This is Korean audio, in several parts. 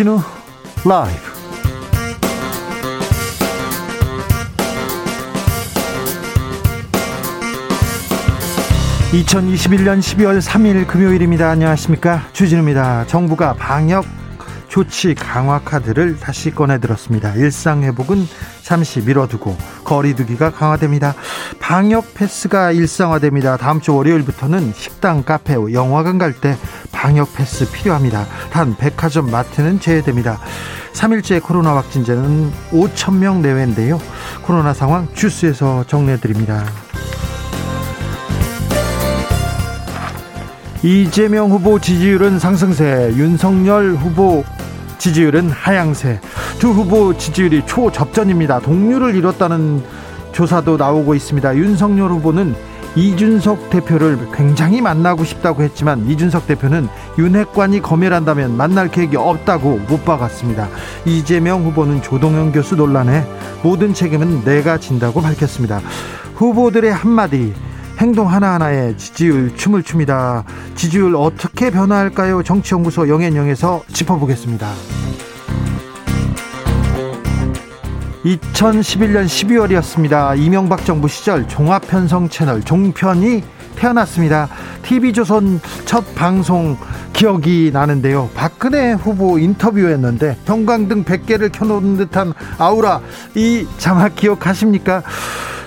주진우 라이브 (2021년 12월 3일) 금요일입니다 안녕하십니까 주진우입니다 정부가 방역 조치 강화 카드를 다시 꺼내들었습니다. 일상 회복은 잠시 미뤄두고 거리두기가 강화됩니다. 방역 패스가 일상화됩니다. 다음 주 월요일부터는 식당, 카페, 영화관 갈 때 방역 패스 필요합니다. 단 백화점, 마트는 제외됩니다. 3일째 코로나 확진자는 5천 명 내외인데요. 코로나 상황 주스에서 정리해드립니다. 이재명 후보 지지율은 상승세, 윤석열 후보 지지율은 하향세. 두 후보 지지율이 초접전입니다. 동률을 이뤘다는 조사도 나오고 있습니다. 윤석열 후보는 이준석 대표를 굉장히 만나고 싶다고 했지만 이준석 대표는 윤핵관이 검열한다면 만날 계획이 없다고 못 박았습니다. 이재명 후보는 조동현 교수 논란에 모든 책임은 내가 진다고 밝혔습니다. 후보들의 한마디 행동 하나하나에 지지율 춤을 춥니다. 지지율 어떻게 변화할까요? 정치연구소 영앤영에서 짚어보겠습니다. 2011년 12월이었습니다. 이명박 정부 시절 종합편성 채널 종편이 태어났습니다. TV조선 첫 방송 기억이 나는데요. 박근혜 후보 인터뷰였는데 형광등 100개를 켜놓은 듯한 아우라 이 자막 기억하십니까?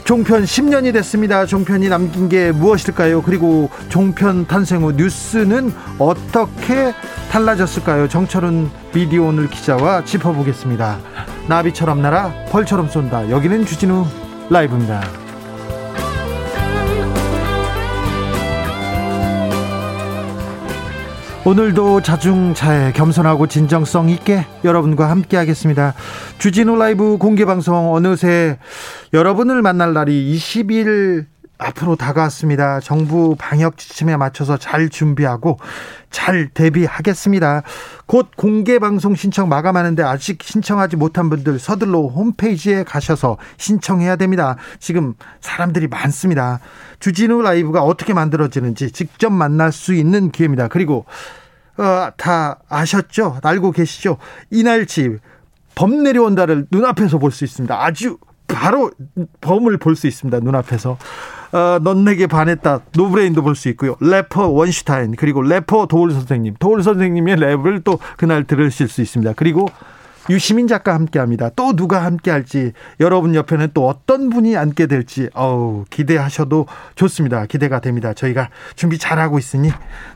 종편 10년이 됐습니다. 종편이 남긴 게 무엇일까요? 그리고 종편 탄생 후 뉴스는 어떻게 달라졌을까요? 정철은 미디어 오늘 기자와 짚어보겠습니다. 나비처럼 날아 벌처럼 쏜다. 여기는 주진우 라이브입니다. 오늘도 자중차에 겸손하고 진정성 있게 여러분과 함께 하겠습니다. 주진우 라이브 공개 방송 어느새 여러분을 만날 날이 20일 앞으로 다가왔습니다. 정부 방역 지침에 맞춰서 잘 준비하고 잘 대비하겠습니다. 곧 공개 방송 신청 마감하는데 아직 신청하지 못한 분들 서둘러 홈페이지에 가셔서 신청해야 됩니다. 지금 사람들이 많습니다. 주진우 라이브가 어떻게 만들어지는지 직접 만날 수 있는 기회입니다. 그리고 어, 다 아셨죠? 알고 계시죠? 이날치 범 내려온다를 눈앞에서 볼 수 있습니다. 아주 바로 범을 볼 수 있습니다. 눈앞에서. 어, 넌 내게 반했다. 노브레인도 볼 수 있고요. 래퍼 원슈타인 그리고 래퍼 도올 선생님. 도올 선생님의 랩을 또 그날 들으실 수 있습니다. 그리고 유시민 작가 함께 합니다. 또 누가 함께 할지 여러분 옆에는 또 어떤 분이 앉게 될지 어우 기대하셔도 좋습니다. 기대가 됩니다. 저희가 준비 잘하고 있으니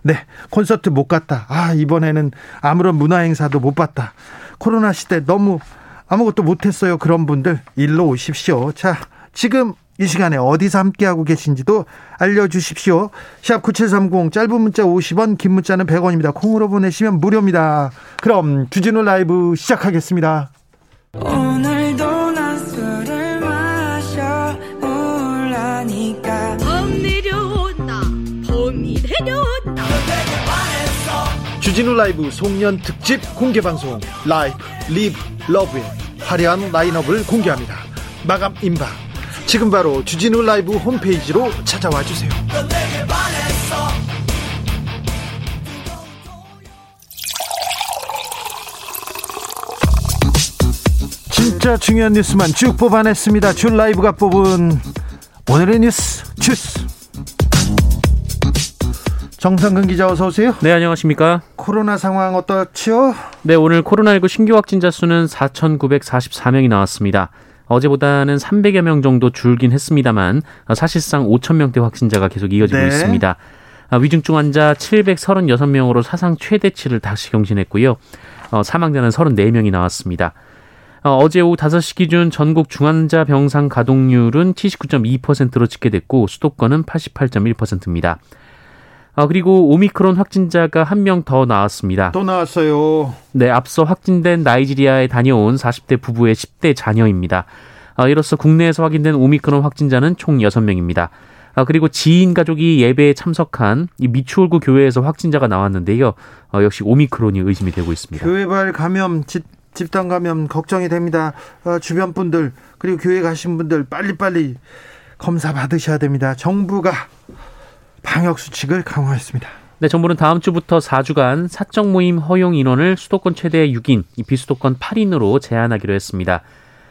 네 콘서트 못 갔다. 아 이번에는 아무런 문화 행사도 못 봤다. 코로나 시대 너무 아무것도 못했어요. 그런 분들 일로 오십시오. 자 지금 이 시간에 어디서 함께하고 계신지도 알려주십시오. 샵 9730 짧은 문자 50원 긴 문자는 100원입니다. 콩으로 보내시면 무료입니다. 그럼 주진우 라이브 시작하겠습니다. 오늘도 난 술을 마셔 몰라니까 범 내려온다 범이 내려온다 주진우 라이브 송년 특집 공개 방송 Live Live Love의 화려한 라인업을 공개합니다. 마감 임박 지금 바로 주진우 라이브 홈페이지로 찾아와 주세요. 진짜 중요한 뉴스만 쭉 뽑아냈습니다. 줄 라이브가 뽑은 오늘의 뉴스 주스. 정상근 기자 어서 오세요. 네, 안녕하십니까? 코로나 상황 어떻지요? 네, 오늘 코로나19 신규 확진자 수는 4,944명이 나왔습니다. 어제보다는 300여 명 정도 줄긴 했습니다만 사실상 5천 명대 확진자가 계속 이어지고 네. 있습니다. 아, 위중증 환자 736명으로 사상 최대치를 다시 경신했고요. 어, 사망자는 34명이 나왔습니다. 어, 어제 오후 5시 기준 전국 중환자 병상 가동률은 79.2%로 집계됐고 수도권은 88.1%입니다. 어, 그리고 오미크론 확진자가 한 명 더 나왔습니다. 또 나왔어요. 네, 앞서 확진된 나이지리아에 다녀온 40대 부부의 10대 자녀입니다. 어, 이로써 국내에서 확인된 오미크론 확진자는 총 6명입니다. 아, 그리고 지인 가족이 예배에 참석한 이 미추홀구 교회에서 확진자가 나왔는데요. 어, 역시 오미크론이 의심이 되고 있습니다. 교회발 감염, 집, 집단 감염 걱정이 됩니다. 어, 주변 분들 그리고 교회 가신 분들 빨리빨리 검사 받으셔야 됩니다. 정부가 방역 수칙을 강화했습니다. 네, 정부는 다음 주부터 4주간 사적 모임 허용 인원을 수도권 최대 6인, 비수도권 8인으로 제한하기로 했습니다.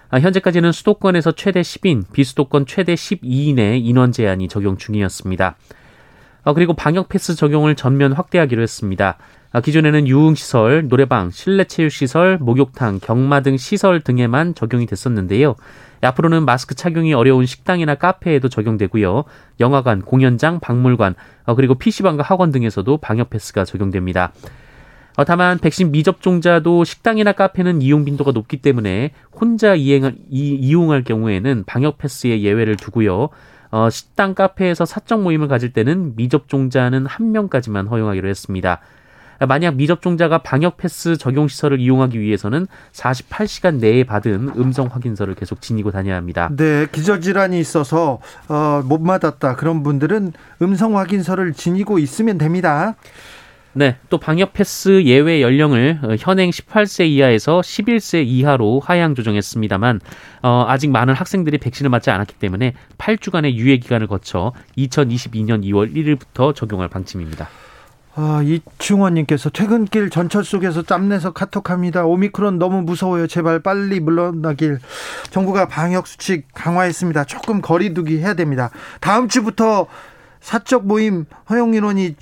아, 현재까지는 수도권에서 최대 10인, 비수도권 최대 12인의 인원 제한이 적용 중이었습니다. 아, 그리고 방역 패스 적용을 전면 확대하기로 했습니다. 아, 기존에는 유흥시설, 노래방, 실내체육시설, 목욕탕, 경마 등 시설 등에만 적용이 됐었는데요. 앞으로는 마스크 착용이 어려운 식당이나 카페에도 적용되고요. 영화관, 공연장, 박물관, 어, 그리고 PC방과 학원 등에서도 방역 패스가 적용됩니다. 어, 다만 백신 미접종자도 식당이나 카페는 이용 빈도가 높기 때문에 혼자 이행을, 이, 용할 경우에는 방역 패스에 예외를 두고요. 어, 식당, 카페에서 사적 모임을 가질 때는 미접종자는 한 명까지만 허용하기로 했습니다. 만약 미접종자가 방역 패스 적용 시설을 이용하기 위해서는 48시간 내에 받은 음성 확인서를 계속 지니고 다녀야 합니다. 네, 기저 질환이 있어서 어, 못 맞았다 그런 분들은 음성 확인서를 지니고 있으면 됩니다. 네, 또 방역 패스 예외 연령을 어, 현행 18세 이하에서 11세 이하로 하향 조정했습니다만 어, 아직 많은 학생들이 백신을 맞지 않았기 때문에 8주간의 유예 기간을 거쳐 2022년 2월 1일부터 적용할 방침입니다. 아, 이충원님께서 퇴근길 전철 속에서 짬내서 카톡합니다. 오미크론 너무 무서워요. 제발 빨리 물러나길. 정부가 방역 수칙 강화했습니다. 조금 거리두기 해야 됩니다. 다음 주부터 사적 모임 허용 인원이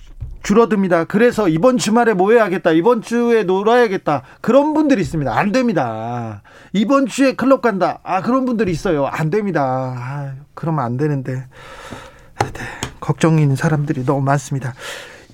줄어듭니다. 그래서 이번 주말에 모여야겠다. 이번 주에 놀아야겠다. 그런 분들이 있습니다. 안 됩니다. 이번 주에 클럽 간다. 아, 그런 분들이 있어요. 안 됩니다. 아, 그러면 안 되는데. 네, 걱정인 사람들이 너무 많습니다.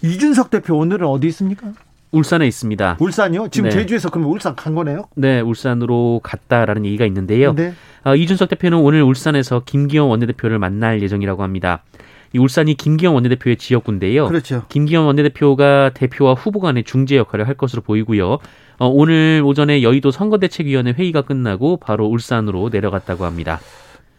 이준석 대표 오늘은 어디 있습니까? 울산에 있습니다. 울산이요? 지금 네. 제주에서 그러면 울산 간 거네요? 네, 울산으로 갔다라는 얘기가 있는데요. 네. 어, 이준석 대표는 오늘 울산에서 김기현 원내대표를 만날 예정이라고 합니다. 이 울산이 김기현 원내대표의 지역구인데요. 그렇죠. 김기현 원내대표가 대표와 후보 간의 중재 역할을 할 것으로 보이고요. 어, 오늘 오전에 여의도 선거대책위원회 회의가 끝나고 바로 울산으로 내려갔다고 합니다.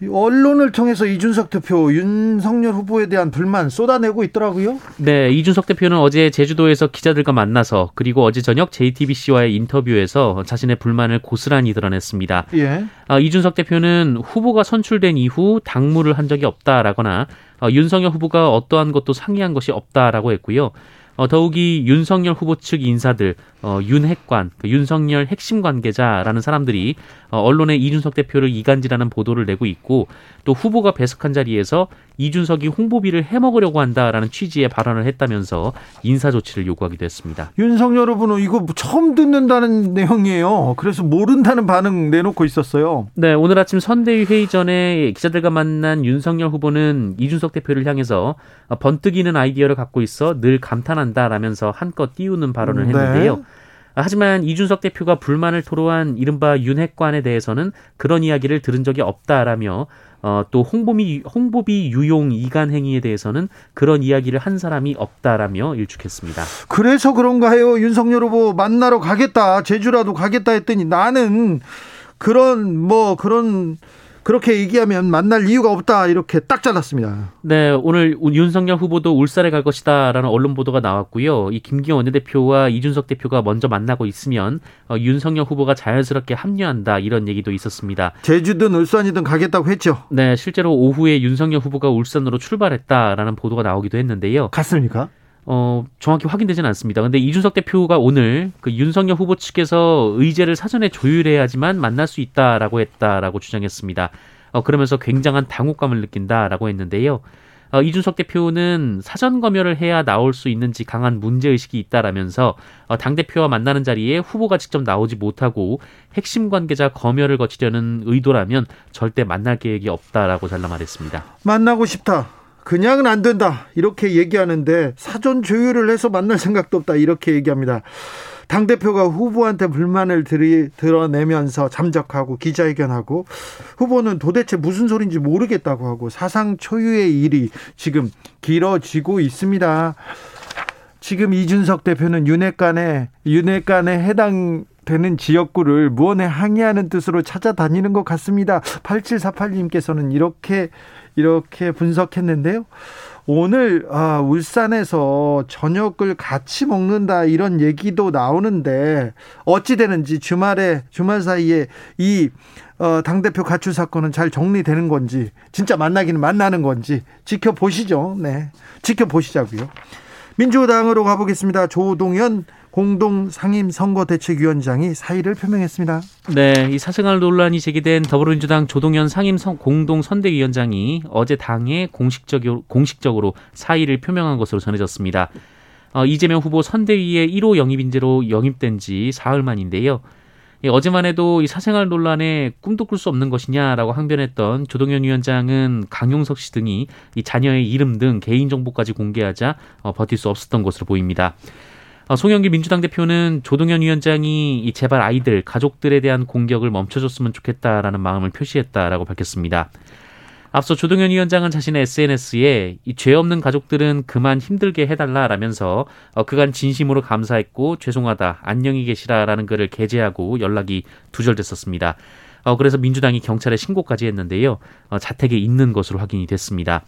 언론을 통해서 이준석 대표, 윤석열 후보에 대한 불만 쏟아내고 있더라고요. 네, 이준석 대표는 어제 제주도에서 기자들과 만나서 그리고 어제 저녁 JTBC와의 인터뷰에서 자신의 불만을 고스란히 드러냈습니다. 예. 아, 이준석 대표는 후보가 선출된 이후 당무를 한 적이 없다라거나 아, 윤석열 후보가 어떠한 것도 상의한 것이 없다라고 했고요. 어, 더욱이 윤석열 후보 측 인사들, 어, 윤핵관, 그 윤석열 핵심 관계자라는 사람들이 어, 언론에 이준석 대표를 이간질하는 보도를 내고 있고 또 후보가 배석한 자리에서 이준석이 홍보비를 해먹으려고 한다라는 취지의 발언을 했다면서 인사 조치를 요구하기도 했습니다. 윤석열 후보는 이거 처음 듣는다는 내용이에요. 그래서 모른다는 반응 내놓고 있었어요. 네, 오늘 아침 선대위 회의 전에 기자들과 만난 윤석열 후보는 이준석 대표를 향해서 번뜩이는 아이디어를 갖고 있어 늘 감탄한다라면서 한껏 띄우는 발언을 네. 했는데요. 네. 하지만 이준석 대표가 불만을 토로한 이른바 윤핵관에 대해서는 그런 이야기를 들은 적이 없다라며 어, 또 홍보비, 홍보비 유용 이간 행위에 대해서는 그런 이야기를 한 사람이 없다라며 일축했습니다. 그래서 그런가 해요. 윤석열 후보 만나러 가겠다. 제주라도 가겠다 했더니 나는 그런 뭐 그런 그렇게 얘기하면 만날 이유가 없다 이렇게 딱 잘랐습니다. 네, 오늘 윤석열 후보도 울산에 갈 것이다라는 언론 보도가 나왔고요. 이 김기현 원내대표와 이준석 대표가 먼저 만나고 있으면 어, 윤석열 후보가 자연스럽게 합류한다 이런 얘기도 있었습니다. 제주든 울산이든 가겠다고 했죠. 네, 실제로 오후에 윤석열 후보가 울산으로 출발했다라는 보도가 나오기도 했는데요. 갔습니까? 어, 정확히 확인되지는 않습니다. 근데 이준석 대표가 오늘 그 윤석열 후보 측에서 의제를 사전에 조율해야지만 만날 수 있다라고 했다라고 주장했습니다. 어, 그러면서 굉장한 당혹감을 느낀다라고 했는데요. 어, 이준석 대표는 사전 검열을 해야 나올 수 있는지 강한 문제 의식이 있다라면서 어, 당 대표와 만나는 자리에 후보가 직접 나오지 못하고 핵심 관계자 검열을 거치려는 의도라면 절대 만날 계획이 없다라고 잘라 말했습니다. 만나고 싶다. 그냥은 안 된다. 이렇게 얘기하는데 사전 조율을 해서 만날 생각도 없다. 이렇게 얘기합니다. 당대표가 후보한테 불만을 들이, 드러내면서 잠적하고 기자회견하고 후보는 도대체 무슨 소린지 모르겠다고 하고 사상 초유의 일이 지금 길어지고 있습니다. 지금 이준석 대표는 윤핵관에 윤핵관에 해당되는 지역구를 무언에 항의하는 뜻으로 찾아다니는 것 같습니다. 8748님께서는 이렇게 이렇게 분석했는데요. 오늘 아, 울산에서 저녁을 같이 먹는다 이런 얘기도 나오는데 어찌 되는지 주말에 주말 사이에 이 어, 당 대표 가출 사건은 잘 정리되는 건지 진짜 만나기는 만나는 건지 지켜보시죠. 네. 지켜보시자고요. 민주당으로 가보겠습니다. 조동현 공동 상임 선거대책위원장이 사의를 표명했습니다. 네, 이 사생활 논란이 제기된 더불어민주당 조동현 상임 공동 선대위원장이 어제 당에 공식적으로, 공식적으로 사의를 표명한 것으로 전해졌습니다. 어, 이재명 후보 선대위의 1호 영입 인재로 영입된 지 사흘 만인데요. 예, 어제만 해도 이 사생활 논란에 꿈도 꿀 수 없는 것이냐라고 항변했던 조동현 위원장은 강용석 씨 등이 이 자녀의 이름 등 개인 정보까지 공개하자 어, 버틸 수 없었던 것으로 보입니다. 어, 송영길 민주당 대표는 조동현 위원장이 이 제발 아이들 가족들에 대한 공격을 멈춰줬으면 좋겠다라는 마음을 표시했다라고 밝혔습니다. 앞서 조동현 위원장은 자신의 SNS에 이 죄 없는 가족들은 그만 힘들게 해달라라면서 어, 그간 진심으로 감사했고 죄송하다 안녕히 계시라라는 글을 게재하고 연락이 두절됐었습니다. 어, 그래서 민주당이 경찰에 신고까지 했는데요. 어, 자택에 있는 것으로 확인이 됐습니다.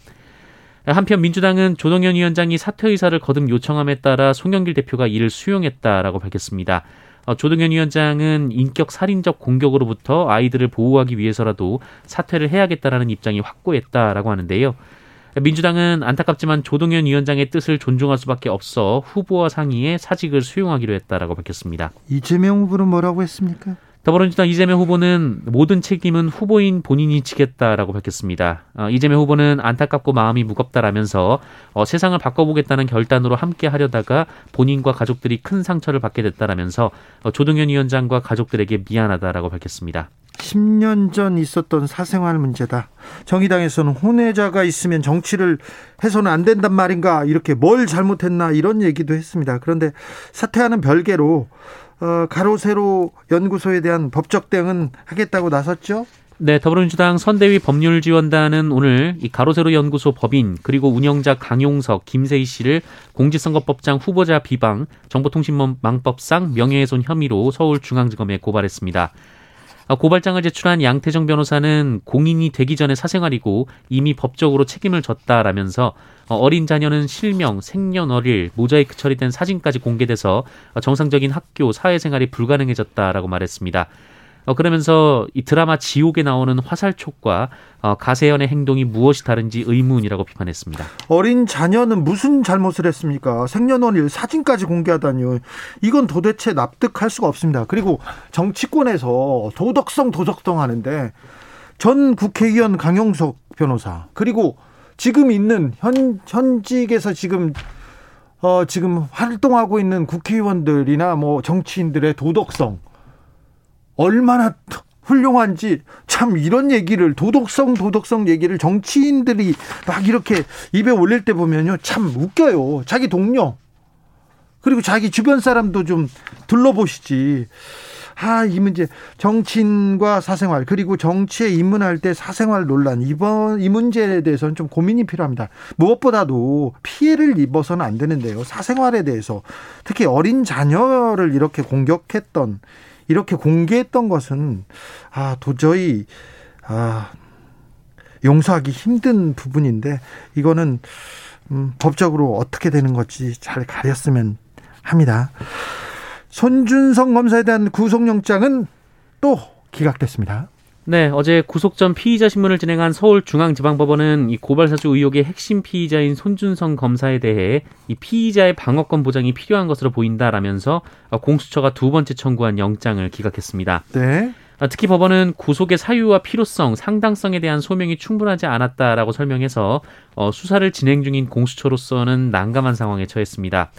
한편 민주당은 조동현 위원장이 사퇴 의사를 거듭 요청함에 따라 송영길 대표가 이를 수용했다라고 밝혔습니다. 어, 조동현 위원장은 인격 살인적 공격으로부터 아이들을 보호하기 위해서라도 사퇴를 해야겠다라는 입장이 확고했다라고 하는데요. 민주당은 안타깝지만 조동현 위원장의 뜻을 존중할 수밖에 없어 후보와 상의해 사직을 수용하기로 했다라고 밝혔습니다. 이재명 후보는 뭐라고 했습니까? 더불어민주당 이재명 후보는 모든 책임은 후보인 본인이 지겠다라고 밝혔습니다. 어, 이재명 후보는 안타깝고 마음이 무겁다라면서 어, 세상을 바꿔보겠다는 결단으로 함께 하려다가 본인과 가족들이 큰 상처를 받게 됐다라면서 어, 조동현 위원장과 가족들에게 미안하다라고 밝혔습니다. 10년 전 있었던 사생활 문제다. 정의당에서는 혼외자가 있으면 정치를 해서는 안 된단 말인가 이렇게 뭘 잘못했나 이런 얘기도 했습니다. 그런데 사퇴하는 별개로 어, 가로세로 연구소에 대한 법적 대응은 하겠다고 나섰죠? 네, 더불어민주당 선대위 법률지원단은 오늘 이 가로세로 연구소 법인 그리고 운영자 강용석, 김세희 씨를 공직선거법장 후보자 비방, 정보통신망법상 명예훼손 혐의로 서울중앙지검에 고발했습니다. 아, 고발장을 제출한 양태정 변호사는 공인이 되기 전에 사생활이고 이미 법적으로 책임을 졌다라면서 어, 어린 자녀는 실명, 생년월일, 모자이크 처리된 사진까지 공개돼서 정상적인 학교, 사회생활이 불가능해졌다라고 말했습니다. 어, 그러면서 이 드라마 지옥에 나오는 화살촉과 어, 가세연의 행동이 무엇이 다른지 의문이라고 비판했습니다. 어린 자녀는 무슨 잘못을 했습니까? 생년월일 사진까지 공개하다니요. 이건 도대체 납득할 수가 없습니다. 그리고 정치권에서 도덕성 도덕성 하는데 전 국회의원 강용석 변호사 그리고 지금 있는 현 현직에서 지금 어 지금 활동하고 있는 국회의원들이나 뭐 정치인들의 도덕성 얼마나 훌륭한지 참 이런 얘기를 도덕성 도덕성 얘기를 정치인들이 막 이렇게 입에 올릴 때 보면요. 참 웃겨요. 자기 동료. 그리고 자기 주변 사람도 좀 둘러보시지 아, 이 문제 정치인과 사생활 그리고 정치에 입문할 때 사생활 논란 이번 이 문제에 대해서는 좀 고민이 필요합니다. 무엇보다도 피해를 입어서는 안 되는데요. 사생활에 대해서 특히 어린 자녀를 이렇게 공격했던 이렇게 공개했던 것은 아 도저히 아 용서하기 힘든 부분인데 이거는 음, 법적으로 어떻게 되는 건지 잘 가렸으면 합니다. 손준성 검사에 대한 구속영장은 또 기각됐습니다. 네, 어제 구속 전 피의자 신문을 진행한 서울중앙지방법원은 이 고발사주 의혹의 핵심 피의자인 손준성 검사에 대해 이 피의자의 방어권 보장이 필요한 것으로 보인다라면서 공수처가 두 번째 청구한 영장을 기각했습니다. 네. 특히 법원은 구속의 사유와 필요성, 상당성에 대한 소명이 충분하지 않았다라고 설명해서 어, 수사를 진행 중인 공수처로서는 난감한 상황에 처했습니다.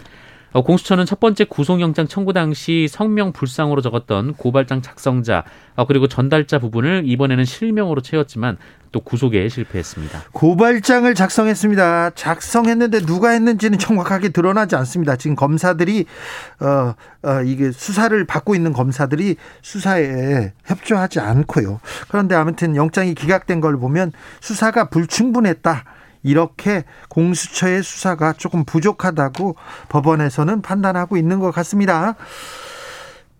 어, 공수처는 첫 번째 구속영장 청구 당시 성명 불상으로 적었던 고발장 작성자 어, 그리고 전달자 부분을 이번에는 실명으로 채웠지만 또 구속에 실패했습니다. 고발장을 작성했습니다. 작성했는데 누가 했는지는 정확하게 드러나지 않습니다. 지금 검사들이 어, 어 이게 수사를 받고 있는 검사들이 수사에 협조하지 않고요. 그런데 아무튼 영장이 기각된 걸 보면 수사가 불충분했다. 이렇게 공수처의 수사가 조금 부족하다고 법원에서는 판단하고 있는 것 같습니다.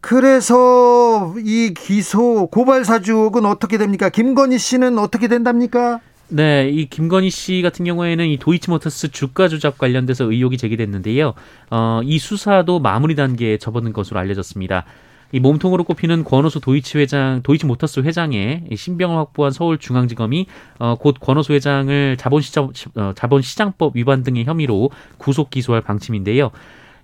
그래서 이 기소 고발 사주은 어떻게 됩니까? 김건희 씨는 어떻게 된답니까? 네, 이 김건희 씨 같은 경우에는 이 도이치모터스 주가 조작 관련돼서 의혹이 제기됐는데요. 어, 이 수사도 마무리 단계에 접어든 것으로 알려졌습니다. 이 몸통으로 꼽히는 권오수 도이치 회장, 도이치 모터스 회장의 신병을 확보한 서울중앙지검이 어, 곧 권오수 회장을 자본시장, 어, 자본시장법 위반 등의 혐의로 구속 기소할 방침인데요.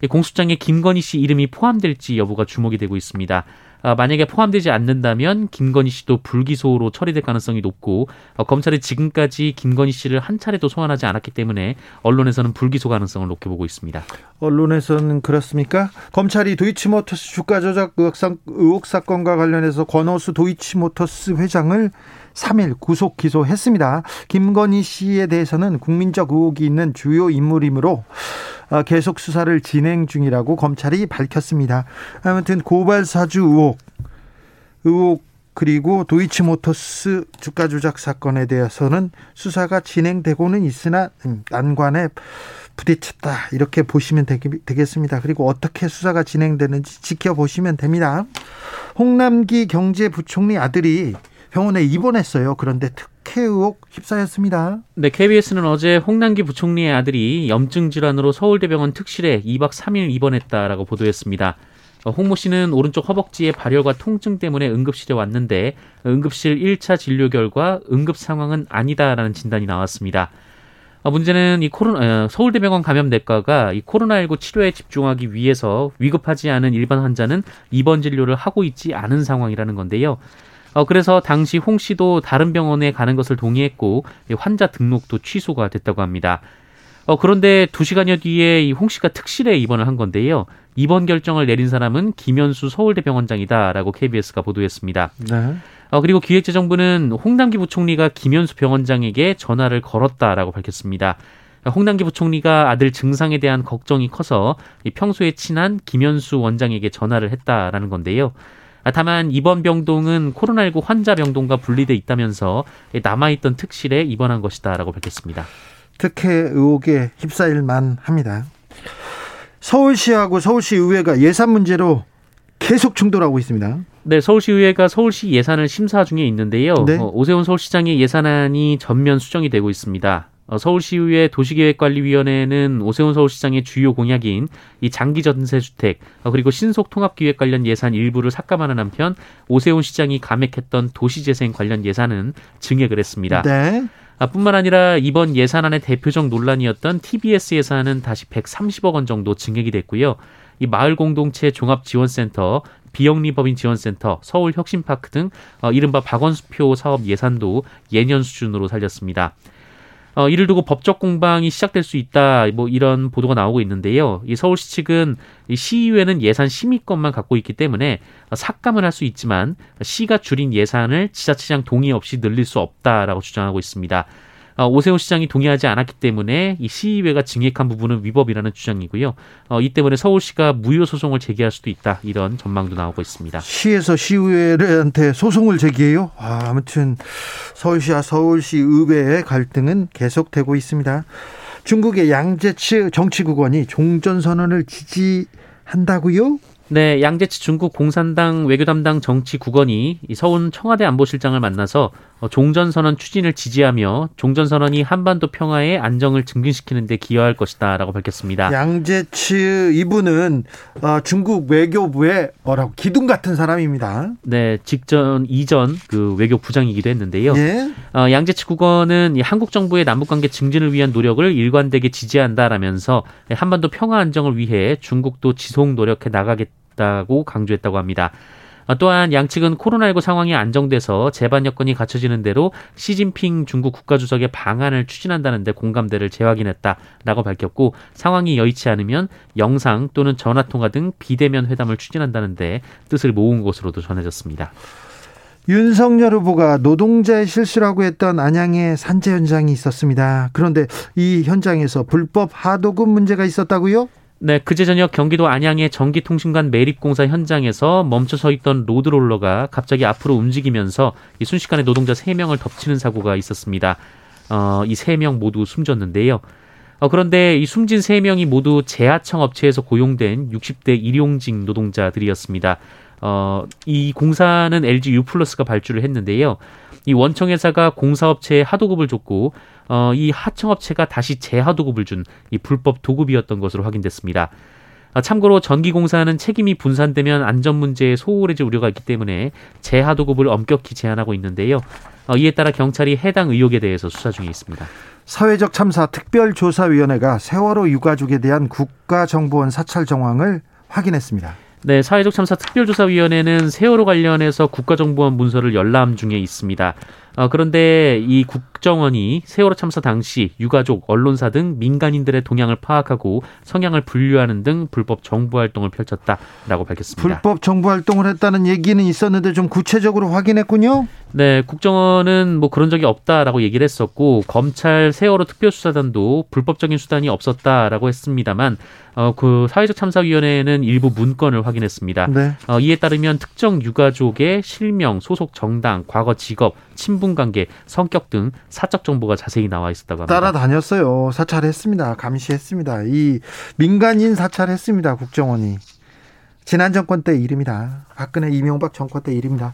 공소장에 김건희 씨 이름이 포함될지 여부가 주목이 되고 있습니다. 아, 만약에 포함되지 않는다면 김건희 씨도 불기소로 처리될 가능성이 높고 어, 검찰이 지금까지 김건희 씨를 한 차례도 소환하지 않았기 때문에 언론에서는 불기소 가능성을 높게 보고 있습니다. 언론에서는 그렇습니까? 검찰이 도이치모터스 주가 조작 의혹 사건과 관련해서 권오수 도이치모터스 회장을 3일 구속 기소했습니다. 김건희 씨에 대해서는 국민적 의혹이 있는 주요 인물이므로 어, 계속 수사를 진행 중이라고 검찰이 밝혔습니다. 아무튼 고발 사주 의혹, 의혹 그리고 도이치모터스 주가 조작 사건에 대해서는 수사가 진행되고는 있으나 음, 난관에 부딪혔다 이렇게 보시면 되겠습니다. 그리고 어떻게 수사가 진행되는지 지켜보시면 됩니다. 홍남기 경제부총리 아들이 병원에 입원했어요. 그런데 특혜 의혹 휩싸였습니다. 네, KBS는 어제 홍남기 부총리의 아들이 염증 질환으로 서울대병원 특실에 2박 3일 입원했다라고 보도했습니다. 어, 홍모 씨는 오른쪽 허벅지에 발열과 통증 때문에 응급실에 왔는데 응급실 1차 진료 결과 응급 상황은 아니다라는 진단이 나왔습니다. 어, 문제는 이 코로나 어, 서울대병원 감염내과가 이 코로나19 치료에 집중하기 위해서 위급하지 않은 일반 환자는 입원 진료를 하고 있지 않은 상황이라는 건데요. 어, 그래서 당시 홍 씨도 다른 병원에 가는 것을 동의했고 환자 등록도 취소가 됐다고 합니다. 어, 그런데 두 시간여 뒤에 이 홍 씨가 특실에 입원을 한 건데요. 입원 결정을 내린 사람은 김현수 서울대 병원장이다라고 KBS가 보도했습니다. 네. 어, 그리고 기획재정부는 홍남기 부총리가 김현수 병원장에게 전화를 걸었다라고 밝혔습니다. 홍남기 부총리가 아들 증상에 대한 걱정이 커서 평소에 친한 김현수 원장에게 전화를 했다라는 건데요. 아, 다만 이번 병동은 코로나19 환자 병동과 분리돼 있다면서 남아있던 특실에 입원한 것이다라고 밝혔습니다. 특혜 의혹에 휩싸일 만 합니다. 서울시하고 서울시 의회가 예산 문제로 계속 충돌하고 있습니다. 네, 서울시의회가 서울시 예산을 심사 중에 있는데요. 네. 어, 오세훈 서울시장의 예산안이 전면 수정이 되고 있습니다. 어, 서울시의회 도시계획관리위원회는 오세훈 서울시장의 주요 공약인 이 장기 전세주택 어, 그리고 신속 통합기획 관련 예산 일부를 삭감하는 한편 오세훈 시장이 감액했던 도시재생 관련 예산은 증액을 했습니다. 네. 아, 뿐만 아니라 이번 예산안의 대표적 논란이었던 TBS 예산은 다시 130억 원 정도 증액이 됐고요. 이 마을 공동체 종합 지원센터, 비영리법인 지원센터, 서울 혁신파크 등 어, 이른바 박원수표 사업 예산도 예년 수준으로 살렸습니다. 어, 이를 두고 법적 공방이 시작될 수 있다. 뭐 이런 보도가 나오고 있는데요. 이 서울시 측은 이 시의회는 예산 심의권만 갖고 있기 때문에 삭감을 할 수 있지만 시가 줄인 예산을 지자체장 동의 없이 늘릴 수 없다라고 주장하고 있습니다. 어, 오세훈 시장이 동의하지 않았기 때문에 이 시의회가 증액한 부분은 위법이라는 주장이고요. 어, 이 때문에 서울시가 무효 소송을 제기할 수도 있다 이런 전망도 나오고 있습니다. 시에서 시의회한테 소송을 제기해요? 아, 아무튼 서울시와 서울시 의회의 갈등은 계속되고 있습니다. 중국의 양재치 정치국원이 종전선언을 지지한다고요? 네, 양재치 중국 공산당 외교 담당 정치 국원이 서울 청와대 안보실장을 만나서 어, 종전선언 추진을 지지하며 종전선언이 한반도 평화의 안정을 증진시키는 데 기여할 것이다라고 밝혔습니다. 양재치 이분은 어, 중국 외교부의 뭐라고 기둥 같은 사람입니다. 네, 직전 이전 그 외교 부장이기도 했는데요. 예? 어, 양재치 국원은 한국 정부의 남북관계 증진을 위한 노력을 일관되게 지지한다라면서 한반도 평화 안정을 위해 중국도 지속 노력해 나가겠다. 있다고 강조했다고 합니다. 어, 또한 양측은 코로나19 상황이 안정돼서 재반 여건이 갖춰지는 대로 시진핑 중국 국가주석의 방안을 추진한다는데 공감대를 재확인했다라고 밝혔고 상황이 여의치 않으면 영상 또는 전화 통화 등 비대면 회담을 추진한다는데 뜻을 모은 것으로도 전해졌습니다. 윤석열 후보가 노동자의 실수라고 했던 안양의 산재 현장이 있었습니다. 그런데 이 현장에서 불법 하도급 문제가 있었다고요? 네, 그제 저녁 경기도 안양의 전기통신관 매립공사 현장에서 멈춰 서 있던 로드롤러가 갑자기 앞으로 움직이면서 이 순식간에 노동자 3명을 덮치는 사고가 있었습니다. 어, 이 3명 모두 숨졌는데요. 어, 그런데 이 숨진 3명이 모두 제하청 업체에서 고용된 60대 일용직 노동자들이었습니다. 어, 이 공사는 LG U+가 발주를 했는데요. 이 원청 회사가 공사업체에 하도급을 줬고 어, 이 하청업체가 다시 재하도급을 준 이 불법 도급이었던 것으로 확인됐습니다. 아, 참고로 전기공사는 책임이 분산되면 안전 문제에 소홀해질 우려가 있기 때문에 재하 도급을 엄격히 제한하고 있는데요. 어, 이에 따라 경찰이 해당 의혹에 대해서 수사 중에 있습니다. 사회적 참사 특별조사위원회가 세월호 유가족에 대한 국가정보원 사찰 정황을 확인했습니다. 네, 사회적 참사 특별조사위원회는 세월호 관련해서 국가정보원 문서를 열람 중에 있습니다. 어, 그런데 이 국정원이 세월호 참사 당시 유가족, 언론사 등 민간인들의 동향을 파악하고 성향을 분류하는 등 불법 정보 활동을 펼쳤다라고 밝혔습니다. 불법 정보 활동을 했다는 얘기는 있었는데 좀 구체적으로 확인했군요. 네, 국정원은 뭐 그런 적이 없다라고 얘기를 했었고 검찰 세월호 특별수사단도 불법적인 수단이 없었다라고 했습니다만 어, 그 사회적 참사위원회는 일부 문건을 확인했습니다. 네. 어, 이에 따르면 특정 유가족의 실명, 소속 정당, 과거 직업, 친분 관계, 성격 등 사적 정보가 자세히 나와 있었다고 합니다. 따라다녔어요. 사찰했습니다. 감시했습니다. 이 민간인 사찰했습니다. 국정원이. 지난 정권 때 일입니다. 박근혜 이명박 정권 때 일입니다.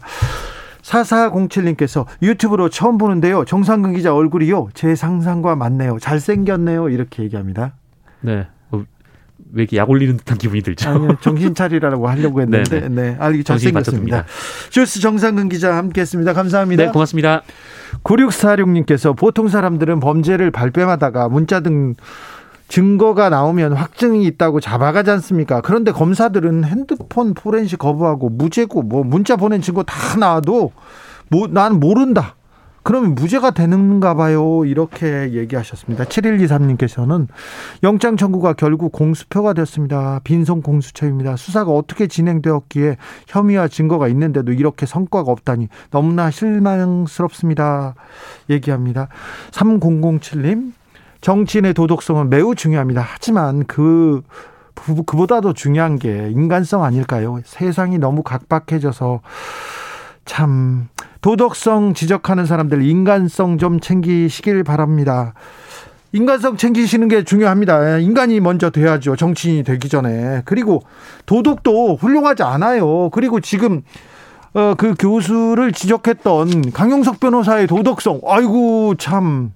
4407님께서 유튜브로 처음 보는데요. 정상근 기자 얼굴이요. 제 상상과 맞네요. 잘생겼네요. 이렇게 얘기합니다. 네. 어, 왜 이렇게 약 올리는 듯한 기분이 들죠? 아니요, 정신 차리라고 하려고 했는데, 네, 네. 아, 이게 잘생겼습니다. 주스 정상근 기자 함께 했습니다. 감사합니다. 네, 고맙습니다. 9646님께서 보통 사람들은 범죄를 발뺌하다가 문자 등 증거가 나오면 확증이 있다고 잡아가지 않습니까? 그런데 검사들은 핸드폰 포렌식 거부하고 무죄고 뭐 문자 보낸 증거 다 나와도 뭐, 난 모른다. 그러면 무죄가 되는가 봐요. 이렇게 얘기하셨습니다. 7123님께서는 영장 청구가 결국 공수표가 됐습니다. 빈손 공수처입니다. 수사가 어떻게 진행되었기에 혐의와 증거가 있는데도 이렇게 성과가 없다니 너무나 실망스럽습니다. 얘기합니다. 3007님 정치인의 도덕성은 매우 중요합니다. 하지만 그 그보다도 중요한 게 인간성 아닐까요? 세상이 너무 각박해져서 참 도덕성 지적하는 사람들 인간성 좀 챙기시길 바랍니다. 인간성 챙기시는 게 중요합니다. 인간이 먼저 돼야죠. 정치인이 되기 전에. 그리고 도덕도 훌륭하지 않아요. 그리고 지금 어, 그 교수를 지적했던 강용석 변호사의 도덕성. 아이고 참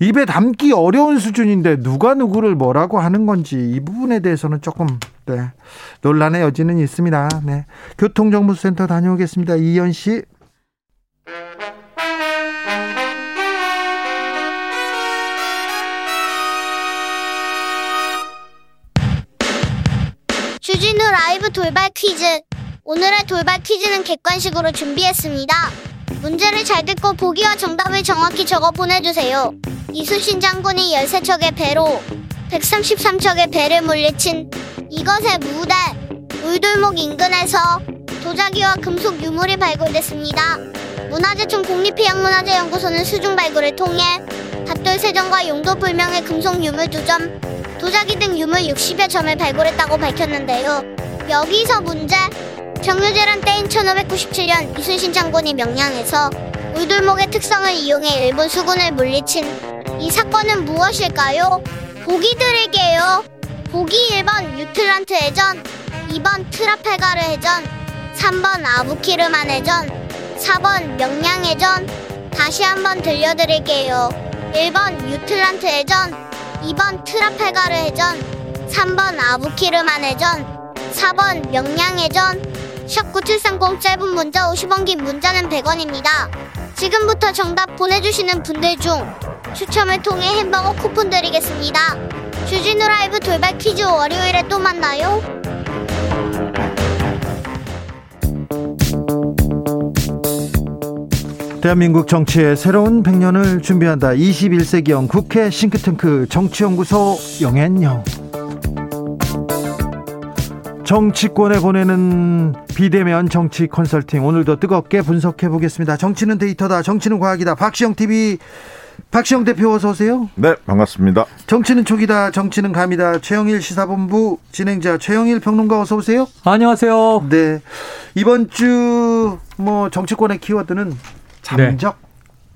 입에 담기 어려운 수준인데 누가 누구를 뭐라고 하는 건지 이 부분에 대해서는 조금 네, 논란의 여지는 있습니다. 네. 교통정보센터 다녀오겠습니다. 이현 씨. 주진우 라이브 돌발 퀴즈. 오늘의 돌발 퀴즈는 객관식으로 준비했습니다. 문제를 잘 듣고 보기와 정답을 정확히 적어 보내주세요. 이순신 장군이 13척의 배로 133척의 배를 물리친 이것의 무대 울돌목 인근에서 도자기와 금속 유물이 발굴됐습니다. 문화재청 국립해양문화재연구소는 수중 발굴을 통해 닷돌 세점과 용도 불명의 금속 유물 2점, 도자기 등 유물 60여 점을 발굴했다고 밝혔는데요. 여기서 문제. 정유재란 때인 1597년 이순신 장군이 명량에서 울돌목의 특성을 이용해 일본 수군을 물리친 이 사건은 무엇일까요? 보기 드릴게요. 보기 1번 유틀란트 해전, 2번 트라페가르 해전, 3번 아부키르만 해전, 4번 명량 해전. 다시 한번 들려드릴게요. 1번 유틀란트 해전, 2번 트라페가르 해전, 3번 아부키르만 해전, 4번 명량 해전. 샵9730 짧은 문자 50원 긴 문자는 100원입니다. 지금부터 정답 보내주시는 분들 중 추첨을 통해 햄버거 쿠폰 드리겠습니다. 주진우 라이브 돌발 퀴즈 월요일에 또 만나요. 대한민국 정치의 새로운 100년을 준비한다. 21세기형 국회 싱크탱크 정치연구소 영앤영. 정치권에 보내는 비대면 정치 컨설팅 오늘도 뜨겁게 분석해 보겠습니다. 정치는 데이터다. 정치는 과학이다. 박시영 TV 박시영 대표 어서 오세요. 네, 반갑습니다. 정치는 촉이다. 정치는 감이다. 최영일 시사본부 진행자 최영일 평론가 어서 오세요. 안녕하세요. 네. 이번 주 뭐 정치권의 키워드는 잠적 네.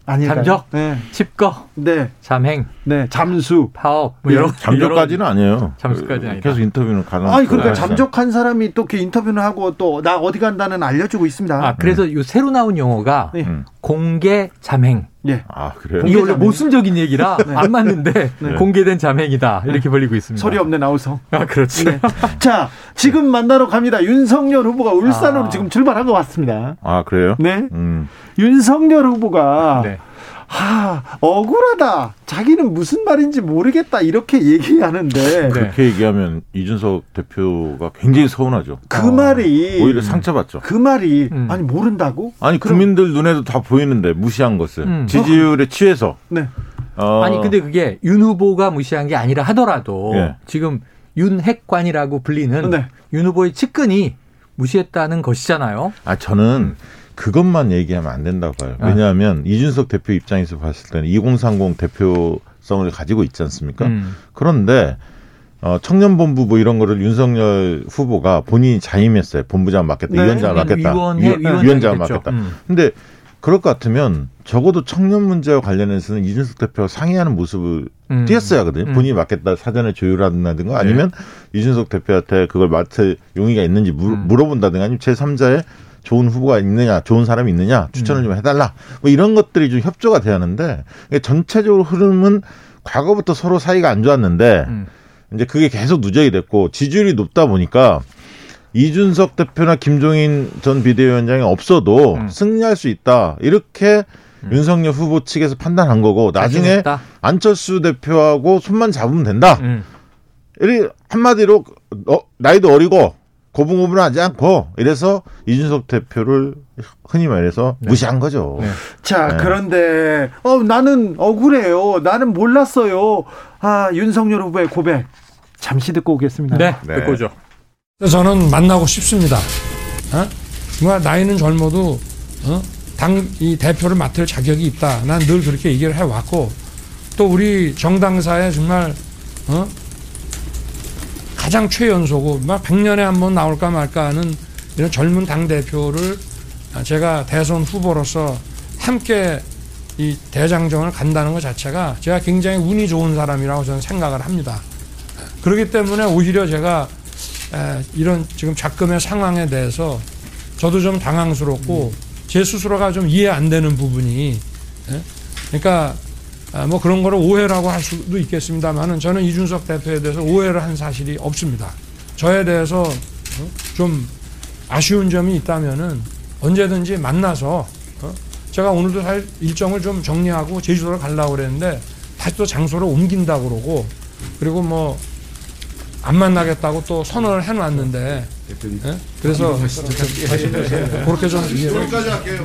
아닐까요? 잠적, 네. 집거, 네. 잠행, 네. 잠수, 파업, 뭐 여러 잠적까지는 아니에요. 잠수까지 아니 계속 인터뷰는 가능. 아니 그러니까 잠적한 사람이 또 이렇게 인터뷰를 하고 또 나 어디 간다는 알려주고 있습니다. 아 그래서 음. 요 새로 나온 용어가 네. 음. 공개 잠행. 예. 아 그래요? 이게 원래 모순적인 얘기라 네. 안 맞는데 네. 공개된 자맹이다 이렇게 벌리고 있습니다. 소리 없네 나우성. 아 그렇죠. 네. 자 지금 만나러 갑니다. 윤석열 후보가 울산으로 아. 지금 출발한 것 같습니다. 아 그래요? 네. 음. 윤석열 후보가. 네. 아, 억울하다. 자기는 무슨 말인지 모르겠다. 이렇게 얘기하는데. 그렇게 얘기하면 이준석 대표가 굉장히 서운하죠. 그 어. 말이. 오히려 상처받죠. 그 말이. 음. 아니, 모른다고? 아니, 국민들 눈에도 다 보이는데 무시한 것을. 음. 지지율에 취해서. 네. 어. 아니, 근데 그게 윤 후보가 무시한 게 아니라 하더라도 네. 지금 윤핵관이라고 불리는 네. 윤 후보의 측근이 무시했다는 것이잖아요. 아, 저는 그것만 얘기하면 안 된다고 봐요. 아. 왜냐하면 이준석 대표 입장에서 봤을 때는 2030 대표성을 가지고 있지 않습니까? 음. 그런데 어, 청년본부 뭐 이런 거를 윤석열 후보가 본인이 자임했어요. 본부장 맡겠다, 네. 위원장 맡겠다, 위원, 위원장 맡겠다. 음. 근데 그럴 것 같으면 적어도 청년 문제와 관련해서는 이준석 대표가 상의하는 모습을 음. 띄었어야 하거든요. 음. 본인이 맡겠다 사전에 조율한다든가 아니면 네. 이준석 대표한테 그걸 맡을 용의가 있는지 물, 음. 물어본다든가 아니면 제3자의 좋은 후보가 있느냐, 좋은 사람이 있느냐 추천을 음. 좀 해달라. 뭐 이런 것들이 좀 협조가 하는데 전체적으로 흐름은 과거부터 서로 사이가 안 좋았는데 음. 이제 그게 계속 누적이 됐고 지지율이 높다 보니까 이준석 대표나 김종인 전 비대위원장이 없어도 음. 승리할 수 있다 이렇게 음. 윤석열 후보 측에서 판단한 거고 나중에 안철수 대표하고 손만 잡으면 된다. 음. 이 한마디로 어, 나이도 어리고 고분고분하지 않고 이래서 이준석 대표를 흔히 말해서 네. 무시한 거죠. 네. 자 네. 그런데 어 나는 억울해요. 나는 몰랐어요. 아 윤석열 후보의 고백 잠시 듣고 오겠습니다. 네, 네. 듣고 오죠. 저는 만나고 싶습니다. 어? 정말 나이는 젊어도 어? 당이 대표를 맡을 자격이 있다. 난 늘 그렇게 얘기를 해왔고 또 우리 정당사에 정말 어? 가장 최연소고 막 100년에 한 번 나올까 말까 하는 이런 젊은 당 대표를 제가 대선 후보로서 함께 이 대장정을 간다는 것 자체가 제가 굉장히 운이 좋은 사람이라고 저는 생각을 합니다. 그렇기 때문에 오히려 제가 이런 지금 작금의 상황에 대해서 저도 좀 당황스럽고 제 스스로가 좀 이해 안 되는 부분이 그러니까 아, 뭐 그런 거를 오해라고 할 수도 있겠습니다만은 저는 이준석 대표에 대해서 오해를 한 사실이 없습니다. 저에 대해서 어, 좀 아쉬운 점이 있다면은 언제든지 만나서 어, 제가 오늘도 살 일정을 좀 정리하고 제주도를 가려고 그랬는데 다시 또 장소를 옮긴다 그러고 그리고 뭐 안 만나겠다고 또 선언을 해놨는데 네? 그래서 그렇게 좀 여기까지 할게요.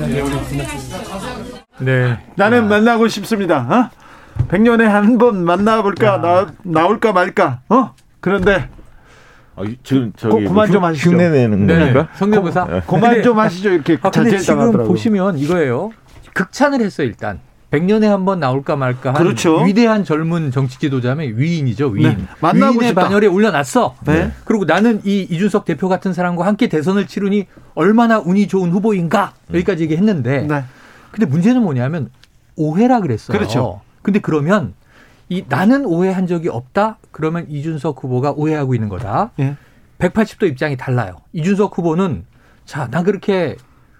네. 나는 만나고 싶습니다. 어? 100년에 한 번 만나볼까, 나, 나올까 말까, 어? 그런데. 아, 지금 저기 고, 그만 좀 하시죠. 흉내 내는 네. 건가? 성대모사. 고, 그만 좀 하시죠. 이렇게 아, 근데 지금. 보시면 이거예요. 극찬을 했어요 일단. 100년에 한 번 나올까 말까 한 그렇죠. 위대한 젊은 정치 지도자면 위인이죠, 위인. 네. 만나고 위인의 싶다. 반열에 올려놨어. 네. 그리고 나는 이 이준석 대표 같은 사람과 함께 대선을 치르니 얼마나 운이 좋은 후보인가 여기까지 얘기했는데 네. 근데 문제는 뭐냐면 오해라 그랬어요. 그렇죠. 근데 그러면 이 나는 오해한 적이 없다? 그러면 이준석 후보가 오해하고 있는 거다. 예. 180도 입장이 달라요. 이준석 후보는 자, 난 그렇게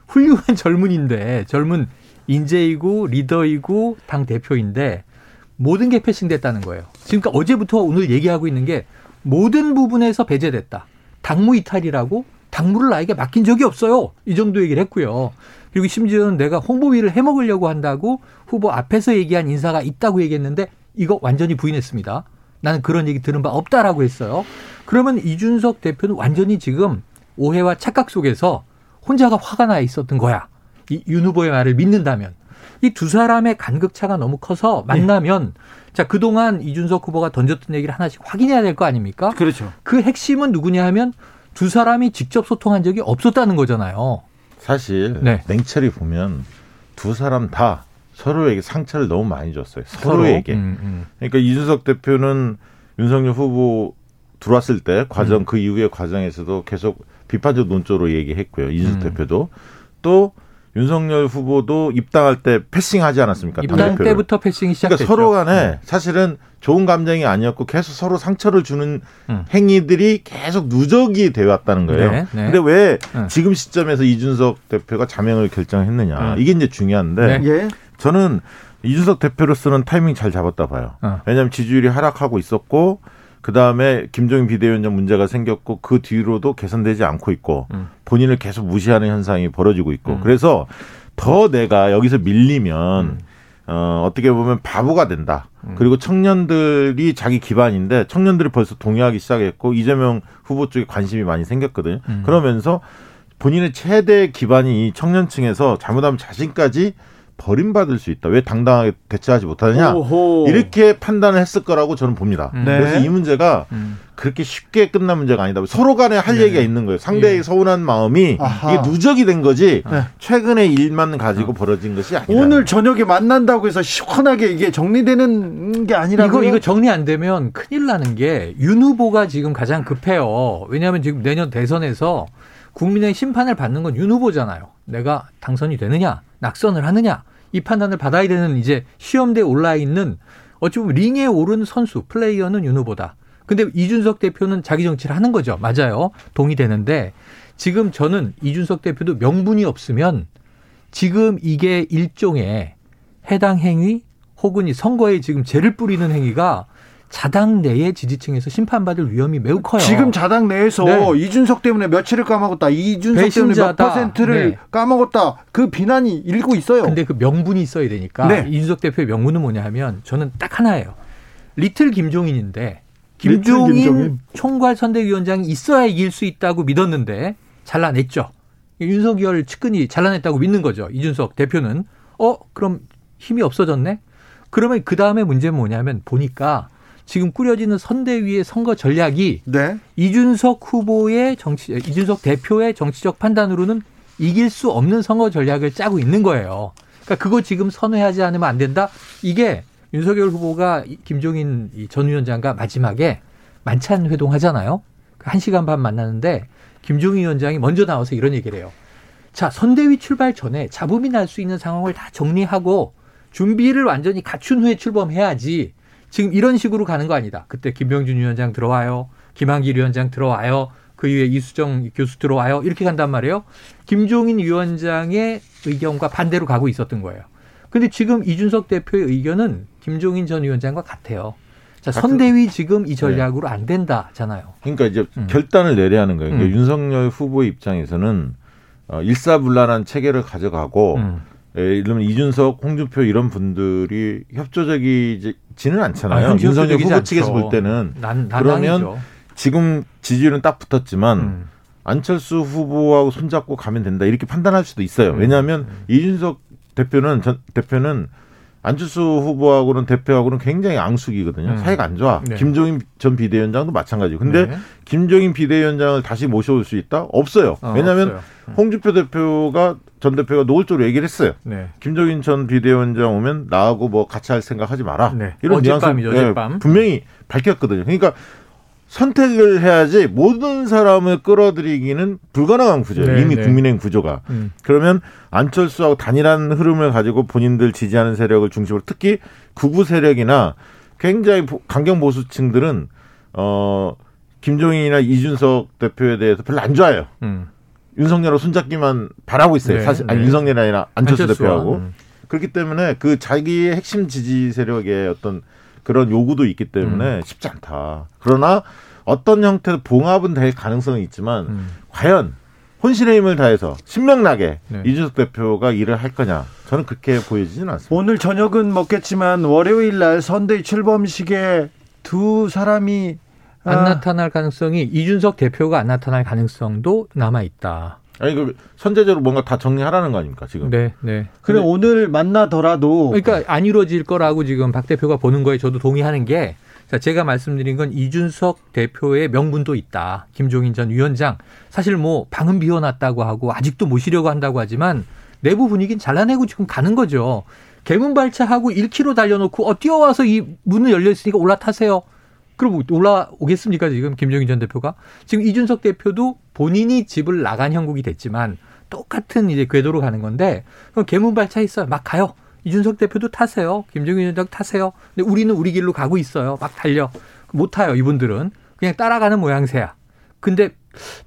훌륭한 젊은인데 젊은 인재이고 리더이고 당 대표인데 모든 게 패싱됐다는 거예요. 지금까 어제부터 오늘 얘기하고 있는 게 모든 부분에서 배제됐다. 당무 이탈이라고 당무를 나에게 맡긴 적이 없어요. 이 정도 얘기를 했고요. 그리고 심지어는 내가 홍보위를 해먹으려고 한다고 후보 앞에서 얘기한 인사가 있다고 얘기했는데 이거 완전히 부인했습니다. 나는 그런 얘기 들은 바 없다라고 했어요. 그러면 이준석 대표는 완전히 지금 오해와 착각 속에서 혼자가 화가 나 있었던 거야. 이윤 후보의 말을 믿는다면. 이 두 사람의 간극차가 너무 커서 만나면 네. 자, 그동안 이준석 후보가 던졌던 얘기를 하나씩 확인해야 될 거 아닙니까? 그렇죠. 그 핵심은 누구냐 하면 두 사람이 직접 소통한 적이 없었다는 거잖아요. 사실 네. 냉철히 보면 두 사람 다 서로에게 상처를 너무 많이 줬어요. 서로에게. 서로? 음, 음. 그러니까 이준석 대표는 윤석열 후보 들어왔을 때 과정 음. 그 이후의 과정에서도 계속 비판적 논조로 얘기했고요. 이준석 음. 대표도 또 윤석열 후보도 입당할 때 패싱하지 않았습니까? 입당 때부터 패싱이 시작됐죠. 그러니까 서로 간에 네. 사실은 좋은 감정이 아니었고 계속 서로 상처를 주는 음. 행위들이 계속 누적이 되어 왔다는 거예요. 네, 네. 근데 왜 음. 지금 시점에서 이준석 대표가 자명을 결정했느냐. 음. 이게 이제 중요한데 네. 예. 저는 이준석 대표로서는 타이밍 잘 잡았다 봐요. 어. 왜냐하면 지지율이 하락하고 있었고 그 다음에 김종인 비대위원장 문제가 생겼고 그 뒤로도 개선되지 않고 있고 음. 본인을 계속 무시하는 현상이 벌어지고 있고 음. 그래서 더 내가 여기서 밀리면 음. 어, 어떻게 보면 바보가 된다. 음. 그리고 청년들이 자기 기반인데 청년들이 벌써 동의하기 시작했고 이재명 후보 쪽에 관심이 많이 생겼거든요. 음. 그러면서 본인의 최대 기반이 이 청년층에서 잘못하면 자신까지 버림받을 수 있다. 왜 당당하게 대처하지 못하느냐? 오호. 이렇게 판단을 했을 거라고 저는 봅니다. 네. 그래서 이 문제가 음. 그렇게 쉽게 끝난 문제가 아니다. 서로 간에 할 네. 얘기가 있는 거예요. 상대의 예. 서운한 마음이 아하. 이게 누적이 된 거지. 네. 최근의 일만 가지고 벌어진 것이 아니다. 오늘 저녁에 만난다고 해서 시원하게 이게 정리되는 게 아니라 이거 이거 정리 안 되면 큰일 나는 게 윤 후보가 지금 가장 급해요. 왜냐하면 지금 내년 대선에서 국민의 심판을 받는 건 윤 후보잖아요. 내가 당선이 되느냐, 낙선을 하느냐 이 판단을 받아야 되는 이제 시험대에 올라 있는 어찌 보면 링에 오른 선수 플레이어는 윤 후보다. 근데 이준석 대표는 자기 정치를 하는 거죠. 맞아요. 동의되는데 지금 저는 이준석 대표도 명분이 없으면 지금 이게 일종의 해당 행위 혹은 이 선거에 지금 죄를 뿌리는 행위가 자당 내의 지지층에서 심판받을 위험이 매우 커요. 지금 자당 내에서 네. 이준석 때문에 며칠을 까먹었다. 이준석 배신자다. 때문에 몇 퍼센트를 네. 까먹었다. 그 비난이 일고 있어요. 근데 그 명분이 있어야 되니까 네. 이준석 대표의 명분은 뭐냐 하면 저는 딱 하나예요. 리틀 김종인인데 김종인, 김종인. 총괄 선대위원장이 있어야 이길 수 있다고 믿었는데 잘라냈죠. 윤석열 측근이 잘라냈다고 믿는 거죠. 이준석 대표는 어 그럼 힘이 없어졌네. 그러면 그 다음에 문제는 뭐냐면 보니까 지금 꾸려지는 선대위의 선거 전략이 네. 이준석 후보의 정치 이준석 대표의 정치적 판단으로는 이길 수 없는 선거 전략을 짜고 있는 거예요. 그러니까 그거 지금 선회하지 않으면 안 된다. 이게 윤석열 후보가 김종인 전 위원장과 마지막에 만찬 회동 하잖아요. 한 시간 반 만나는데 김종인 위원장이 먼저 나와서 이런 얘기를 해요. 자, 선대위 출발 전에 잡음이 날 수 있는 상황을 다 정리하고 준비를 완전히 갖춘 후에 출범해야지 지금 이런 식으로 가는 거 아니다. 그때 김병준 위원장 들어와요. 김한길 위원장 들어와요. 그 이후에 이수정 교수 들어와요. 이렇게 간단 말이에요. 김종인 위원장의 의견과 반대로 가고 있었던 거예요. 근데 지금 이준석 대표의 의견은 김종인 전 위원장과 같아요. 자, 선대위 지금 이 전략으로 안 된다잖아요. 그러니까 이제 음. 결단을 내려야 하는 거예요. 그러니까 음. 윤석열 후보의 입장에서는 어, 일사불란한 체계를 가져가고 음. 예, 이러면 이준석, 홍준표 이런 분들이 협조적이지는 않잖아요. 아, 윤석열 후보 측에서 볼 때는 난, 그러면 지금 지지율은 딱 붙었지만 음. 안철수 후보하고 손잡고 가면 된다 이렇게 판단할 수도 있어요. 음. 왜냐하면 음. 이준석 대표는 전 대표는 안철수 후보하고는 대표하고는 굉장히 앙숙이거든요. 음. 사이가 안 좋아. 네. 김종인 전 비대위원장도 마찬가지고. 근데 네. 김종인 비대위원장을 다시 모셔올 수 있다? 없어요. 어, 왜냐하면 없어요. 음. 홍준표 대표가 전 대표가 노골적으로 얘기를 했어요. 네. 김종인 전 비대위원장 오면 나하고 뭐 같이 할 생각 하지 마라. 네. 이런 어젯밤이죠, 뉘앙스 네, 분명히 밝혔거든요. 그러니까 선택을 해야지 모든 사람을 끌어들이기는 불가능한 구조예요. 네, 이미 네. 국민의힘 구조가. 음. 그러면 안철수하고 단일한 흐름을 가지고 본인들 지지하는 세력을 중심으로 특히 구구 세력이나 굉장히 강경 보수층들은 어 김종인이나 이준석 대표에 대해서 별로 안 좋아해요. 음. 윤석열하고 손잡기만 바라고 있어요. 네, 사실 아니 네. 윤석열이 아니라 안철수, 안철수 대표하고. 음. 그렇기 때문에 그 자기의 핵심 지지 세력의 어떤 그런 요구도 있기 때문에 음. 쉽지 않다. 그러나 어떤 형태로 봉합은 될 가능성은 있지만 음. 과연 혼신의 힘을 다해서 신명나게 네. 이준석 대표가 일을 할 거냐 저는 그렇게 보여지지는 않습니다. 오늘 저녁은 먹겠지만 월요일 날 선대위 출범식에 두 사람이 안 아. 나타날 가능성이 이준석 대표가 안 나타날 가능성도 남아 있다. 아니 그 선제적으로 뭔가 다 정리하라는 거 아닙니까 지금? 네, 네. 그래 오늘 만나더라도 그러니까 안 이루어질 거라고 지금 박 대표가 보는 거에 저도 동의하는 게 자, 제가 말씀드린 건 이준석 대표의 명분도 있다. 김종인 전 위원장 사실 뭐 방은 비워놨다고 하고 아직도 모시려고 한다고 하지만 내부 분위기는 잘라내고 지금 가는 거죠. 개문 발차하고 1km 달려놓고 어 뛰어와서 이 문은 열려 있으니까 올라타세요. 그럼 올라오겠습니까 지금 김정인 전 대표가? 지금 이준석 대표도 본인이 집을 나간 형국이 됐지만 똑같은 이제 궤도로 가는 건데 그럼 개문발차 있어요. 막 가요. 이준석 대표도 타세요. 김정인 위원장 타세요. 근데 우리는 우리 길로 가고 있어요. 막 달려. 못 타요 이분들은. 그냥 따라가는 모양새야. 근데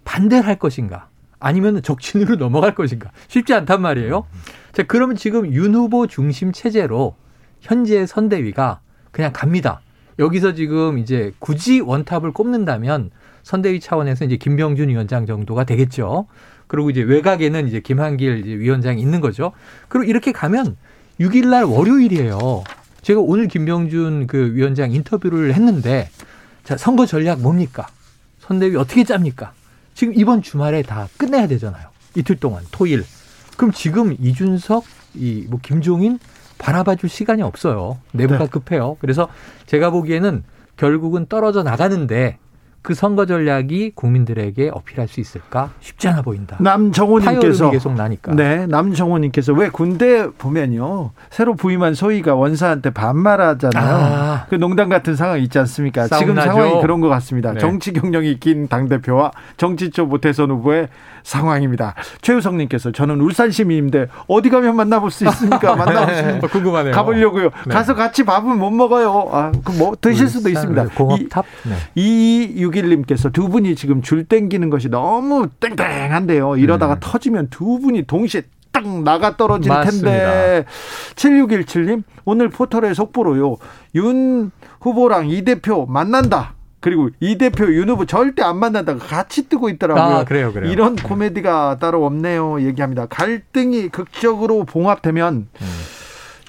반대를 할 것인가? 아니면 적진으로 넘어갈 것인가? 쉽지 않단 말이에요. 자 그러면 지금 윤 후보 중심 체제로 현재 선대위가 그냥 갑니다. 여기서 지금 이제 굳이 원탑을 꼽는다면 선대위 차원에서 이제 김병준 위원장 정도가 되겠죠. 그리고 이제 외곽에는 이제 김한길 이제 위원장이 있는 거죠. 그리고 이렇게 가면 6일 날 월요일이에요. 제가 오늘 김병준 그 위원장 인터뷰를 했는데 자, 선거 전략 뭡니까? 선대위 어떻게 짭니까? 지금 이번 주말에 다 끝내야 되잖아요. 이틀 동안 토일. 그럼 지금 이준석, 이 뭐 김종인 바라봐 줄 시간이 없어요. 내부가 네. 급해요. 그래서 제가 보기에는 결국은 떨어져 나가는데 그 선거 전략이 국민들에게 어필할 수 있을까 쉽지 않아 보인다. 남정호님께서 계속 나니까. 네, 남정호님께서 왜 군대 보면요 새로 부임한 소위가 원사한테 반말하잖아요. 아. 그 농담 같은 상황 있지 않습니까? 지금 나죠. 상황이 그런 것 같습니다. 네. 정치 경력이 긴당 대표와 정치 쪽 모태선 후보의 상황입니다. 최우성님께서 저는 울산 시민인데 어디 가면 만나볼 수 있습니까? 만나볼 수 있는 궁금하네요. 가보려고요. 네. 가서 같이 밥은 못 먹어요. 아, 그뭐 드실 수도 있습니다. 공업탑. 이, 네. 6일님께서 두 분이 지금 줄 땡기는 것이 너무 땡땡한데요. 이러다가 음. 터지면 두 분이 동시에 딱 나가 떨어질. 텐데 7617님 오늘 포털의 속보로요 윤 후보랑 이 대표 만난다 그리고 이 대표 윤 후보 절대 안 만난다고 같이 뜨고 있더라고요. 아, 그래요, 그래요. 이런 코미디가 따로 없네요. 얘기합니다. 갈등이 극적으로 봉합되면 음.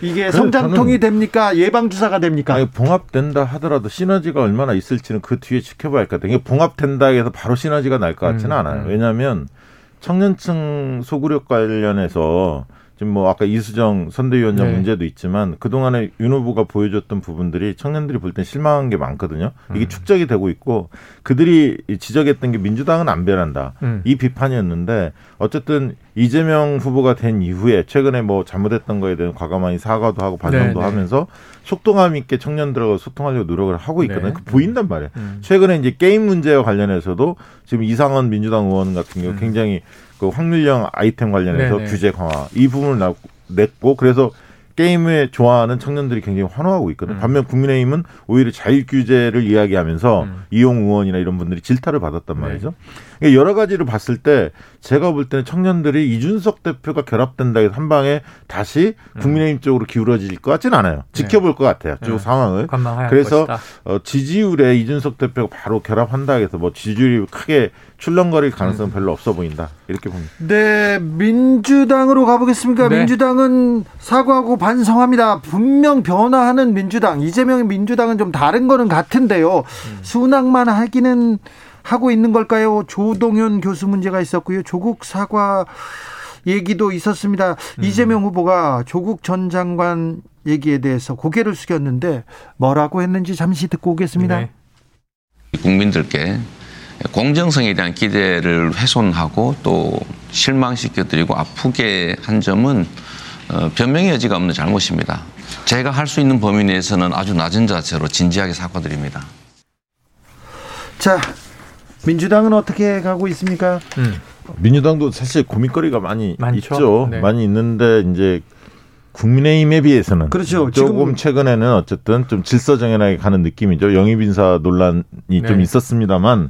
이게 성장통이 됩니까? 예방주사가 됩니까? 아니, 봉합된다 하더라도 시너지가 얼마나 있을지는 그 뒤에 지켜봐야 할 것 같아요. 이게 봉합된다 해서 바로 시너지가 날 것 같지는 음, 않아요. 음. 왜냐하면 청년층 소구력 관련해서 지금 뭐 아까 이수정 선대위원장 네. 문제도 있지만 그동안에 윤 후보가 보여줬던 부분들이 청년들이 볼 땐 실망한 게 많거든요. 이게 음. 축적이 되고 있고 그들이 지적했던 게 민주당은 안 변한다. 음. 이 비판이었는데 어쨌든 이재명 후보가 된 이후에 최근에 뭐 잘못했던 거에 대한 과감하게 사과도 하고 반성도 네, 네. 하면서 속도감 있게 청년들하고 소통하려고 노력을 하고 있거든요. 네. 그 보인단 말이에요. 음. 최근에 이제 게임 문제와 관련해서도 지금 이상원 민주당 의원 같은 경우 음. 굉장히 그 확률형 아이템 관련해서 네네. 규제 강화 이 부분을 냈고 그래서 게임을 좋아하는 청년들이 굉장히 환호하고 있거든요. 음. 반면 국민의힘은 오히려 자율 규제를 이야기하면서 음. 이용 의원이나 이런 분들이 질타를 받았단 네. 말이죠. 네. 여러 가지를 봤을 때 제가 볼 때는 청년들이 이준석 대표가 결합된다 해서 한 방에 다시 음. 국민의힘 음. 쪽으로 기울어질 것 같지는 않아요. 네. 지켜볼 네. 것 같아요. 쭉 네. 상황을. 그래서 어, 지지율에 이준석 대표가 바로 결합한다 해서 뭐 지지율이 크게 출렁거릴 가능성은 음. 별로 없어 보인다. 이렇게 봅니다. 네, 민주당으로 가보겠습니까? 네. 민주당은 사과하고 반성합니다. 분명 변화하는 민주당. 이재명의 민주당은 좀 다른 거는 같은데요. 음. 순항만 하기는 하고 있는 걸까요? 조동현 교수 문제가 있었고요. 조국 사과 얘기도 있었습니다. 음. 이재명 후보가 조국 전 장관 얘기에 대해서 고개를 숙였는데 뭐라고 했는지 잠시 듣고 오겠습니다. 네. 국민들께 공정성에 대한 기대를 훼손하고 또 실망시켜드리고 아프게 한 점은 어, 변명의 여지가 없는 잘못입니다. 제가 할 수 있는 범위 내에서는 아주 낮은 자세로 진지하게 사과드립니다. 자, 민주당은 어떻게 가고 있습니까? 음. 민주당도 사실 고민거리가 많이 많죠? 있죠. 네. 많이 있는데 이제 국민의힘에 비해서는 그렇죠. 조금 최근에는 어쨌든 좀 질서정연하게 가는 느낌이죠. 영입 인사 논란이 네. 좀 있었습니다만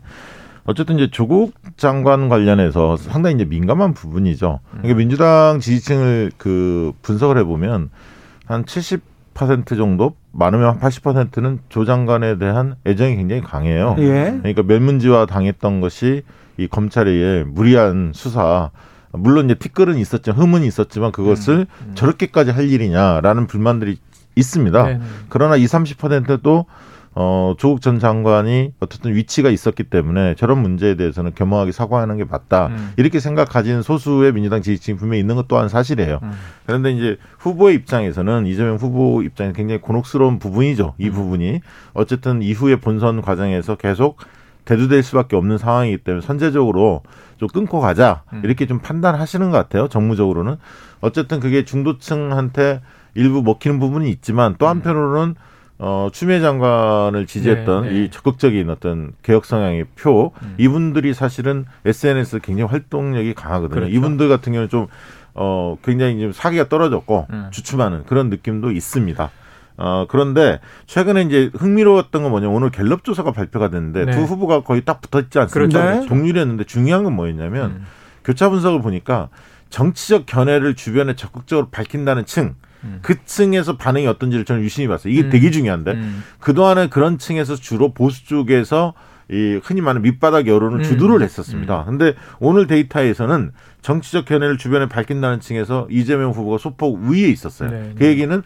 어쨌든 이제 조국 장관 관련해서 상당히 이제 민감한 부분이죠. 그러니까 민주당 지지층을 그 분석을 해보면 한 70% 정도 많으면 한 80%는 조 장관에 대한 애정이 굉장히 강해요. 예. 그러니까 멸문지화 당했던 것이 이 검찰의 무리한 수사 물론 이제 티끌은 있었지만 흠은 있었지만 그것을 음, 음. 저렇게까지 할 일이냐라는 불만들이 있습니다. 네네. 그러나 20, 30%도 어, 조국 전 장관이 어쨌든 위치가 있었기 때문에 저런 문제에 대해서는 겸허하게 사과하는 게 맞다. 음. 이렇게 생각 가진 소수의 민주당 지지층이 분명히 있는 것 또한 사실이에요. 음. 그런데 이제 후보의 입장에서는 이재명 후보 입장에 굉장히 곤혹스러운 부분이죠. 이 음. 부분이. 어쨌든 이후의 본선 과정에서 계속 대두될 수밖에 없는 상황이기 때문에 선제적으로 좀 끊고 가자. 음. 이렇게 좀 판단하시는 것 같아요. 정무적으로는. 어쨌든 그게 중도층한테 일부 먹히는 부분이 있지만 또 음. 한편으로는 어, 추미애 장관을 지지했던 네, 네. 이 적극적인 어떤 개혁 성향의 표, 음. 이분들이 사실은 SNS 굉장히 활동력이 강하거든요. 그렇죠. 이분들 같은 경우는 좀, 어, 굉장히 좀 사기가 떨어졌고, 음. 주춤하는 그런 느낌도 있습니다. 어, 그런데 최근에 이제 흥미로웠던 건 뭐냐 면 오늘 갤럽 조사가 발표가 됐는데 네. 두 후보가 거의 딱 붙어 있지 않습니까? 그렇죠. 동률이었는데 중요한 건 뭐였냐면 음. 교차 분석을 보니까 정치적 견해를 주변에 적극적으로 밝힌다는 층 음. 그 층에서 반응이 어떤지를 저는 유심히 봤어요. 이게 음. 되게 중요한데 음. 그 동안에 그런 층에서 주로 보수 쪽에서 이 흔히 말하는 밑바닥 여론을 음. 주도를 했었습니다. 음. 근데 오늘 데이터에서는 정치적 견해를 주변에 밝힌다는 층에서 이재명 후보가 소폭 위에 있었어요. 네, 그 네. 얘기는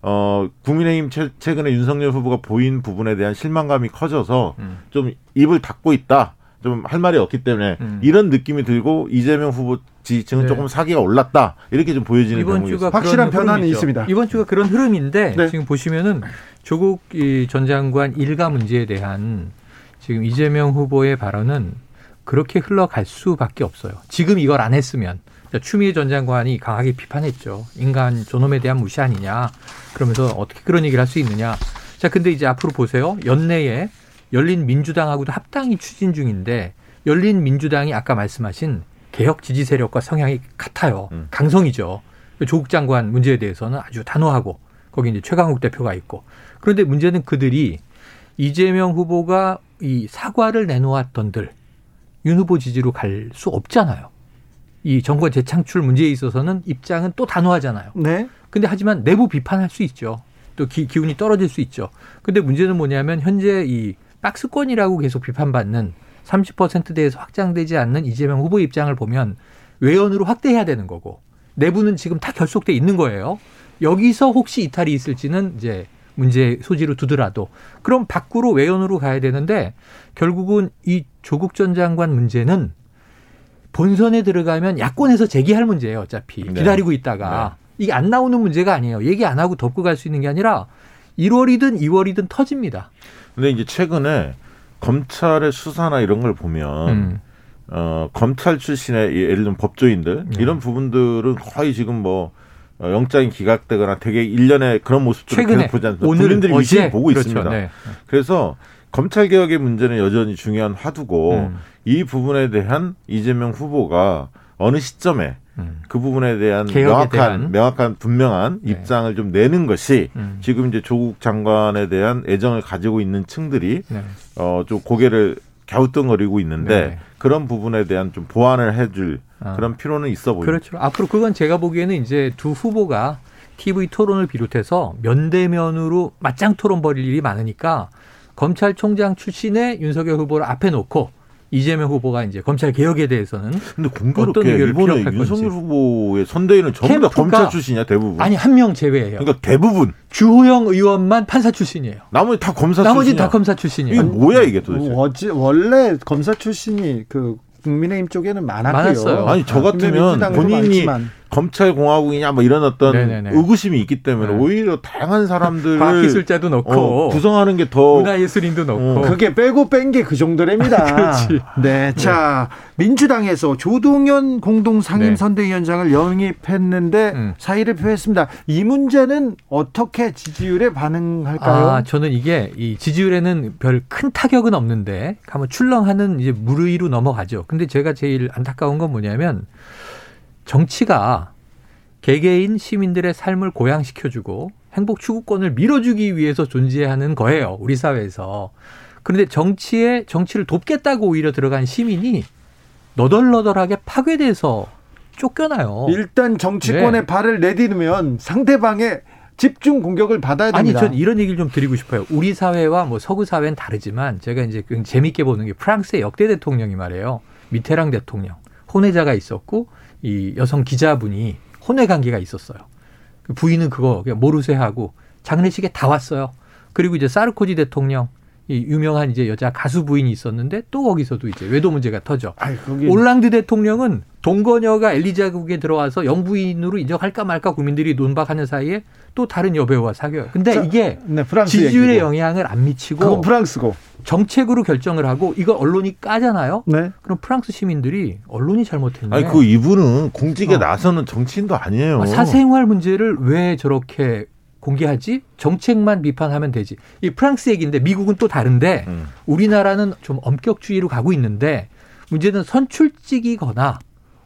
어, 국민의힘 최, 최근에 윤석열 후보가 보인 부분에 대한 실망감이 커져서 음. 좀 입을 닫고 있다. 좀 할 말이 없기 때문에 음. 이런 느낌이 들고 이재명 후보 지지층은 네. 조금 사기가 올랐다 이렇게 좀 보여지는 이번 주가 확실한 변화는 있습니다. 이번 주가 그런 흐름인데 네. 지금 보시면은 조국 전 장관 일가 문제에 대한 지금 이재명 후보의 발언은 그렇게 흘러갈 수밖에 없어요. 지금 이걸 안 했으면 추미애 전 장관이 강하게 비판했죠. 인간 존엄에 대한 무시 아니냐. 그러면서 어떻게 그런 얘기를 할 수 있느냐. 자, 근데 이제 앞으로 보세요. 연내에 열린 민주당하고도 합당이 추진 중인데 열린 민주당이 아까 말씀하신 개혁 지지 세력과 성향이 같아요. 음. 강성이죠. 조국 장관 문제에 대해서는 아주 단호하고 거기 이제 최강욱 대표가 있고 그런데 문제는 그들이 이재명 후보가 이 사과를 내놓았던들 윤 후보 지지로 갈 수 없잖아요. 이 정권 재창출 문제에 있어서는 입장은 또 단호하잖아요. 네. 근데 하지만 내부 비판할 수 있죠. 또 기, 기운이 떨어질 수 있죠. 근데 문제는 뭐냐면 현재 이 박스권이라고 계속 비판받는 30%대에서 확장되지 않는 이재명 후보 입장을 보면 외연으로 확대해야 되는 거고 내부는 지금 다 결속돼 있는 거예요. 여기서 혹시 이탈이 있을지는 이제 문제 소지로 두더라도 그럼 밖으로 외연으로 가야 되는데 결국은 이 조국 전 장관 문제는 본선에 들어가면 야권에서 제기할 문제예요. 어차피 네. 기다리고 있다가 네. 이게 안 나오는 문제가 아니에요. 얘기 안 하고 덮고 갈 수 있는 게 아니라 1월이든 2월이든 터집니다. 근데 이제 최근에 검찰의 수사나 이런 걸 보면 음. 어, 검찰 출신의 예를 들면 법조인들 네. 이런 부분들은 거의 지금 뭐 어, 영장이 기각되거나 되게 일련의 그런 모습들을 계속 보지 않습니까? 오늘 국민들이 보고 그렇죠. 있습니다. 네. 그래서 검찰 개혁의 문제는 여전히 중요한 화두고 음. 이 부분에 대한 이재명 후보가 어느 시점에 음. 그 부분에 대한 명확한 대한. 명확한 분명한 네. 입장을 좀 내는 것이 음. 지금 이제 조국 장관에 대한 애정을 가지고 있는 층들이 네. 어좀 고개를 갸우뚱거리고 있는데 네. 그런 부분에 대한 좀 보완을 해줄 아. 그런 필요는 있어 보입니다. 그렇죠. 앞으로 그건 제가 보기에는 이제 두 후보가 TV 토론을 비롯해서 면대면으로 맞짱 토론 벌일 일이 많으니까 검찰총장 출신의 윤석열 후보를 앞에 놓고 이재명 후보가 이제 검찰 개혁에 대해서는 근데 공교롭게 이번에 윤석열 후보의 선대위는 전부 다 검찰 출신이야 대부분. 아니 한 명 제외예요. 그러니까 대부분 주호영 의원만 판사 출신이에요. 나머지 다 검사 나머지 출신이야. 다 검사 출신이에요. 이게 뭐야 이게 도대체? 어찌, 원래 검사 출신이 그 국민의힘 쪽에는 많았고요. 많았어요. 아니 저 같으면 본인이 검찰 공화국이냐 뭐 이런 어떤 네네네. 의구심이 있기 때문에 네. 오히려 다양한 사람들을 과학기술자도 넣고 어, 구성하는 게 더 문화예술인도 넣고 어. 그게 빼고 뺀 게 그 정도랍니다. 네, 자 민주당에서 조동현 공동 상임 네. 선대위원장을 영입했는데 음. 사의를 표했습니다. 이 문제는 어떻게 지지율에 반응할까요? 아, 저는 이게 이 지지율에는 별 큰 타격은 없는데 가면 출렁하는 이제 무르위로 넘어가죠. 근데 제가 제일 안타까운 건 뭐냐면 정치가 개개인 시민들의 삶을 고양시켜주고 행복 추구권을 밀어주기 위해서 존재하는 거예요. 우리 사회에서. 그런데 정치에 정치를 돕겠다고 오히려 들어간 시민이 너덜너덜하게 파괴돼서 쫓겨나요. 일단 정치권에 네. 발을 내디르면 상대방의 집중 공격을 받아야 됩니다. 아니, 전 이런 얘기를 좀 드리고 싶어요. 우리 사회와 뭐 서구 사회는 다르지만 제가 이제 재밌게 보는 게 프랑스의 역대 대통령이 말이에요. 미테랑 대통령. 혼외자가 있었고 이 여성 기자분이 혼외 관계가 있었어요. 그 부인은 그거 그냥 모르쇠 하고 장례식에 다 왔어요. 그리고 이제 사르코지 대통령 이 유명한 이제 여자 가수 부인이 있었는데 또 거기서도 이제 외도 문제가 터져. 아이, 거기... 올랑드 대통령은 동거녀가 엘리자국에 들어와서 영부인으로 인정할까 말까 국민들이 논박하는 사이에 또 다른 여배우와 사귀어요. 근데 자, 이게 네, 지지율에 영향을 안 미치고 그건 프랑스고 정책으로 결정을 하고 이거 언론이 까잖아요. 네. 그럼 프랑스 시민들이 언론이 잘못했네. 아니 그 이분은 공직에 어. 나서는 정치인도 아니에요. 사생활 문제를 왜 저렇게 공개하지? 정책만 비판하면 되지. 이 프랑스 얘기인데 미국은 또 다른데 음. 우리나라는 좀 엄격주의로 가고 있는데 문제는 선출직이거나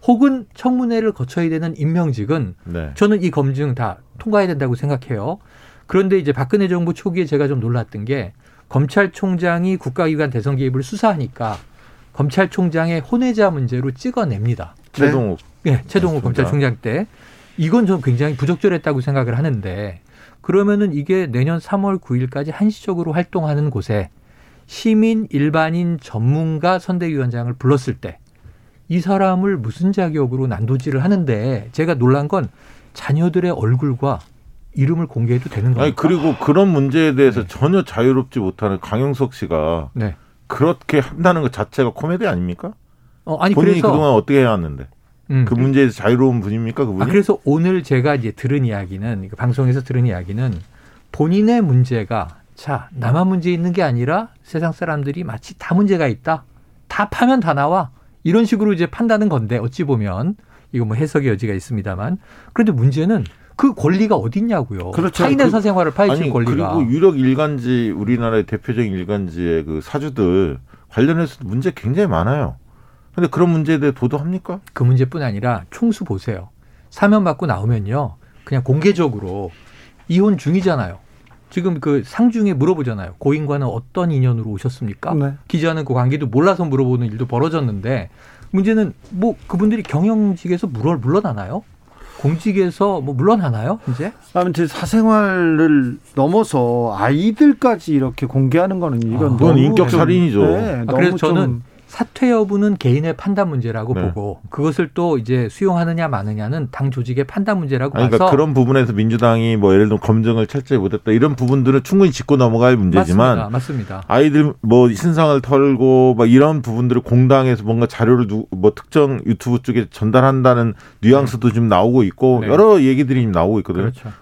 혹은 청문회를 거쳐야 되는 임명직은 네. 저는 이 검증 다 통과해야 된다고 생각해요. 그런데 이제 박근혜 정부 초기에 제가 좀 놀랐던 게 검찰총장이 국가기관 대선 개입을 수사하니까 검찰총장의 혼외자 문제로 찍어냅니다. 최동욱. 네, 네 최동욱 검찰총장 때. 이건 좀 굉장히 부적절했다고 생각을 하는데 그러면은 이게 내년 3월 9일까지 한시적으로 활동하는 곳에 시민, 일반인, 전문가 선대위원장을 불렀을 때 이 사람을 무슨 자격으로 난도질을 하는데 제가 놀란 건 자녀들의 얼굴과 이름을 공개해도 되는 거예요. 아니 그리고 그런 문제에 대해서 네. 전혀 자유롭지 못하는 강영석 씨가 네. 그렇게 한다는 것 자체가 코미디 아닙니까? 어, 아니 본인이 그래서 그동안 어떻게 해왔는데 음. 그 문제에서 자유로운 분입니까 그분이? 아, 그래서 오늘 제가 이제 들은 이야기는 방송에서 들은 이야기는 본인의 문제가 자 나만 문제 있는 게 아니라 세상 사람들이 마치 다 문제가 있다. 다 파면 다 나와. 이런 식으로 이제 판다는 건데 어찌 보면 이거 뭐 해석의 여지가 있습니다만 그런데 문제는 그 권리가 어디 있냐고요. 그렇죠. 타인의 그, 사생활을 파헤칠 권리가. 그리고 유력 일간지 우리나라의 대표적인 일간지의 그 사주들 관련해서 문제 굉장히 많아요. 근데 그런 문제에 대해 도도합니까? 그 문제뿐 아니라 총수 보세요. 사면 받고 나오면요. 그냥 공개적으로 이혼 중이잖아요. 지금 그 상중에 물어보잖아요. 고인과는 어떤 인연으로 오셨습니까? 네. 기자는 그 관계도 몰라서 물어보는 일도 벌어졌는데 문제는 뭐 그분들이 경영직에서 물어 물러나나요? 공직에서 뭐 물러나나요? 이제? 아무튼 사생활을 넘어서 아이들까지 이렇게 공개하는 거는 이건 아, 인격 살인이죠. 네, 아, 그래서 저는 사퇴 여부는 개인의 판단 문제라고 네. 보고 그것을 또 이제 수용하느냐 마느냐는 당 조직의 판단 문제라고 아니, 그러니까 그런 부분에서 민주당이 뭐 예를 들면 검증을 철저히 못했다 이런 부분들은 충분히 짚고 넘어갈 문제지만 맞습니다. 맞습니다. 아이들 뭐 신상을 털고 막 이런 부분들을 공당에서 뭔가 자료를 누, 뭐 특정 유튜브 쪽에 전달한다는 뉘앙스도 네. 좀 나오고 있고 네. 여러 얘기들이 좀 나오고 있거든요. 그렇죠.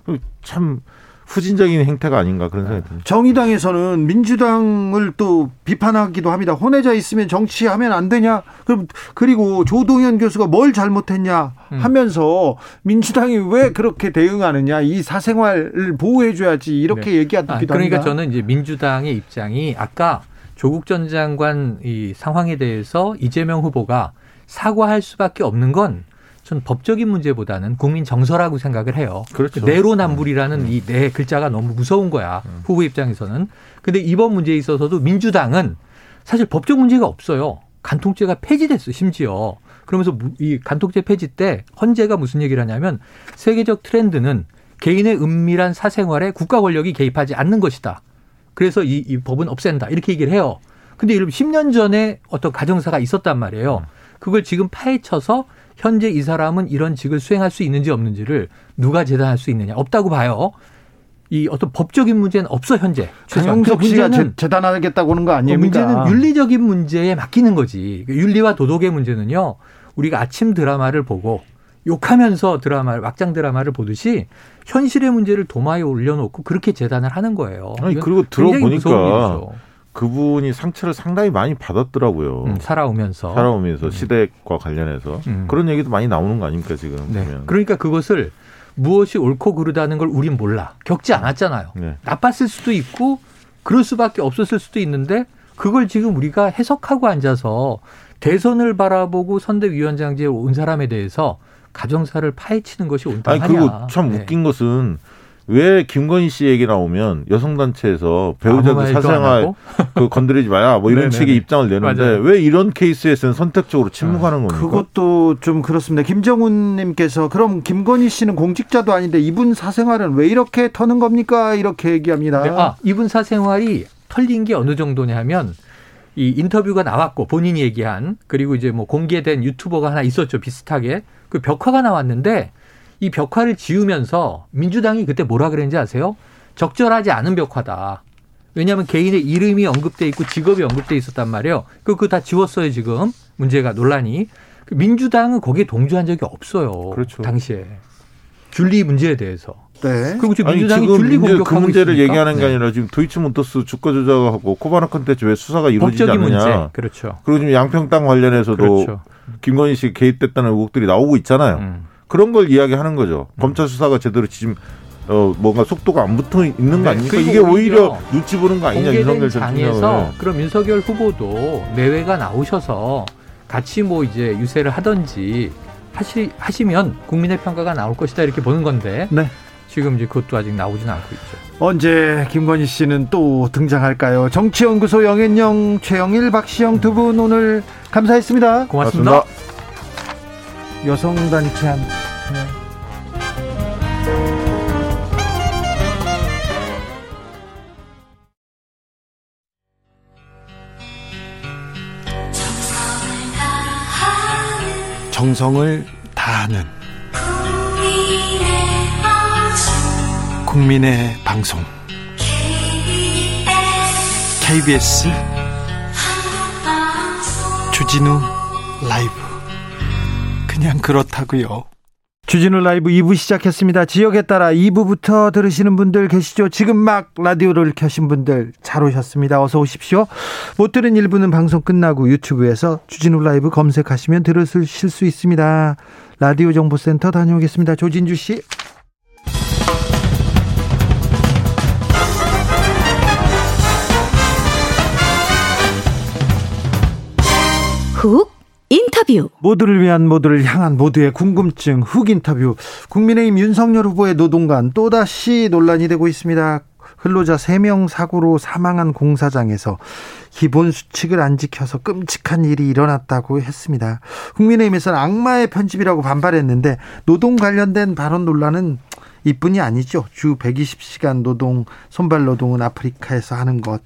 참 후진적인 행태가 아닌가 그런 생각이 듭니다. 정의당에서는 민주당을 또 비판하기도 합니다. 혼외자 있으면 정치하면 안 되냐? 그럼 그리고 조동현 교수가 뭘 잘못했냐 음. 하면서 민주당이 왜 그렇게 대응하느냐? 이 사생활을 보호해 줘야지 이렇게 네. 얘기하기도 아, 그러니까 합니다. 저는 이제 민주당의 입장이 아까 조국 전 장관 이 상황에 대해서 이재명 후보가 사과할 수밖에 없는 건 전 법적인 문제보다는 국민 정서라고 생각을 해요. 그렇죠. 내로남불이라는 음. 이네 글자가 너무 무서운 거야. 음. 후보 입장에서는. 근데 이번 문제에 있어서도 민주당은 사실 법적 문제가 없어요. 간통죄가 폐지됐어, 심지어. 그러면서 이 간통죄 폐지 때 헌재가 무슨 얘기를 하냐면 세계적 트렌드는 개인의 은밀한 사생활에 국가 권력이 개입하지 않는 것이다. 그래서 이, 이 법은 없앤다. 이렇게 얘기를 해요. 근데 이런 10년 전에 어떤 가정사가 있었단 말이에요. 음. 그걸 지금 파헤쳐서 현재 이 사람은 이런 직을 수행할 수 있는지 없는지를 누가 재단할 수 있느냐 없다고 봐요. 이 어떤 법적인 문제는 없어 현재. 장영석 씨가 재단하겠다고 하는 거 아닙니까? 문제는 윤리적인 문제에 맡기는 거지. 윤리와 도덕의 문제는요. 우리가 아침 드라마를 보고 욕하면서 드라마를 막장 드라마를 보듯이 현실의 문제를 도마에 올려놓고 그렇게 재단을 하는 거예요. 아니 그리고 들어보니까 그분이 상처를 상당히 많이 받았더라고요. 음, 살아오면서. 살아오면서 음. 시댁과 관련해서 음. 그런 얘기도 많이 나오는 거 아닙니까 지금? 네. 보면. 그러니까 그것을 무엇이 옳고 그르다는 걸 우린 몰라. 겪지 않았잖아요. 네. 나빴을 수도 있고 그럴 수밖에 없었을 수도 있는데 그걸 지금 우리가 해석하고 앉아서 대선을 바라보고 선대위원장제에 온 사람에 대해서 가정사를 파헤치는 것이 온당하냐. 아니 그리고 참 네. 웃긴 것은 왜 김건희 씨 얘기 나오면 여성단체에서 배우자들 사생활 그 건드리지 마야 뭐 이런 식의 입장을 내는데 맞아요. 왜 이런 케이스에서는 선택적으로 침묵하는 아, 겁니까? 그것도 좀 그렇습니다. 김정훈님께서 그럼 김건희 씨는 공직자도 아닌데 이분 사생활은 왜 이렇게 터는 겁니까? 이렇게 얘기합니다. 네, 아, 이분 사생활이 털린 게 어느 정도냐면 이 인터뷰가 나왔고 본인이 얘기한 그리고 이제 뭐 공개된 유튜버가 하나 있었죠 비슷하게 그 벽화가 나왔는데 이 벽화를 지우면서 민주당이 그때 뭐라 그랬는지 아세요? 적절하지 않은 벽화다. 왜냐하면 개인의 이름이 언급돼 있고 직업이 언급돼 있었단 말이에요. 그거 다 지웠어요 지금 문제가 논란이. 그 민주당은 거기에 동조한 적이 없어요. 그렇죠. 당시에 귤리 문제에 대해서. 네. 그리고 지금 민주당이 아니, 귤리 공격하고 그 문제를? 얘기하는 게 네. 아니라 지금 도이치몬터스 주가 조작하고 코바나 컨텐츠 왜 수사가 이루어지지 않느냐. 문제. 그렇죠. 그리고 지금 양평 땅 관련해서도 그렇죠. 김건희 씨 개입됐다는 의혹들이 나오고 있잖아요. 음. 그런 걸 이야기하는 거죠. 음. 검찰 수사가 제대로 지금 어 뭔가 속도가 안 붙어 있는 거 네, 아닙니까? 이게 오히려 눈치 보는 거 아니냐 윤석열 장에서 그럼 윤석열 후보도 내외가 나오셔서 같이 뭐 이제 유세를 하든지 하시 하시면 국민의 평가가 나올 것이다 이렇게 보는 건데 네. 지금 이제 그것도 아직 나오지는 않고 있죠. 언제 김건희 씨는 또 등장할까요? 정치연구소 영앤영 최영일 박시영 두 분 오늘 감사했습니다. 고맙습니다. 고맙습니다. 여성단체한테 정성을 다하는 국민의 방송. KBS 주진우 라이브. 그냥 그렇다고요. 주진우 라이브 2부 시작했습니다. 지역에 따라 2부부터 들으시는 분들 계시죠? 지금 막 라디오를 켜신 분들 잘 오셨습니다. 어서 오십시오. 못 들은 1부는 방송 끝나고 유튜브에서 주진우 라이브 검색하시면 들으실 수 있습니다. 라디오 정보센터 다녀오겠습니다. 조진주 씨. 훅 인터뷰 모두를 위한 모두를 향한 모두의 궁금증 훅 인터뷰 국민의힘 윤석열 후보의 노동관 또다시 논란이 되고 있습니다. 근로자 3명 사고로 사망한 공사장에서 기본 수칙을 안 지켜서 끔찍한 일이 일어났다고 했습니다. 국민의힘에서는 악마의 편집이라고 반발했는데 노동 관련된 발언 논란은 이뿐이 아니죠. 주 120시간 노동, 손발 노동은 아프리카에서 하는 것.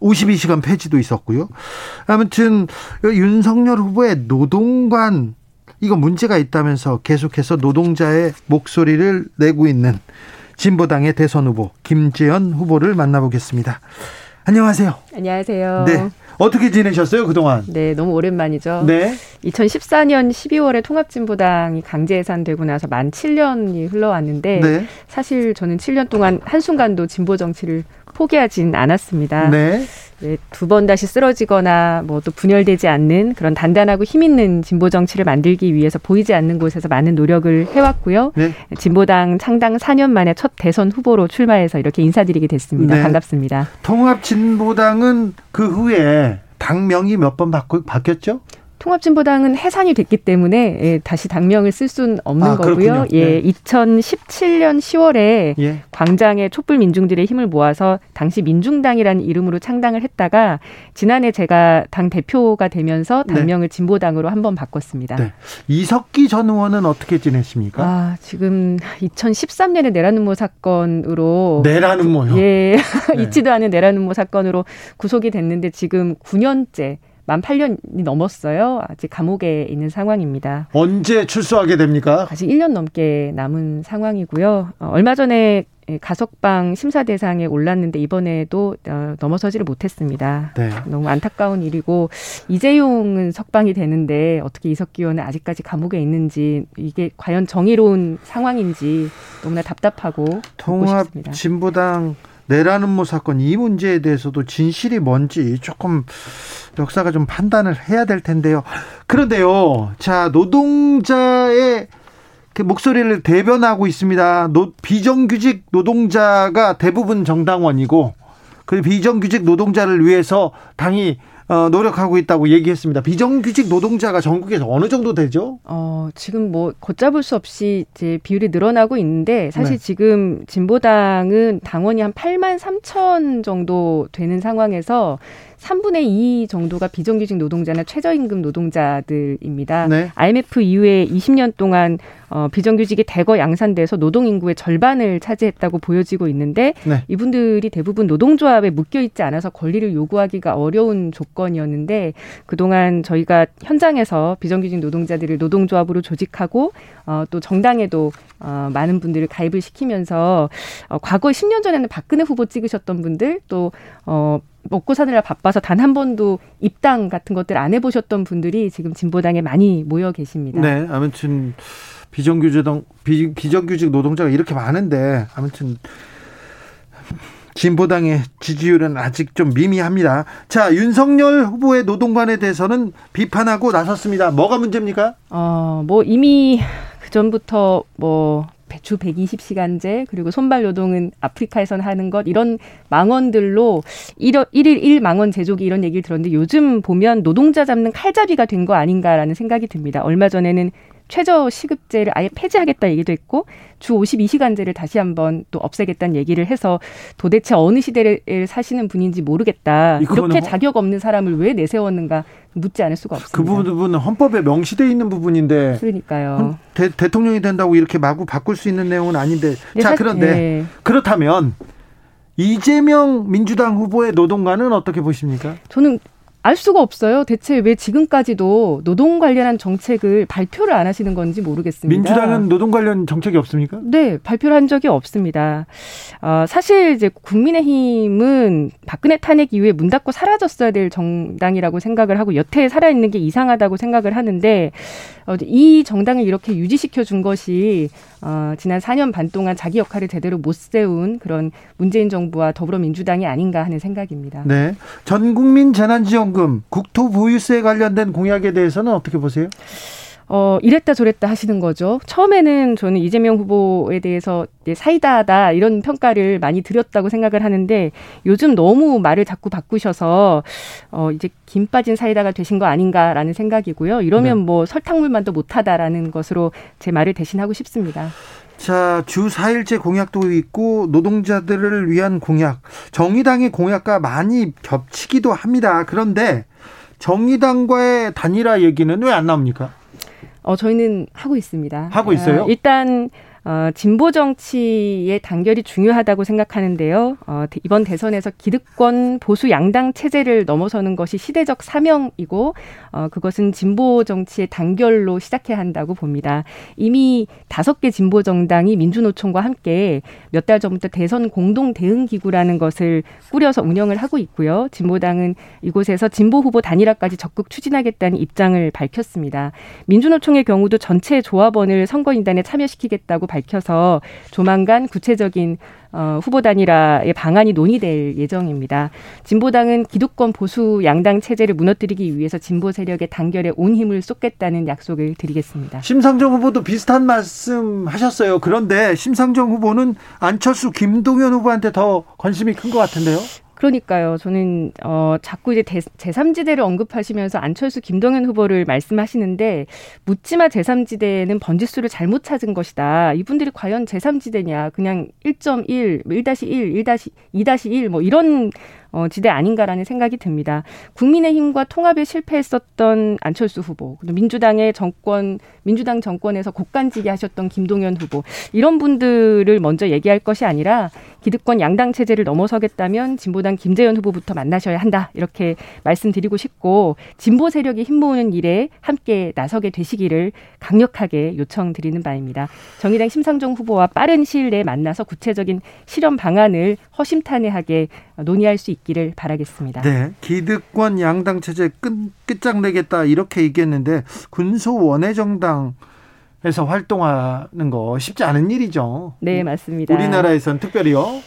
52시간 폐지도 있었고요. 아무튼 윤석열 후보의 노동관 이거 문제가 있다면서 계속해서 노동자의 목소리를 내고 있는 진보당의 대선 후보 김재현 후보를 만나보겠습니다. 안녕하세요. 안녕하세요. 네. 어떻게 지내셨어요, 그동안? 네, 너무 오랜만이죠. 네. 2014년 12월에 통합진보당이 강제 해산되고 나서 만 7년이 흘러왔는데 네. 사실 저는 7년 동안 한순간도 진보 정치를 포기하진 않았습니다. 네. 네, 두번 다시 쓰러지거나 뭐 또 분열되지 않는 그런 단단하고 힘 있는 진보 정치를 만들기 위해서 보이지 않는 곳에서 많은 노력을 해왔고요. 네. 진보당 창당 4년 만에 첫 대선 후보로 출마해서 이렇게 인사드리게 됐습니다. 네. 반갑습니다. 통합 진보당은 그 후에 당명이 몇 번 바뀌었죠? 통합진보당은 해산이 됐기 때문에 예, 다시 당명을 쓸 수는 없는 아, 거고요. 예, 네. 2017년 10월에 예. 광장에 촛불 민중들의 힘을 모아서 당시 민중당이라는 이름으로 창당을 했다가 지난해 제가 당 대표가 되면서 네. 당명을 네. 진보당으로 한번 바꿨습니다. 네. 이석기 전 의원은 어떻게 지내십니까? 아, 지금 2013년에 내란음모 사건으로 내란음모요? 예, 네. 있지도 않은 내란음모 사건으로 구속이 됐는데 지금 9년째 만 8년이 넘었어요. 아직 감옥에 있는 상황입니다. 언제 출소하게 됩니까? 아직 1년 넘게 남은 상황이고요. 어, 얼마 전에 가석방 심사 대상에 올랐는데 이번에도 어, 넘어서지를 못했습니다. 네. 너무 안타까운 일이고 이재용은 석방이 되는데 어떻게 이석기 의원은 아직까지 감옥에 있는지 이게 과연 정의로운 상황인지 너무나 답답하고 통합 진보당 내란음모 사건 이 문제에 대해서도 진실이 뭔지 조금 역사가 좀 판단을 해야 될 텐데요. 그런데요, 자 노동자의 그 목소리를 대변하고 있습니다. 노, 비정규직 노동자가 대부분 정당원이고 그 비정규직 노동자를 위해서 당이 어, 노력하고 있다고 얘기했습니다. 비정규직 노동자가 전국에서 어느 정도 되죠? 어, 지금 뭐 걷잡을 수 없이 이제 비율이 늘어나고 있는데 사실 네. 지금 진보당은 당원이 한 8만 3천 정도 되는 상황에서 3분의 2 정도가 비정규직 노동자나 최저임금 노동자들입니다. 네. IMF 이후에 20년 동안 어, 비정규직이 대거 양산돼서 노동 인구의 절반을 차지했다고 보여지고 있는데 네. 이분들이 대부분 노동조합에 묶여 있지 않아서 권리를 요구하기가 어려운 조건이었는데 그동안 저희가 현장에서 비정규직 노동자들을 노동조합으로 조직하고 어, 또 정당에도 어, 많은 분들을 가입을 시키면서 어, 과거 10년 전에는 박근혜 후보 찍으셨던 분들 또 어, 먹고 사느라 바빠서 단 한 번도 입당 같은 것들 안 해보셨던 분들이 지금 진보당에 많이 모여 계십니다. 네, 아무튼 비정규직 비, 비정규직 노동자가 이렇게 많은데 아무튼 진보당의 지지율은 아직 좀 미미합니다. 자, 윤석열 후보의 노동관에 대해서는 비판하고 나섰습니다. 뭐가 문제입니까? 어, 뭐 이미 그 전부터 뭐 주 120시간제 그리고 손발 노동은 아프리카에선 하는 것 이런 망언들로 1일 1 망언 제조기 이런 얘기를 들었는데 요즘 보면 노동자 잡는 칼잡이가 된 거 아닌가라는 생각이 듭니다. 얼마 전에는 최저 시급제를 아예 폐지하겠다 얘기도 했고 주 52시간제를 다시 한번 또 없애겠다는 얘기를 해서 도대체 어느 시대를 사시는 분인지 모르겠다. 이렇게 자격 없는 사람을 왜 내세웠는가 묻지 않을 수가 없습니다. 그 부분은 헌법에 명시돼 있는 부분인데 그러니까요. 대, 통령이 된다고 이렇게 마구 바꿀 수 있는 내용은 아닌데. 네, 자, 그런데 네. 그렇다면 이재명 민주당 후보의 노동관은 어떻게 보십니까? 저는 알 수가 없어요. 대체 왜 지금까지도 노동 관련한 정책을 발표를 안 하시는 건지 모르겠습니다. 민주당은 노동 관련 정책이 없습니까? 네, 발표를 한 적이 없습니다. 어, 사실 이제 국민의힘은 박근혜 탄핵 이후에 문 닫고 사라졌어야 될 정당이라고 생각을 하고 여태에 살아있는 게 이상하다고 생각을 하는데 어, 이 정당을 이렇게 유지시켜 준 것이 어, 지난 4년 반 동안 자기 역할을 제대로 못 세운 그런 문재인 정부와 더불어민주당이 아닌가 하는 생각입니다. 네. 전 국민 재난지원금 국토 보유세 관련된 공약에 대해서는 어떻게 보세요? 어, 이랬다 저랬다 하시는 거죠. 처음에는 저는 이재명 후보에 대해서 사이다다 이런 평가를 많이 드렸다고 생각을 하는데 요즘 너무 말을 자꾸 바꾸셔서 어, 이제 김 빠진 사이다가 되신 거 아닌가라는 생각이고요. 이러면 네. 뭐 설탕물만도 못하다라는 것으로 제 말을 대신하고 싶습니다. 자, 주 4일째 공약도 있고 노동자들을 위한 공약, 정의당의 공약과 많이 겹치기도 합니다. 그런데 정의당과의 단일화 얘기는 왜 안 나옵니까? 어, 저희는 하고 있습니다. 하고 있어요? 어, 일단 어, 진보 정치의 단결이 중요하다고 생각하는데요. 어, 이번 대선에서 기득권 보수 양당 체제를 넘어서는 것이 시대적 사명이고 어, 그것은 진보 정치의 단결로 시작해야 한다고 봅니다. 이미 다섯 개 진보 정당이 민주노총과 함께 몇 달 전부터 대선 공동 대응 기구라는 것을 꾸려서 운영을 하고 있고요. 진보당은 이곳에서 진보 후보 단일화까지 적극 추진하겠다는 입장을 밝혔습니다. 민주노총의 경우도 전체 조합원을 선거인단에 참여시키겠다고 밝혀서 조만간 구체적인 어, 후보 단일화의 방안이 논의될 예정입니다. 진보당은 기득권 보수 양당 체제를 무너뜨리기 위해서 진보 세력의 단결에 온 힘을 쏟겠다는 약속을 드리겠습니다. 심상정 후보도 비슷한 말씀 하셨어요. 그런데 심상정 후보는 안철수 김동연 후보한테 더 관심이 큰 것 같은데요? 그러니까요. 저는 어 자꾸 이제 제3지대를 언급하시면서 안철수 김동연 후보를 말씀하시는데 묻지마 제3지대는 번지수를 잘못 찾은 것이다. 이분들이 과연 제3지대냐? 그냥 1.1, 1-1, 1-2-1뭐 이런 어, 지대 아닌가라는 생각이 듭니다. 국민의힘과 통합에 실패했었던 안철수 후보, 민주당의 정권, 민주당 정권에서 곡간지게 하셨던 김동연 후보, 이런 분들을 먼저 얘기할 것이 아니라 기득권 양당 체제를 넘어서겠다면 진보당 김재현 후보부터 만나셔야 한다. 이렇게 말씀드리고 싶고, 진보 세력이 힘모으는 일에 함께 나서게 되시기를 강력하게 요청드리는 바입니다. 정의당 심상정 후보와 빠른 시일 내에 만나서 구체적인 실험 방안을 허심탄회하게 논의할 수 있 기를 바라겠습니다. 네. 기득권 양당 체제 끝, 끝장내겠다 이렇게 얘기했는데 군소 원외 정당 에서 활동하는 거 쉽지 않은 일이죠. 네, 맞습니다. 우리나라에선 특별히요.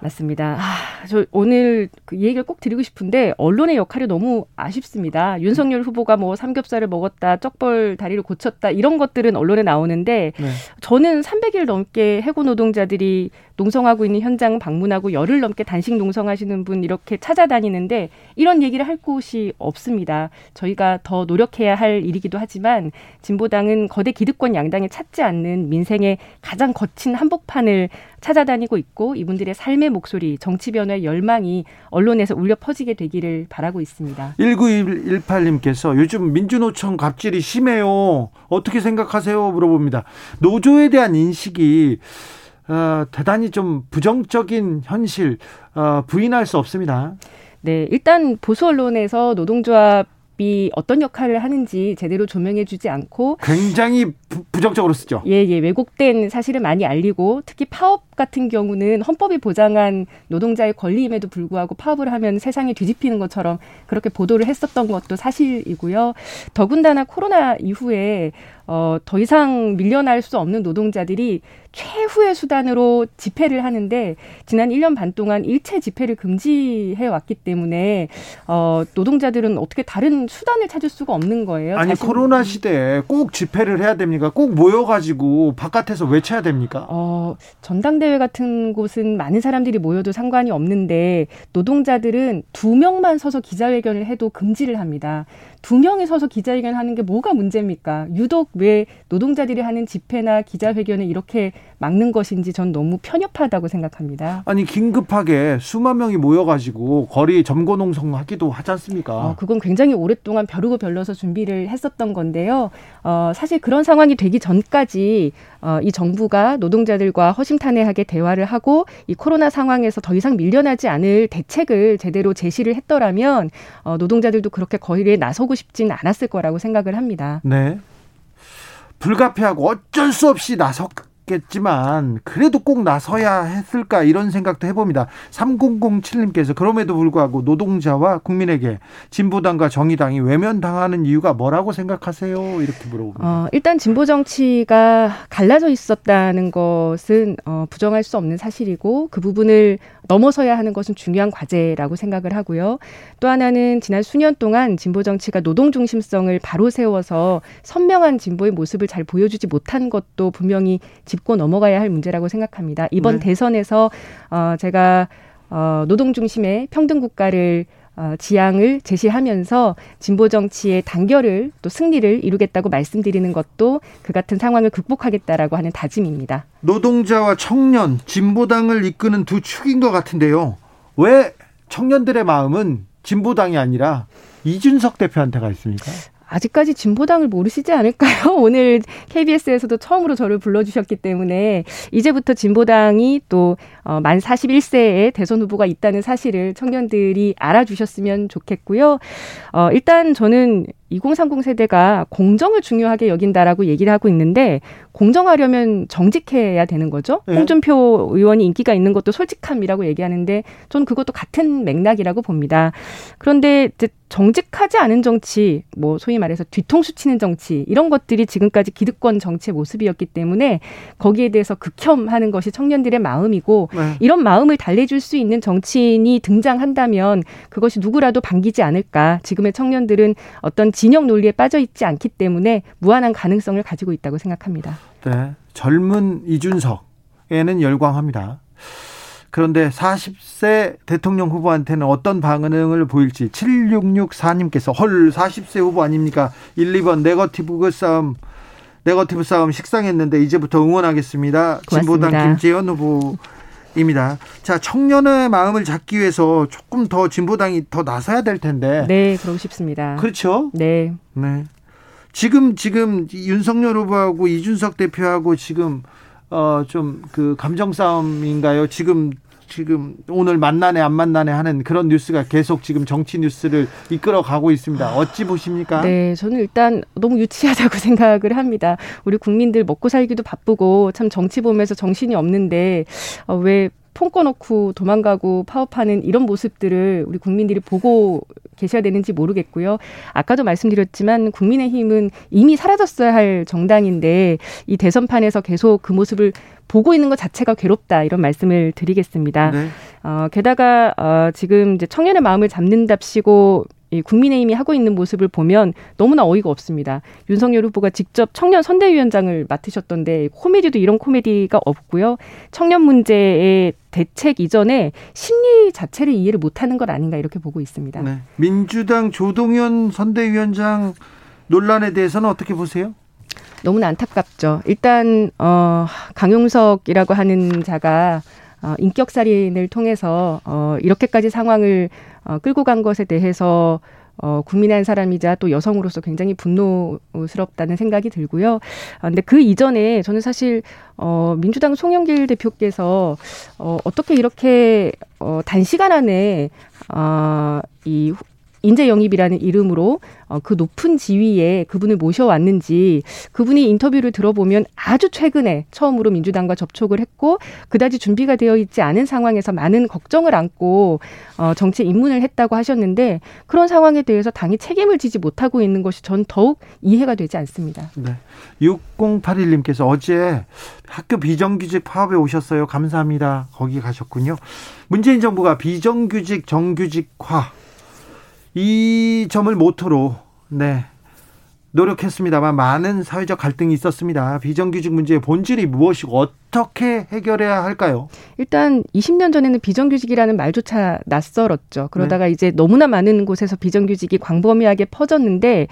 맞습니다. 아, 저 오늘 그 얘기를 꼭 드리고 싶은데 언론의 역할이 너무 아쉽습니다. 윤석열 후보가 뭐 삼겹살을 먹었다, 쩍벌 다리를 고쳤다 이런 것들은 언론에 나오는데 네. 저는 300일 넘게 해고 노동자들이 농성하고 있는 현장 방문하고 열흘 넘게 단식 농성하시는 분 이렇게 찾아다니는데 이런 얘기를 할 곳이 없습니다. 저희가 더 노력해야 할 일이기도 하지만 진보당은 거대 기득권 양당에 찾지 않는 민생의 가장 거친 한복판을 찾아다니고 있고 이분들의 삶의 목소리, 정치 변화의 열망이 언론에서 울려 퍼지게 되기를 바라고 있습니다. 1918님께서 요즘 민주노총 갑질이 심해요. 어떻게 생각하세요? 물어봅니다. 노조에 대한 인식이 어, 대단히 좀 부정적인 현실 어, 부인할 수 없습니다. 네, 일단 보수 언론에서 노동조합 이 어떤 역할을 하는지 제대로 조명해주지 않고 굉장히 부, 정적으로 쓰죠. 예, 예, 왜곡된 사실을 많이 알리고 특히 파업 같은 경우는 헌법이 보장한 노동자의 권리임에도 불구하고 파업을 하면 세상이 뒤집히는 것처럼 그렇게 보도를 했었던 것도 사실이고요. 더군다나 코로나 이후에 어, 더 이상 밀려날 수 없는 노동자들이 최후의 수단으로 집회를 하는데 지난 1년 반 동안 일체 집회를 금지해 왔기 때문에 어, 노동자들은 어떻게 다른 수단을 찾을 수가 없는 거예요. 아니 자신... 코로나 시대에 꼭 집회를 해야 됩니까? 꼭 모여가지고 바깥에서 외쳐야 됩니까? 어, 전당대회 같은 곳은 많은 사람들이 모여도 상관이 없는데 노동자들은 두 명만 서서 기자회견을 해도 금지를 합니다. 두 명이 서서 기자회견 하는 게 뭐가 문제입니까? 유독 왜 노동자들이 하는 집회나 기자회견을 이렇게 막는 것인지 전 너무 편협하다고 생각합니다. 아니 긴급하게 수만 명이 모여가지고 거리 점거 농성하기도 하지 않습니까? 어, 그건 굉장히 오랫동안 벼르고 별러서 준비를 했었던 건데요. 어, 사실 그런 상황이 되기 전까지 어, 이 정부가 노동자들과 허심탄회하게 대화를 하고 이 코로나 상황에서 더 이상 밀려나지 않을 대책을 제대로 제시를 했더라면 어, 노동자들도 그렇게 거리에 나서고 싶진 않았을 거라고 생각을 합니다. 네. 불가피하고 어쩔 수 없이 나섰 겠지만 그래도 꼭 나서야 했을까 이런 생각도 해봅니다. 3007님께서 그럼에도 불구하고 노동자와 국민에게 진보당과 정의당이 외면당하는 이유가 뭐라고 생각하세요? 이렇게 물어봅니다. 어, 일단 진보 정치가 갈라져 있었다는 것은 어, 부정할 수 없는 사실이고 그 부분을 넘어서야 하는 것은 중요한 과제라고 생각을 하고요. 또 하나는 지난 수년 동안 진보 정치가 노동 중심성을 바로 세워서 선명한 진보의 모습을 잘 보여주지 못한 것도 분명히 짚고 넘어가야 할 문제라고 생각합니다. 이번 네. 대선에서 어 제가 어 노동 중심의 평등 국가를 어, 지향을 제시하면서 진보 정치의 단결을 또 승리를 이루겠다고 말씀드리는 것도 그 같은 상황을 극복하겠다라고 하는 다짐입니다. 노동자와 청년, 진보당을 이끄는 두 축인 것 같은데요. 왜 청년들의 마음은 진보당이 아니라 이준석 대표한테 가 있습니까? 아직까지 진보당을 모르시지 않을까요? 오늘 KBS에서도 처음으로 저를 불러주셨기 때문에 이제부터 진보당이 또만 어, 41세의 대선 후보가 있다는 사실을 청년들이 알아주셨으면 좋겠고요. 어, 일단 저는 2030 세대가 공정을 중요하게 여긴다라고 얘기를 하고 있는데 공정하려면 정직해야 되는 거죠. 네. 홍준표 의원이 인기가 있는 것도 솔직함이라고 얘기하는데 저는 그것도 같은 맥락이라고 봅니다. 그런데 이제 정직하지 않은 정치, 뭐 소위 말해서 뒤통수 치는 정치 이런 것들이 지금까지 기득권 정치의 모습이었기 때문에 거기에 대해서 극혐하는 것이 청년들의 마음이고 네. 이런 마음을 달래줄 수 있는 정치인이 등장한다면 그것이 누구라도 반기지 않을까. 지금의 청년들은 어떤 진영 논리에 빠져 있지 않기 때문에 무한한 가능성을 가지고 있다고 생각합니다. 네. 젊은 이준석에는 열광합니다. 그런데 40세 대통령 후보한테는 어떤 반응을 보일지 7664님께서 헐 40세 후보 아닙니까? 1, 2번 네거티브 싸움 네거티브 싸움 식상했는데 이제부터 응원하겠습니다. 고맙습니다. 진보당 김재연 후보 입니다. 자, 청년의 마음을 잡기 위해서 조금 더 진보당이 더 나서야 될 텐데. 네, 그러고 싶습니다. 그렇죠? 네. 네. 지금 지금 윤석열 후보하고 이준석 대표하고 지금 어 좀 그 감정 싸움인가요? 지금 지금 오늘 만나네 안 만나네 하는 그런 뉴스가 계속 지금 정치 뉴스를 이끌어 가고 있습니다. 어찌 보십니까? 네, 저는 일단 너무 유치하다고 생각을 합니다. 우리 국민들 먹고 살기도 바쁘고 참 정치 보면서 정신이 없는데 어, 왜 폰 꺼놓고 도망가고 파업하는 이런 모습들을 우리 국민들이 보고 계셔야 되는지 모르겠고요. 아까도 말씀드렸지만 국민의힘은 이미 사라졌어야 할 정당인데 이 대선판에서 계속 그 모습을 보고 있는 것 자체가 괴롭다 이런 말씀을 드리겠습니다. 네. 어, 게다가 어, 지금 이제 청년의 마음을 잡는답시고 이 국민의힘이 하고 있는 모습을 보면 너무나 어이가 없습니다. 윤석열 후보가 직접 청년 선대위원장을 맡으셨던데 코미디도 이런 코미디가 없고요. 청년 문제의 대책 이전에 심리 자체를 이해를 못하는 것 아닌가 이렇게 보고 있습니다. 네. 민주당 조동현 선대위원장 논란에 대해서는 어떻게 보세요? 너무나 안타깝죠. 일단 어 강용석이라고 하는 자가 어, 인격살인을 통해서 어, 이렇게까지 상황을 어, 끌고 간 것에 대해서 어, 국민의 한 사람이자 또 여성으로서 굉장히 분노스럽다는 생각이 들고요. 아, 근데 그 이전에 저는 사실, 어, 민주당 송영길 대표께서, 어, 어떻게 이렇게, 어, 단시간 안에, 어, 이 인재 영입이라는 이름으로 어, 그 높은 지위에 그분을 모셔왔는지 그분이 인터뷰를 들어보면 아주 최근에 처음으로 민주당과 접촉을 했고 그다지 준비가 되어 있지 않은 상황에서 많은 걱정을 안고 어, 정치 입문을 했다고 하셨는데 그런 상황에 대해서 당이 책임을 지지 못하고 있는 것이 전 더욱 이해가 되지 않습니다. 네. 6081님께서 어제 학교 비정규직 파업에 오셨어요. 감사합니다. 거기 가셨군요. 문재인 정부가 비정규직 정규직화 이 점을 모토로 네 노력했습니다만 많은 사회적 갈등이 있었습니다. 비정규직 문제의 본질이 무엇이고 어떻게 해결해야 할까요? 일단 20년 전에는 비정규직이라는 말조차 낯설었죠. 그러다가 네. 이제 너무나 많은 곳에서 비정규직이 광범위하게 퍼졌는데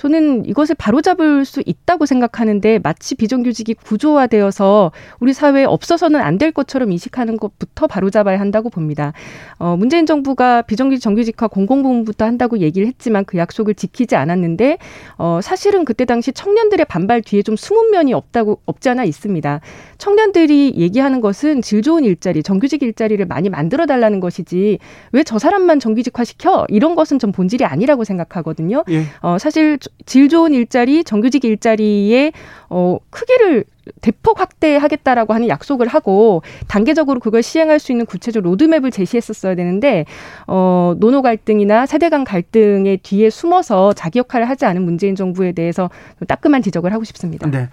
저는 이것을 바로잡을 수 있다고 생각하는데 마치 비정규직이 구조화되어서 우리 사회에 없어서는 안 될 것처럼 인식하는 것부터 바로잡아야 한다고 봅니다. 어, 문재인 정부가 비정규직 정규직화 공공부문부터 한다고 얘기를 했지만 그 약속을 지키지 않았는데 어, 사실은 그때 당시 청년들의 반발 뒤에 좀 숨은 면이 없다고 없지 않아 있습니다. 청년들이 얘기하는 것은 질 좋은 일자리, 정규직 일자리를 많이 만들어 달라는 것이지 왜 저 사람만 정규직화 시켜 이런 것은 좀 본질이 아니라고 생각하거든요. 예. 어, 사실 질 좋은 일자리, 정규직 일자리의 어, 크기를 대폭 확대하겠다라고 하는 약속을 하고 단계적으로 그걸 시행할 수 있는 구체적 로드맵을 제시했었어야 되는데 어 노노 갈등이나 세대 간 갈등의 뒤에 숨어서 자기 역할을 하지 않은 문재인 정부에 대해서 따끔한 지적을 하고 싶습니다. 네.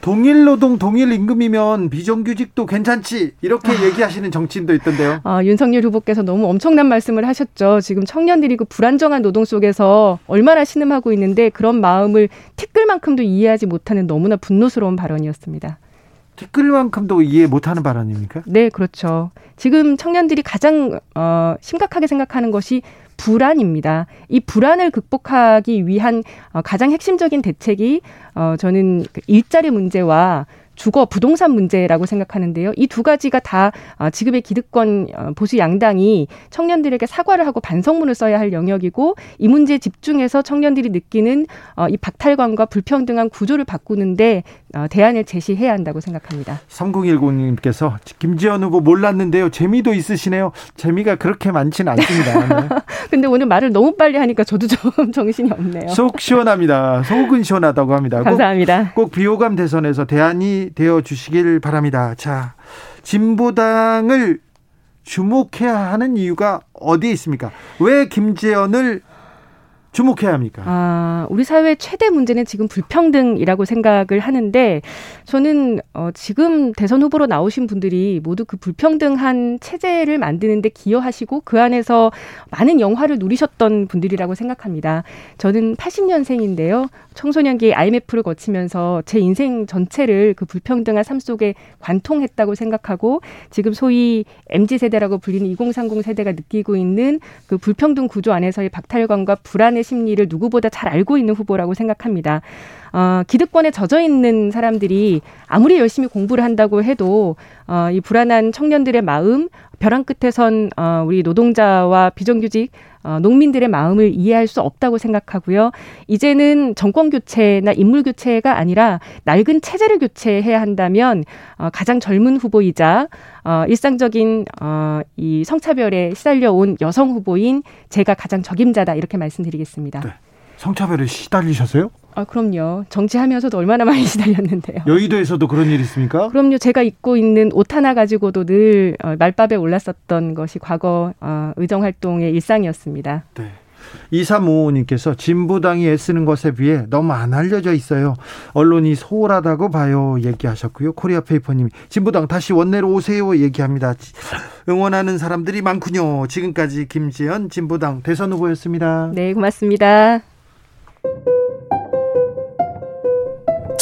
동일 노동 동일 임금이면 비정규직도 괜찮지 이렇게 아. 얘기하시는 정치인도 있던데요. 아, 윤석열 후보께서 너무 엄청난 말씀을 하셨죠. 지금 청년들이 그 불안정한 노동 속에서 얼마나 신음하고 있는데 그런 마음을 티끌만큼도 이해하지 못하는 너무나 분노스러운 발언이었습니다. 티끌만큼도 이해 못하는 발언입니까? 네, 그렇죠. 지금 청년들이 가장 어, 심각하게 생각하는 것이 불안입니다. 이 불안을 극복하기 위한 어, 가장 핵심적인 대책이 어, 저는 그 일자리 문제와 주거 부동산 문제라고 생각하는데요. 이 두 가지가 다 어, 지금의 기득권 어, 보수 양당이 청년들에게 사과를 하고 반성문을 써야 할 영역이고 이 문제에 집중해서 청년들이 느끼는 어, 이 박탈감과 불평등한 구조를 바꾸는데 대안을 제시해야 한다고 생각합니다. 3010님께서 김지현 후보 몰랐는데요. 재미도 있으시네요. 재미가 그렇게 많지는 않습니다. 네. 근데 오늘 말을 너무 빨리 하니까 저도 좀 정신이 없네요. 속 시원합니다. 속은 시원하다고 합니다. 감사합니다. 꼭, 꼭 비호감 대선에서 대안이 되어 주시길 바랍니다. 자, 진보당을 주목해야 하는 이유가 어디에 있습니까? 왜 김재현을 주목해야 합니까? 아, 우리 사회의 최대 문제는 지금 불평등이라고 생각을 하는데 저는 어, 지금 대선 후보로 나오신 분들이 모두 그 불평등한 체제를 만드는데 기여하시고 그 안에서 많은 영화를 누리셨던 분들이라고 생각합니다. 저는 80년생인데요. 청소년기 IMF를 거치면서 제 인생 전체를 그 불평등한 삶 속에 관통했다고 생각하고 지금 소위 MZ 세대라고 불리는 2030 세대가 느끼고 있는 그 불평등 구조 안에서의 박탈감과 불안의 심리를 누구보다 잘 알고 있는 후보라고 생각합니다. 어, 기득권에 젖어 있는 사람들이 아무리 열심히 공부를 한다고 해도 어, 이 불안한 청년들의 마음, 벼랑 끝에 선 어, 우리 노동자와 비정규직 어, 농민들의 마음을 이해할 수 없다고 생각하고요. 이제는 정권 교체나 인물 교체가 아니라 낡은 체제를 교체해야 한다면 어, 가장 젊은 후보이자 어, 일상적인 어, 이 성차별에 시달려 온 여성 후보인 제가 가장 적임자다 이렇게 말씀드리겠습니다. 네. 성차별에 시달리셨어요? 아, 그럼요. 정치하면서도 얼마나 많이 시달렸는데요. 여의도에서도 그런 일 있습니까? 그럼요. 제가 입고 있는 옷 하나 가지고도 늘 어, 말밥에 올랐었던 것이 과거 어, 의정 활동의 일상이었습니다. 네. 2355님께서 진보당이 애쓰는 것에 비해 너무 안 알려져 있어요. 언론이 소홀하다고 봐요. 얘기하셨고요. 코리아 페이퍼님이 진보당 다시 원내로 오세요. 얘기합니다. 응원하는 사람들이 많군요. 지금까지 김지연 진보당 대선 후보였습니다. 네, 고맙습니다.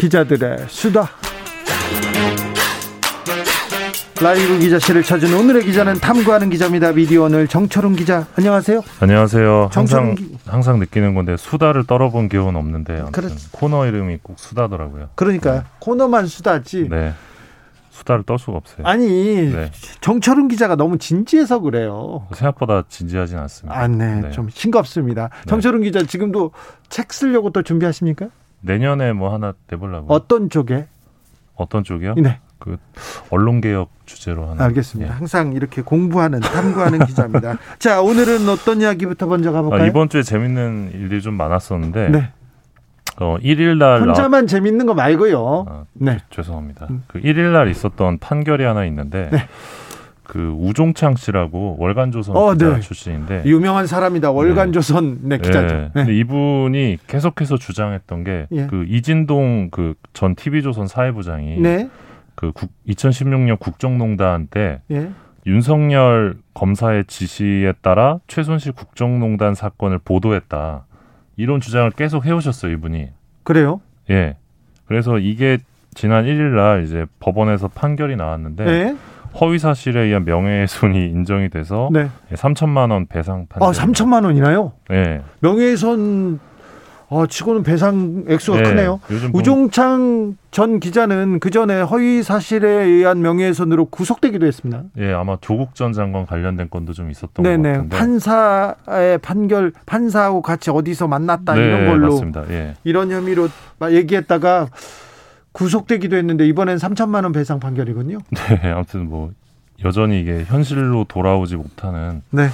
기자들의 수다 라이브 기자실을 찾은 오늘의 기자는 탐구하는 기자입니다. 미디어 오늘 정철웅 기자 안녕하세요. 안녕하세요. 항상 기... 항상 느끼는 건데 수다를 떨어본 기억은 없는데 그렇... 코너 이름이 꼭 수다더라고요. 그러니까 네. 코너만 수다지. 네. 수다를 떨 수가 없어요. 아니 네. 정철웅 기자가 너무 진지해서 그래요. 생각보다 진지하진 않습니다. 아, 네, 네. 좀 싱겁습니다. 네. 정철웅 기자 지금도 책 쓰려고 또 준비하십니까? 내년에 뭐 하나 내보려고. 어떤 쪽에? 어떤 쪽이요? 네. 그 언론 개혁 주제로 하는. 알겠습니다. 예. 항상 이렇게 공부하는 탐구하는 기자입니다. 자 오늘은 어떤 이야기부터 먼저 가볼까요? 아, 이번 주에 재밌는 일들이 좀 많았었는데. 네. 어, 1일 날 혼자만 나... 재밌는 거 말고요. 아, 네. 죄송합니다. 음. 그 1일 날 있었던 판결이 하나 있는데 네. 그 우종창 씨라고 월간조선 어, 기자 네. 출신인데 유명한 사람이다. 월간조선 네, 네 기자죠. 네. 근데 이분이 계속해서 주장했던 게그 예. 그 이진동 그 전 TV조선 사회부장이 네. 그 국, 2016년 국정농단 때 예. 윤석열 검사의 지시에 따라 최순실 국정농단 사건을 보도했다. 이런 주장을 계속 해오셨어요, 이분이. 그래요? 예. 그래서 이게 지난 1일 날 이제 법원에서 판결이 나왔는데 네. 허위 사실에 의한 명예훼손이 인정이 돼서 네. 3천만 원 배상 판결. 아, 3천만 원이나요? 네. 명예훼손 아, 치고는 배상 액수가 네, 크네요. 우종창 전 기자는 그 전에 허위 사실에 의한 명예훼손으로 구속되기도 했습니다. 예, 아마 조국 전 장관 관련된 건도 좀 있었던 네네, 것 같은데. 판사의 판결, 판사하고 같이 어디서 만났다 네, 이런 걸로 맞습니다. 예. 이런 혐의로 얘기했다가 구속되기도 했는데 이번엔 3천만 원 배상 판결이군요. 네, 아무튼 뭐 여전히 이게 현실로 돌아오지 못하는 네.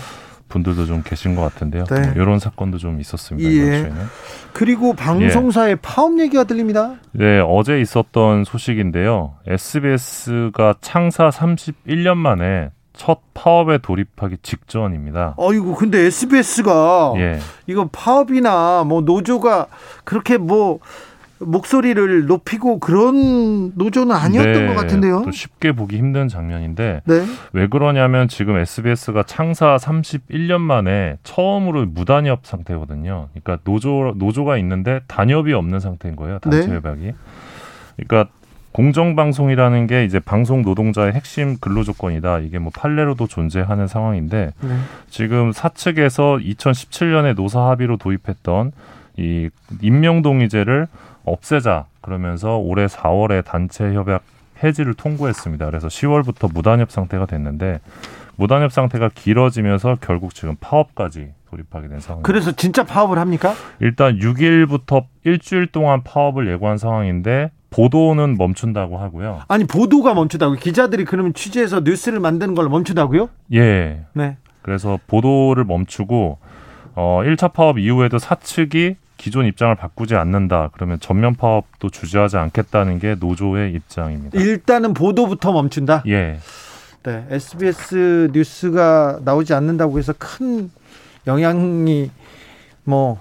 분들도 좀 계신 것 같은데요. 네. 뭐 이런 사건도 좀 있었습니다. 예. 그리고 방송사의 예. 파업 얘기가 들립니다. 네, 어제 있었던 소식인데요. SBS가 창사 31년 만에 첫 파업에 돌입하기 직전입니다. 어이구, 근데 SBS가 예. 이거 파업이나 뭐 노조가 그렇게 뭐 목소리를 높이고 그런 노조는 아니었던 네, 것 같은데요. 또 쉽게 보기 힘든 장면인데 네. 왜 그러냐면 지금 SBS가 창사 31년 만에 처음으로 무단협 상태거든요. 그러니까 노조 노조가 있는데 단협이 없는 상태인 거예요. 단체 네. 협약이. 그러니까 공정방송이라는 게 이제 방송 노동자의 핵심 근로 조건이다. 이게 뭐 판례로도 존재하는 상황인데 네. 지금 사측에서 2017년에 노사 합의로 도입했던 이 임명동의제를 없애자 그러면서 올해 4월에 단체 협약 해지를 통보했습니다. 그래서 10월부터 무단협 상태가 됐는데 무단협 상태가 길어지면서 결국 지금 파업까지 돌입하게 된 상황입니다. 그래서 진짜 파업을 합니까? 일단 6일부터 일주일 동안 파업을 예고한 상황인데 보도는 멈춘다고 하고요. 아니 보도가 멈춘다고 기자들이 그러면 취재해서 뉴스를 만드는 걸 멈춘다고요? 예. 네. 그래서 보도를 멈추고 어 1차 파업 이후에도 사측이 기존 입장을 바꾸지 않는다. 그러면 전면 파업도 주저하지 않겠다는 게 노조의 입장입니다. 일단은 보도부터 멈춘다. 예. 네, SBS 뉴스가 나오지 않는다고 해서 큰 영향이 뭐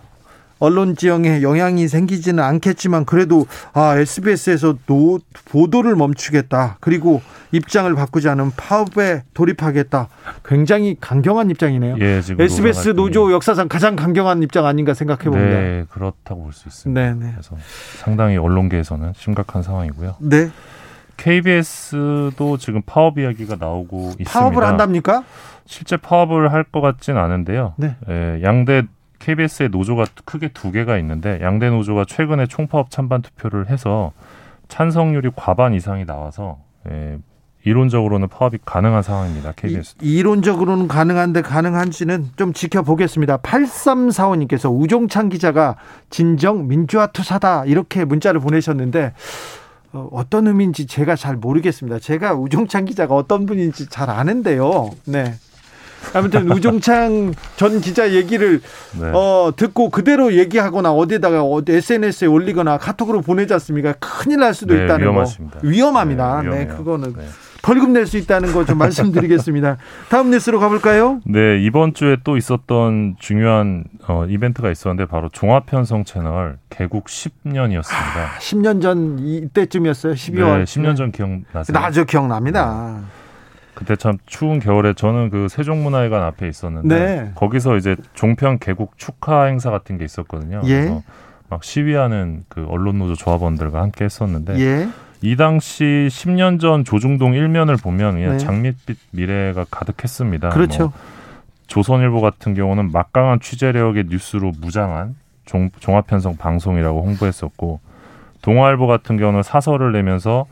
언론 지형에 영향이 생기지는 않겠지만 그래도 아 SBS에서 노, 보도를 멈추겠다. 그리고 입장을 바꾸지 않은 파업에 돌입하겠다. 굉장히 강경한 입장이네요. 예, SBS 노조 역사상 가장 강경한 입장 아닌가 생각해 봅니다. 네, 그렇다고 볼 수 있습니다. 네, 네. 그래서 상당히 언론계에서는 심각한 상황이고요. 네. KBS도 지금 파업 이야기가 나오고 있습니다. 파업을 한답니까? 실제 파업을 할 것 같진 않은데요. 네. 예, 양대 KBS의 노조가 크게 두 개가 있는데 양대 노조가 최근에 총파업 찬반 투표를 해서 찬성률이 과반 이상이 나와서 예, 이론적으로는 파업이 가능한 상황입니다. KBS. 이, 론적으로는 가능한데 가능한지는 좀 지켜보겠습니다. 8345님께서 우종찬 기자가 진정 민주화 투사다 이렇게 문자를 보내셨는데 어, 어떤 의미인지 제가 잘 모르겠습니다. 제가 우종찬 기자가 어떤 분인지 잘 아는데요. 네. 아무튼 우종창 전 기자 얘기를 네. 어, 듣고 그대로 얘기하거나 어디다가 어디 SNS에 올리거나 카톡으로 보내지 않습니까? 큰일 날 수도 네, 있다는 위험하십니다. 거. 위험합니다. 네, 네 그거는 네. 벌금 낼 수 있다는 거 좀 말씀드리겠습니다. 다음 뉴스로 가볼까요? 네, 이번 주에 또 있었던 중요한 어, 이벤트가 있었는데 바로 종합편성 채널 개국 10년이었습니다. 아, 10년 전 이때쯤이었어요. 12월. 네, 10년 전 기억나세요? 나죠, 기억납니다. 네. 그때 참 추운 겨울에 저는 그 세종문화회관 앞에 있었는데 네. 거기서 이제 종편 개국 축하 행사 같은 게 있었거든요. 예. 그래서 막 시위하는 그 언론 노조 조합원들과 함께 했었는데 예. 이 당시 10년 전 조중동 일면을 보면 그냥 네. 장밋빛 미래가 가득했습니다. 그렇죠. 뭐 조선일보 같은 경우는 막강한 취재력의 뉴스로 무장한 종, 종합편성 방송이라고 홍보했었고 동아일보 같은 경우는 사설을 내면서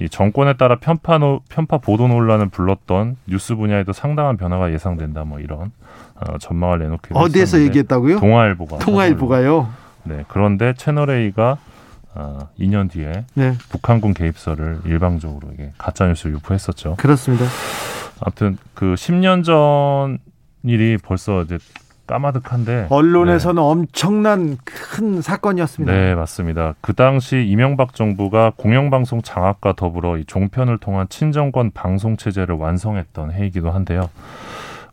이 정권에 따라 편파 노, 편파 보도 논란을 불렀던 뉴스 분야에도 상당한 변화가 예상된다. 뭐 이런 어, 전망을 내놓게 어디에서 얘기했다고요? 동아일보가. 동아일보가요. 네. 그런데 채널 A가 어, 2년 뒤에 네. 북한군 개입설을 일방적으로 이게 가짜 뉴스를 유포했었죠. 그렇습니다. 아무튼 그 10년 전 일이 벌써 이제 까마득한데 언론에서는 네. 엄청난 큰 사건이었습니다. 네, 맞습니다. 그 당시 이명박 정부가 공영방송 장악과 더불어 이 종편을 통한 친정권 방송 체제를 완성했던 해이기도 한데요.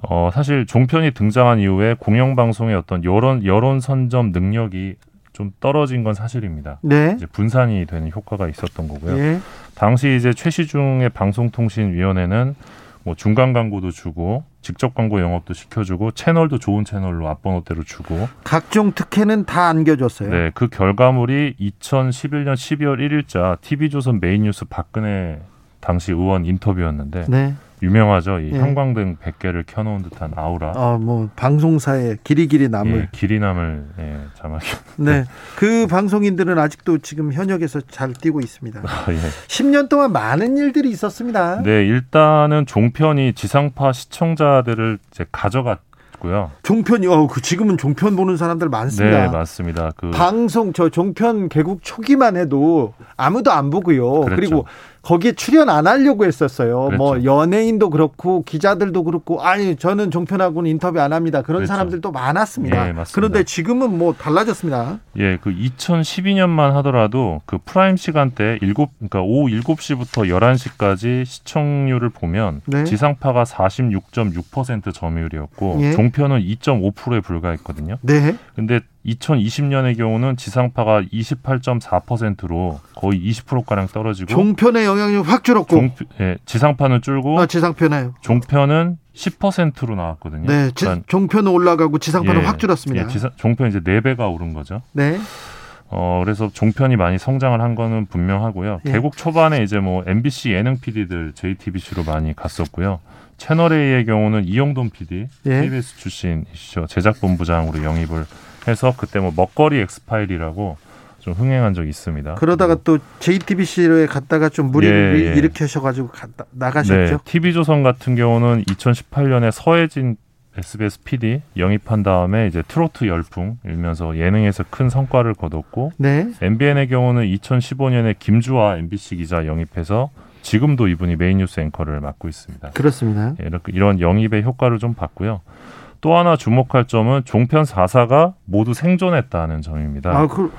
어, 사실 종편이 등장한 이후에 공영방송의 어떤 여론 여론 선점 능력이 좀 떨어진 건 사실입니다. 네. 이제 분산이 되는 효과가 있었던 거고요. 예. 당시 이제 최시중의 방송통신위원회는 뭐 중간 광고도 주고 직접 광고 영업도 시켜주고 채널도 좋은 채널로 앞번호대로 주고 각종 특혜는 다 안겨줬어요. 네, 그 결과물이 2011년 12월 1일자 TV조선 메인뉴스 박근혜 당시 의원 인터뷰였는데 네. 유명하죠. 이 예. 형광등 100개를 켜놓은 듯한 아우라. 아, 뭐 방송사에 길이 길이 남을. 예, 길이 남을 예, 자막이. 네, 그 방송인들은 아직도 지금 현역에서 잘 뛰고 있습니다. 아, 예. 10년 동안 많은 일들이 있었습니다. 네, 일단은 종편이 지상파 시청자들을 이제 가져갔. 고요 종편이 어, 그 지금은 종편 보는 사람들 많습니다. 네, 맞습니다. 그 방송 저 종편 개국 초기만 해도 아무도 안 보고요. 그랬죠. 그리고 거기에 출연 안 하려고 했었어요. 그렇죠. 뭐 연예인도 그렇고 기자들도 그렇고 아니 저는 종편하고는 인터뷰 안 합니다. 그런 그렇죠. 사람들도 많았습니다. 예, 그런데 지금은 뭐 달라졌습니다. 예, 그 2012년만 하더라도 그 프라임 시간대 7 그러니까 오후 7시부터 11시까지 시청률을 보면 네. 지상파가 46.6% 점유율이었고 예. 종편은 2.5%에 불과했거든요. 네. 근데 2020년의 경우는 지상파가 28.4%로 거의 20%가량 떨어지고 종편의 영향력 확 줄었고 종, 예, 지상파는 줄고 아, 지상편에 종편은 10%로 나왔거든요. 네, 그러니까, 종편은 올라가고 지상파는 예, 확 줄었습니다. 예, 지상, 종편 이제 4배가 오른 거죠. 네. 어, 그래서 종편이 많이 성장을 한 거는 분명하고요. 예. 개국 초반에 이제 뭐 MBC 예능 PD들 JTBC로 많이 갔었고요. 채널 A의 경우는 이영돈 PD, 예. KBS 출신이시죠. 제작본부장으로 영입을 해서 그때 뭐 먹거리 엑스파일이라고 좀 흥행한 적이 있습니다. 그러다가 또 JTBC에 갔다가 좀 무리를 예, 예. 일으켜셔가지고 갔다, 나가셨죠? 네, TV조선 같은 경우는 2018년에 서혜진 SBS PD 영입한 다음에 이제 트로트 열풍 일면서 예능에서 큰 성과를 거뒀고 네. MBN의 경우는 2015년에 김주하 MBC 기자 영입해서 지금도 이분이 메인 뉴스 앵커를 맡고 있습니다. 그렇습니다. 예, 이렇게 이런 영입의 효과를 좀 봤고요. 또 하나 주목할 점은 종편 4사가 모두 생존했다는 점입니다. 아, 그,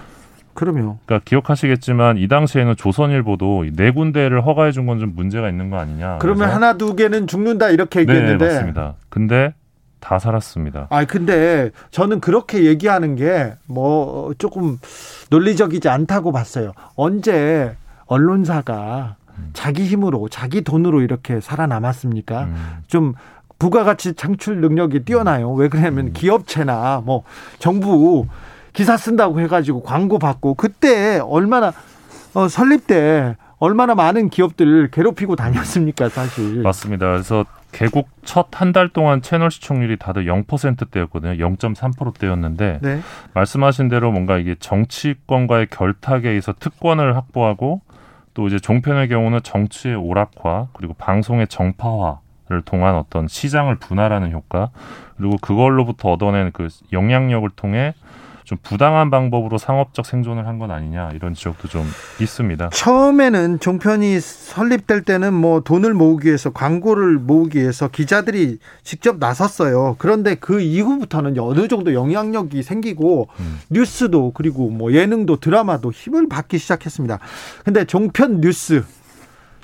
그럼요. 그러니까 기억하시겠지만 이 당시에는 조선일보도 네 군데를 허가해 준 건 좀 문제가 있는 거 아니냐. 그러면 하나 두 개는 죽는다 이렇게 네, 얘기했는데. 네, 맞습니다. 근데 다 살았습니다. 아, 근데 저는 그렇게 얘기하는 게 뭐 조금 논리적이지 않다고 봤어요. 언제 언론사가 음. 자기 힘으로 자기 돈으로 이렇게 살아남았습니까? 음. 좀 부가가치 창출 능력이 뛰어나요. 왜 그러냐면 음. 기업체나 뭐 정부 기사 쓴다고 해가지고 광고 받고 그때 얼마나 어, 설립 때 얼마나 많은 기업들 괴롭히고 다녔습니까, 사실. 맞습니다. 그래서 개국 첫 한 달 동안 채널 시청률이 다들 0%대였거든요. 0.3%대였는데 네. 말씀하신 대로 뭔가 이게 정치권과의 결탁에 의해서 특권을 확보하고 또 이제 종편의 경우는 정치의 오락화 그리고 방송의 정파화 를 통한 어떤 시장을 분할하는 효과 그리고 그걸로부터 얻어낸 그 영향력을 통해 좀 부당한 방법으로 상업적 생존을 한 건 아니냐 이런 지적도 좀 있습니다. 처음에는 종편이 설립될 때는 뭐 돈을 모으기 위해서 광고를 모으기 위해서 기자들이 직접 나섰어요. 그런데 그 이후부터는 어느 정도 영향력이 생기고 음. 뉴스도 그리고 뭐 예능도 드라마도 힘을 받기 시작했습니다. 근데 종편 뉴스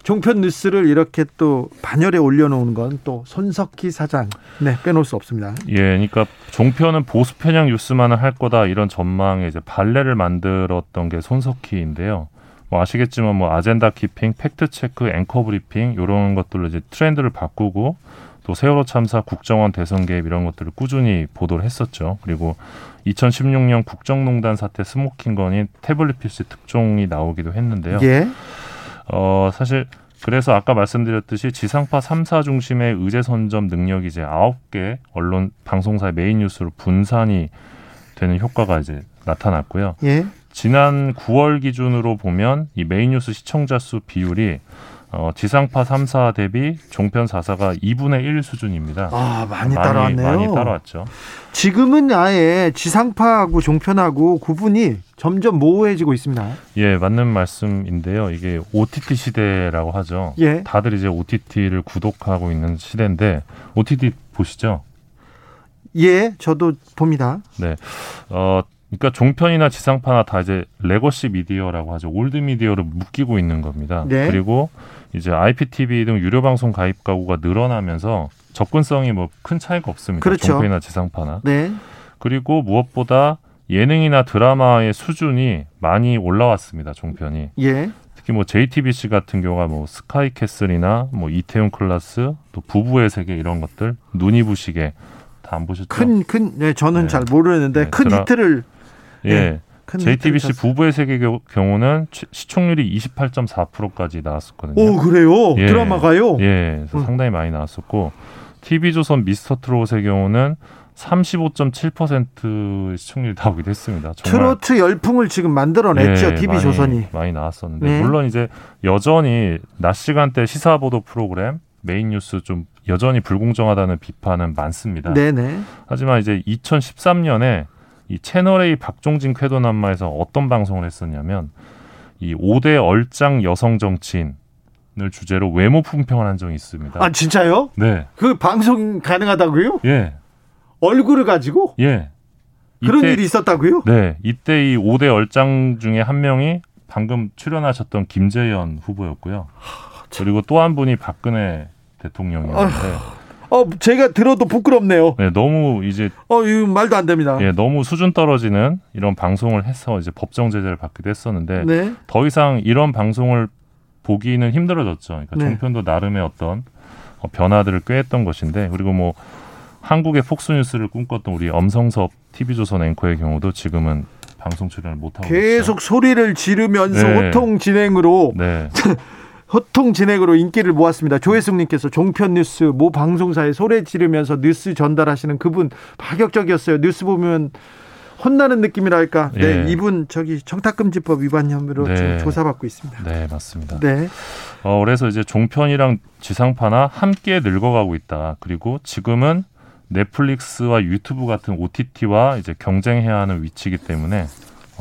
종편 뉴스를 이렇게 또 반열에 올려놓은 건 또 손석희 사장 네 빼놓을 수 없습니다. 예, 그러니까 종편은 보수 편향 뉴스만을 할 거다 이런 전망에 이제 반례를 만들었던 게 손석희인데요. 뭐 아시겠지만 뭐 agenda keeping, fact check, 앵커 브리핑 이런 것들로 이제 트렌드를 바꾸고 또 세월호 참사, 국정원 대선 개입 이런 것들을 꾸준히 보도를 했었죠. 그리고 2016년 국정농단 사태 smoking gun인 태블릿 PC 특종이 나오기도 했는데요. 예. 어, 사실 그래서 아까 말씀드렸듯이 지상파 3사 중심의 의제 선점 능력이 이제 9개 언론 방송사의 메인 뉴스로 분산이 되는 효과가 이제 나타났고요. 예. 지난 9월 기준으로 보면 이 메인 뉴스 시청자 수 비율이 어, 지상파 3사 대비 종편 4사가 2분의 1 수준입니다. 아, 많이, 많이 따라왔네요. 많이 따라왔죠. 지금은 아예 지상파하고 종편하고 구분이 점점 모호해지고 있습니다. 예, 맞는 말씀인데요. 이게 OTT 시대라고 하죠. 예. 다들 이제 OTT를 구독하고 있는 시대인데 OTT 보시죠? 예, 저도 봅니다. 네. 어, 그러니까 종편이나 지상파나 다 이제 legacy media라고 하죠. old media로 묶이고 있는 겁니다. 네. 그리고 이제 IPTV 등 유료 방송 가입 가구가 늘어나면서 접근성이 뭐 큰 차이가 없습니다. 그렇죠. 종편이나 지상파나. 네. 그리고 무엇보다 예능이나 드라마의 수준이 많이 올라왔습니다. 종편이. 예. 특히 뭐 JTBC 같은 경우가 뭐 스카이캐슬이나 뭐 이태원 클라스 또 부부의 세계 이런 것들 눈이 부시게 다 안 보셨죠? 큰 큰 네, 저는 네. 잘 모르는데 네, 큰 드라... 히트를 예. 네. JTBC 부부의 세계 경우는 시청률이 28.4%까지 나왔었거든요. 오 그래요? 예. 드라마가요? 예, 음. 상당히 많이 나왔었고 TV조선 미스터 트롯의 경우는 35.7% 시청률이 나오기도 했습니다. 트로트 열풍을 지금 만들어냈죠. 네, TV 조선이 많이 나왔었는데 네. 물론 이제 여전히 낮 시간대 시사 보도 프로그램 메인 뉴스 좀 여전히 불공정하다는 비판은 많습니다. 네네. 하지만 이제 2013년에 이 채널 A 박종진 쾌도남마에서 어떤 방송을 했었냐면 이 5대 얼짱 여성 정치인 을 주제로 외모 품평을 한 적이 있습니다. 아 진짜요? 네. 그 방송 가능하다고요? 예. 얼굴을 가지고? 예. 그런 이때, 일이 있었다고요? 네. 이때 이 5대 얼짱 중에 한 명이 방금 출연하셨던 김재현 후보였고요. 그리고 또 한 분이 박근혜 대통령이었는데. 어, 제가 들어도 부끄럽네요. 네, 너무 이제 어, 이 말도 안 됩니다. 예, 너무 수준 떨어지는 이런 방송을 해서 이제 법정 제재를 받기도 했었는데 네. 더 이상 이런 방송을 보기는 힘들어졌죠. 그러니까 네. 종편도 나름의 어떤 어, 변화들을 꾀했던 것인데 그리고 뭐 한국의 폭스뉴스를 꿈꿨던 우리 엄성섭 TV조선 앵커의 경우도 지금은 방송 출연을 못 하고 계속 있어요. 소리를 지르면서 네. 호통 진행으로 네. 호통 진행으로 인기를 모았습니다. 조혜숙님께서 종편 뉴스 모 방송사에 소리 지르면서 뉴스 전달하시는 그분 파격적이었어요. 뉴스 보면 혼나는 느낌이랄까. 네, 예. 이분 저기 청탁금지법 위반 혐의로 네. 지금 조사받고 있습니다. 네, 맞습니다. 네. 어, 그래서 이제 종편이랑 지상파나 함께 늙어가고 있다. 그리고 지금은 넷플릭스와 유튜브 같은 OTT와 이제 경쟁해야 하는 위치이기 때문에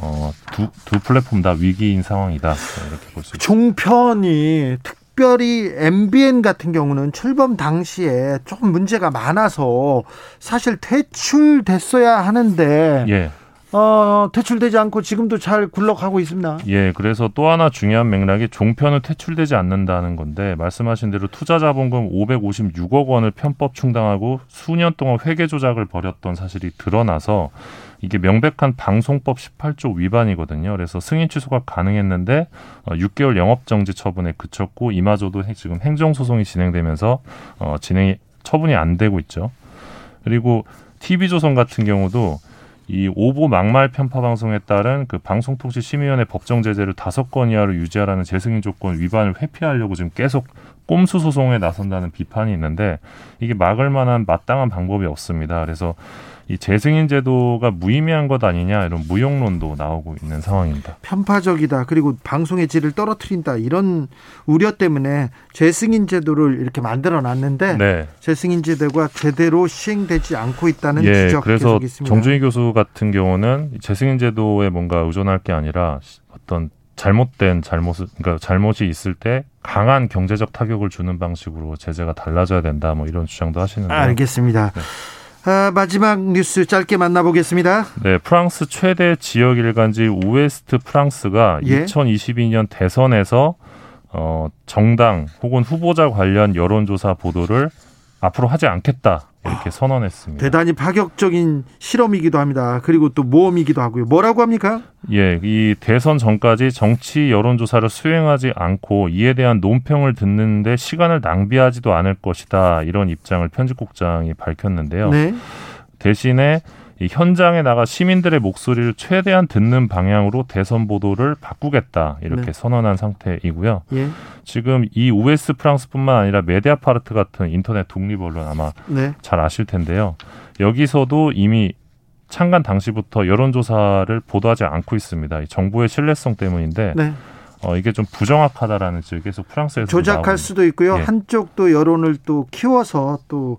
어, 두, 두 플랫폼 다 위기인 상황이다. 이렇게 볼 수 있습니다. 종편이 특별히 MBN 같은 경우는 출범 당시에 조금 문제가 많아서 사실 퇴출됐어야 하는데 예. 어, 퇴출되지 않고 지금도 잘 굴러가고 있습니다. 예, 그래서 또 하나 중요한 맥락이 종편은 퇴출되지 않는다는 건데 말씀하신 대로 투자 자본금 556억 원을 편법 충당하고 수년 동안 회계 조작을 벌였던 사실이 드러나서 이게 명백한 방송법 18조 위반이거든요. 그래서 승인 취소가 가능했는데 6개월 어, 영업 정지 처분에 그쳤고 이마저도 지금 행정 소송이 진행되면서 어, 진행이 처분이 안 되고 있죠. 그리고 TV조선 같은 경우도 이 오보 막말 편파 방송에 따른 그 방송통신심의위원회 법정 제재를 다섯 건 이하로 유지하라는 재승인 조건 위반을 회피하려고 지금 계속 꼼수 소송에 나선다는 비판이 있는데 이게 막을 만한 마땅한 방법이 없습니다. 그래서 이 재승인 제도가 무의미한 것 아니냐 이런 무용론도 나오고 있는 상황입니다. 편파적이다. 그리고 방송의 질을 떨어뜨린다. 이런 우려 때문에 재승인 제도를 이렇게 만들어 놨는데 네. 재승인 제도가 제대로 시행되지 않고 있다는 예, 지적 그래서 정준희 교수 같은 경우는 재승인 제도에 뭔가 의존할 게 아니라 어떤 잘못된 잘못을 그러니까 잘못이 있을 때 강한 경제적 타격을 주는 방식으로 제재가 달라져야 된다. 뭐 이런 주장도 하시는데 알겠습니다. 네. 아, 마지막 뉴스 짧게 만나보겠습니다. 네, 프랑스 최대 지역 일간지 우에스트 프랑스가 예? 2022년 대선에서 어, 정당 혹은 후보자 관련 여론조사 보도를 앞으로 하지 않겠다 이렇게 선언했습니다. 대단히 파격적인 실험이기도 합니다. 그리고 또 모험이기도 하고요. 뭐라고 합니까? 예, 이 대선 전까지 정치 여론조사를 수행하지 않고 이에 대한 논평을 듣는데 시간을 낭비하지도 않을 것이다 이런 입장을 편집국장이 밝혔는데요. 네. 대신에 이 현장에 나가 시민들의 목소리를 최대한 듣는 방향으로 대선 보도를 바꾸겠다 이렇게 네. 선언한 상태이고요. 예. 지금 이 우에스 프랑스뿐만 아니라 메디아파르트 같은 인터넷 독립 언론 아마 네. 잘 아실 텐데요. 여기서도 이미 창간 당시부터 여론조사를 보도하지 않고 있습니다. 정부의 신뢰성 때문인데 네. 어, 이게 좀 부정확하다라는 지금 계속 프랑스에서 조작할 수도 있고요. 예. 한쪽도 여론을 또 키워서 또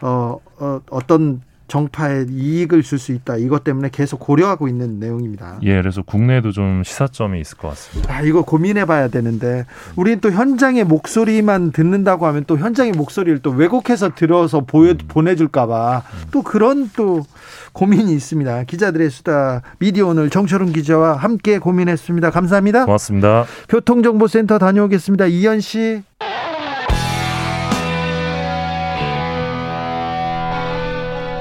어, 어, 어떤 정파에 이익을 줄 수 있다. 이것 때문에 계속 고려하고 있는 내용입니다. 예, 그래서 국내에도 좀 시사점이 있을 것 같습니다. 아, 이거 고민해 봐야 되는데 우리는 또 현장의 목소리만 듣는다고 하면 또 현장의 목소리를 또 왜곡해서 들어서 보여 음. 보내 줄까 봐또 그런 또 고민이 있습니다. 기자들의 수다 미디어 오늘 정철훈 기자와 함께 고민했습니다. 감사합니다. 고맙습니다. 교통정보센터 다녀오겠습니다. 이현 씨.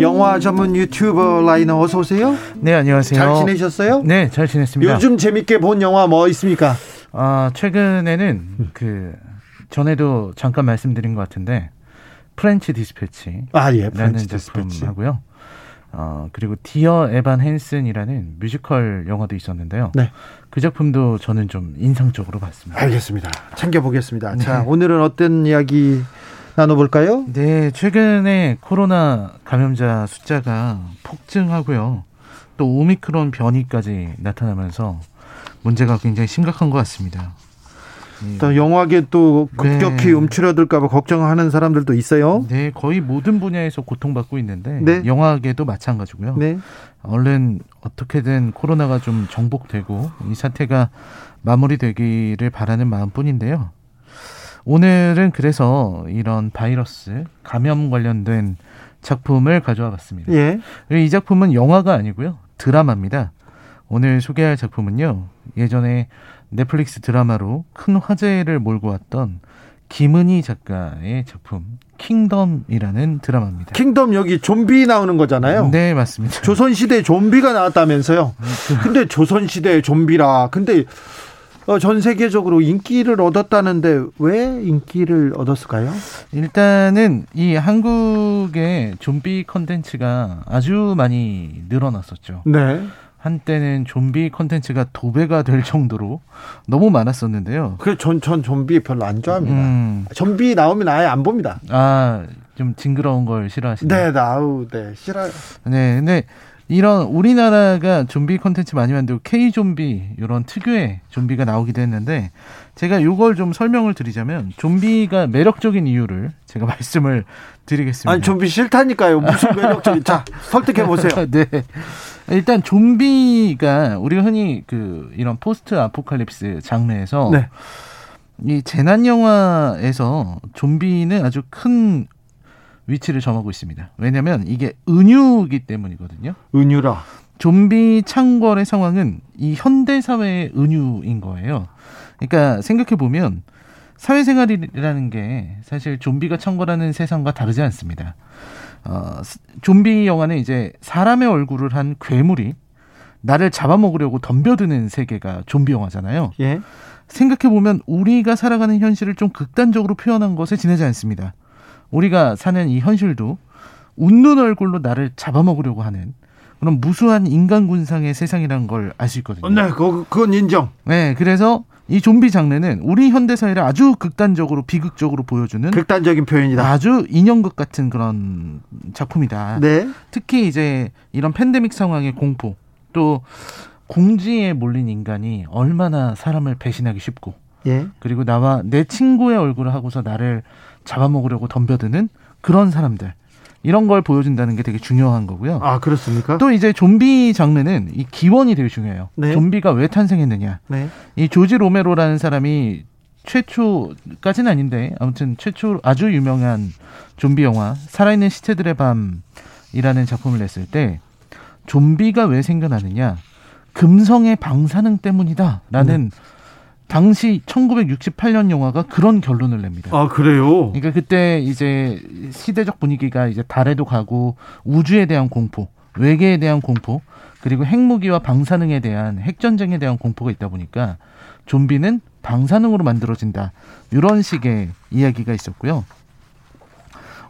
영화 전문 유튜버 라이너 어서 오세요. 네, 안녕하세요. 잘 지내셨어요? 네, 잘 지냈습니다. 요즘 재밌게 본 영화 뭐 있습니까? 아, 최근에는 그 전에도 잠깐 말씀드린 것 같은데 프렌치 디스패치. 아, 예. 프렌치 디스패치 하고요. 어, 그리고 디어 에반 핸슨이라는 뮤지컬 영화도 있었는데요. 네. 그 작품도 저는 좀 인상적으로 봤습니다. 알겠습니다. 챙겨보겠습니다. 네. 자, 오늘은 어떤 이야기 나눠볼까요? 네, 최근에 코로나 감염자 숫자가 폭증하고요. 또 오미크론 변이까지 나타나면서 문제가 굉장히 심각한 것 같습니다. 또 영화계 또 급격히 네. 움츠러들까봐 걱정하는 사람들도 있어요. 네, 거의 모든 분야에서 고통받고 있는데 네. 영화계도 마찬가지고요. 네. 얼른 어떻게든 코로나가 좀 정복되고 이 사태가 마무리되기를 바라는 마음뿐인데요. 오늘은 그래서 이런 바이러스 감염 관련된 작품을 가져와 봤습니다. 예. 이 작품은 영화가 아니고요. 드라마입니다. 오늘 소개할 작품은요. 예전에 넷플릭스 드라마로 큰 화제를 몰고 왔던 김은희 작가의 작품 킹덤이라는 드라마입니다. 킹덤 여기 좀비 나오는 거잖아요. 네, 맞습니다. 조선 시대 좀비가 나왔다면서요. 근데 조선 시대 좀비라. 근데 어, 전 세계적으로 인기를 얻었다는데 왜 인기를 얻었을까요? 일단은 이 한국의 좀비 컨텐츠가 아주 많이 늘어났었죠. 네. 한때는 좀비 컨텐츠가 도배가 될 정도로 너무 많았었는데요. 그전전 좀비 별로 안 좋아합니다. 음. 좀비 나오면 아예 안 봅니다. 아, 좀 징그러운 걸 싫어하시나요? 네, 나우, 네, 싫어요. 네, 근데 이런 우리나라가 좀비 콘텐츠 많이 만들고 K 좀비 이런 특유의 좀비가 나오기도 했는데 제가 요걸 좀 설명을 드리자면 좀비가 매력적인 이유를 제가 말씀을 드리겠습니다. 아니 좀비 싫다니까요. 무슨 매력적인? 자 설득해 보세요. 네. 일단 좀비가 우리가 흔히 그 이런 포스트 아포칼립스 장르에서 네. 이 재난 영화에서 좀비는 아주 큰 위치를 점하고 있습니다. 왜냐하면 이게 은유이기 때문이거든요. 은유라. 좀비 창궐의 상황은 이 현대 사회의 은유인 거예요. 그러니까 생각해 보면 사회생활이라는 게 사실 좀비가 창궐하는 세상과 다르지 않습니다. 어, 좀비 영화는 이제 사람의 얼굴을 한 괴물이 나를 잡아먹으려고 덤벼드는 세계가 좀비 영화잖아요. 예. 생각해 보면 우리가 살아가는 현실을 좀 극단적으로 표현한 것에 지내지 않습니다. 우리가 사는 이 현실도 웃는 얼굴로 나를 잡아먹으려고 하는 그런 무수한 인간 군상의 세상이라는 걸 알 수 있거든요. 네, 그, 그건 인정. 네, 그래서 이 좀비 장르는 우리 현대 사회를 아주 극단적으로 비극적으로 보여주는 극단적인 표현이다. 아주 인형극 같은 그런 작품이다. 네. 특히 이제 이런 팬데믹 상황의 공포 또 공지에 몰린 인간이 얼마나 사람을 배신하기 쉽고 예. 그리고 나와 내 친구의 얼굴을 하고서 나를 잡아먹으려고 덤벼드는 그런 사람들. 이런 걸 보여준다는 게 되게 중요한 거고요. 아, 그렇습니까? 또 이제 좀비 장르는 이 기원이 되게 중요해요. 네. 좀비가 왜 탄생했느냐. 네. 이 조지 로메로라는 사람이 최초까지는 아닌데 아무튼 최초 아주 유명한 좀비 영화 살아있는 시체들의 밤이라는 작품을 냈을 때 좀비가 왜 생겨나느냐 금성의 방사능 때문이다라는 네. 당시 1968년 영화가 그런 결론을 냅니다. 아, 그래요? 그러니까 그때 이제 시대적 분위기가 이제 달에도 가고 우주에 대한 공포, 외계에 대한 공포, 그리고 핵무기와 방사능에 대한 핵전쟁에 대한 공포가 있다 보니까 좀비는 방사능으로 만들어진다. 이런 식의 이야기가 있었고요.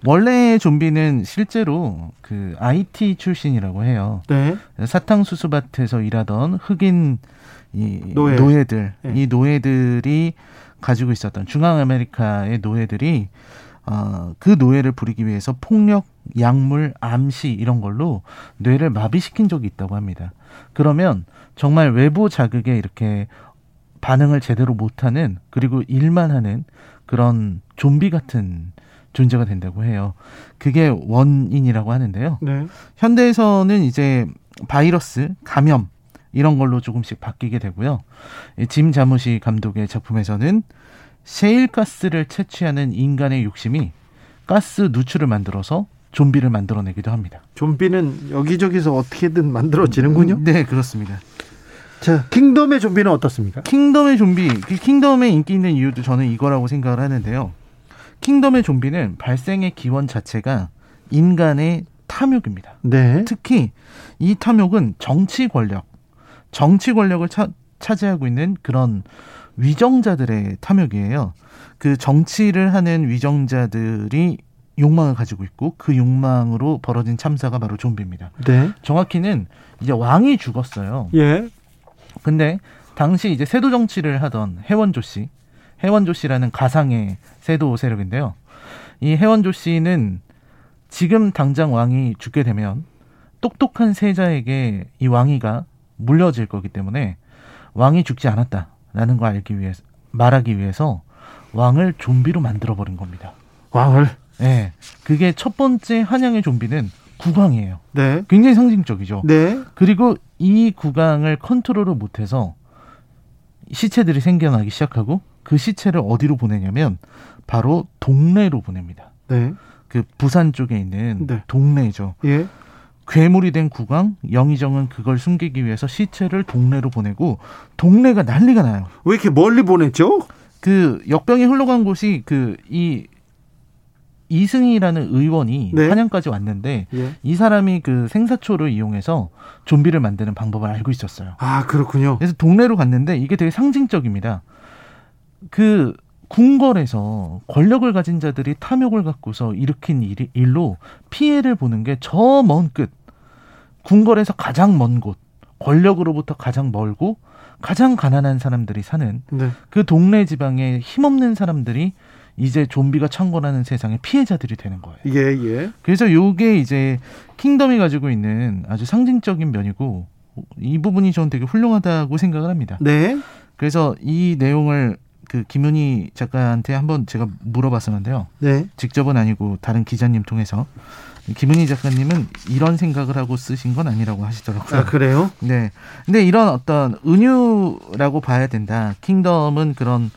원래 좀비는 실제로 그 IT 출신이라고 해요. 네. 사탕수수밭에서 일하던 흑인 이 노예. 노예들, 네. 이 노예들이 가지고 있었던 중앙 아메리카의 노예들이 어, 그 노예를 부리기 위해서 폭력, 약물, 암시 이런 걸로 뇌를 마비시킨 적이 있다고 합니다. 그러면 정말 외부 자극에 이렇게 반응을 제대로 못하는 그리고 일만 하는 그런 좀비 같은 존재가 된다고 해요. 그게 원인이라고 하는데요. 네. 현대에서는 이제 바이러스, 감염 이런 걸로 조금씩 바뀌게 되고요. 짐 자무시 감독의 작품에서는 셰일가스를 채취하는 인간의 욕심이 가스 누출을 만들어서 좀비를 만들어내기도 합니다. 좀비는 여기저기서 어떻게든 만들어지는군요. 네, 그렇습니다. 자, 킹덤의 좀비는 어떻습니까? 킹덤의 좀비, 그 킹덤의 인기 있는 이유도 저는 이거라고 생각을 하는데요. 킹덤의 좀비는 발생의 기원 자체가 인간의 탐욕입니다. 네. 특히 이 탐욕은 정치 권력, 정치 권력을 차, 차지하고 있는 그런 위정자들의 탐욕이에요. 그 정치를 하는 위정자들이 욕망을 가지고 있고 그 욕망으로 벌어진 참사가 바로 좀비입니다. 네. 정확히는 이제 왕이 죽었어요. 예. 근데 당시 이제 세도 정치를 하던 해원조 씨, 해원조 씨라는 가상의 세도 세력인데요. 이 해원조 씨는 지금 당장 왕이 죽게 되면 똑똑한 세자에게 이 왕위가 물려질 거기 때문에 왕이 죽지 않았다라는 거 알기 위해서 말하기 위해서 왕을 좀비로 만들어 버린 겁니다. 왕을? 네. 그게 첫 번째 한양의 좀비는 국왕이에요. 네. 굉장히 상징적이죠. 네. 그리고 이 국왕을 컨트롤을 못해서 시체들이 생겨나기 시작하고 그 시체를 어디로 보내냐면 바로 동네로 보냅니다. 네. 그 부산 쪽에 있는 네. 동네죠. 예. 괴물이 된 국왕 영의정은 그걸 숨기기 위해서 시체를 동네로 보내고 동네가 난리가 나요. 왜 이렇게 멀리 보냈죠? 그 역병이 흘러간 곳이 그 이 이승희라는 의원이 네. 한양까지 왔는데 예. 이 사람이 그 생사초를 이용해서 좀비를 만드는 방법을 알고 있었어요. 아 그렇군요. 그래서 동네로 갔는데 이게 되게 상징적입니다. 그 궁궐에서 권력을 가진 자들이 탐욕을 갖고서 일으킨 일, 일로 피해를 보는 게 저 먼 끝. 궁궐에서 가장 먼 곳, 권력으로부터 가장 멀고 가장 가난한 사람들이 사는 네. 그 동네 지방에 힘없는 사람들이 이제 좀비가 창궐하는 세상의 피해자들이 되는 거예요. 예, 예. 그래서 요게 이제 킹덤이 가지고 있는 아주 상징적인 면이고 이 부분이 저는 되게 훌륭하다고 생각을 합니다. 네. 그래서 이 내용을 그 김은희 작가한테 한번 제가 물어봤었는데요. 네. 직접은 아니고 다른 기자님 통해서 김은희 작가님은 이런 생각을 하고 쓰신 건 아니라고 하시더라고요. 아, 그래요? 네. 근데 이런 어떤 은유라고 봐야 된다. 킹덤은 그런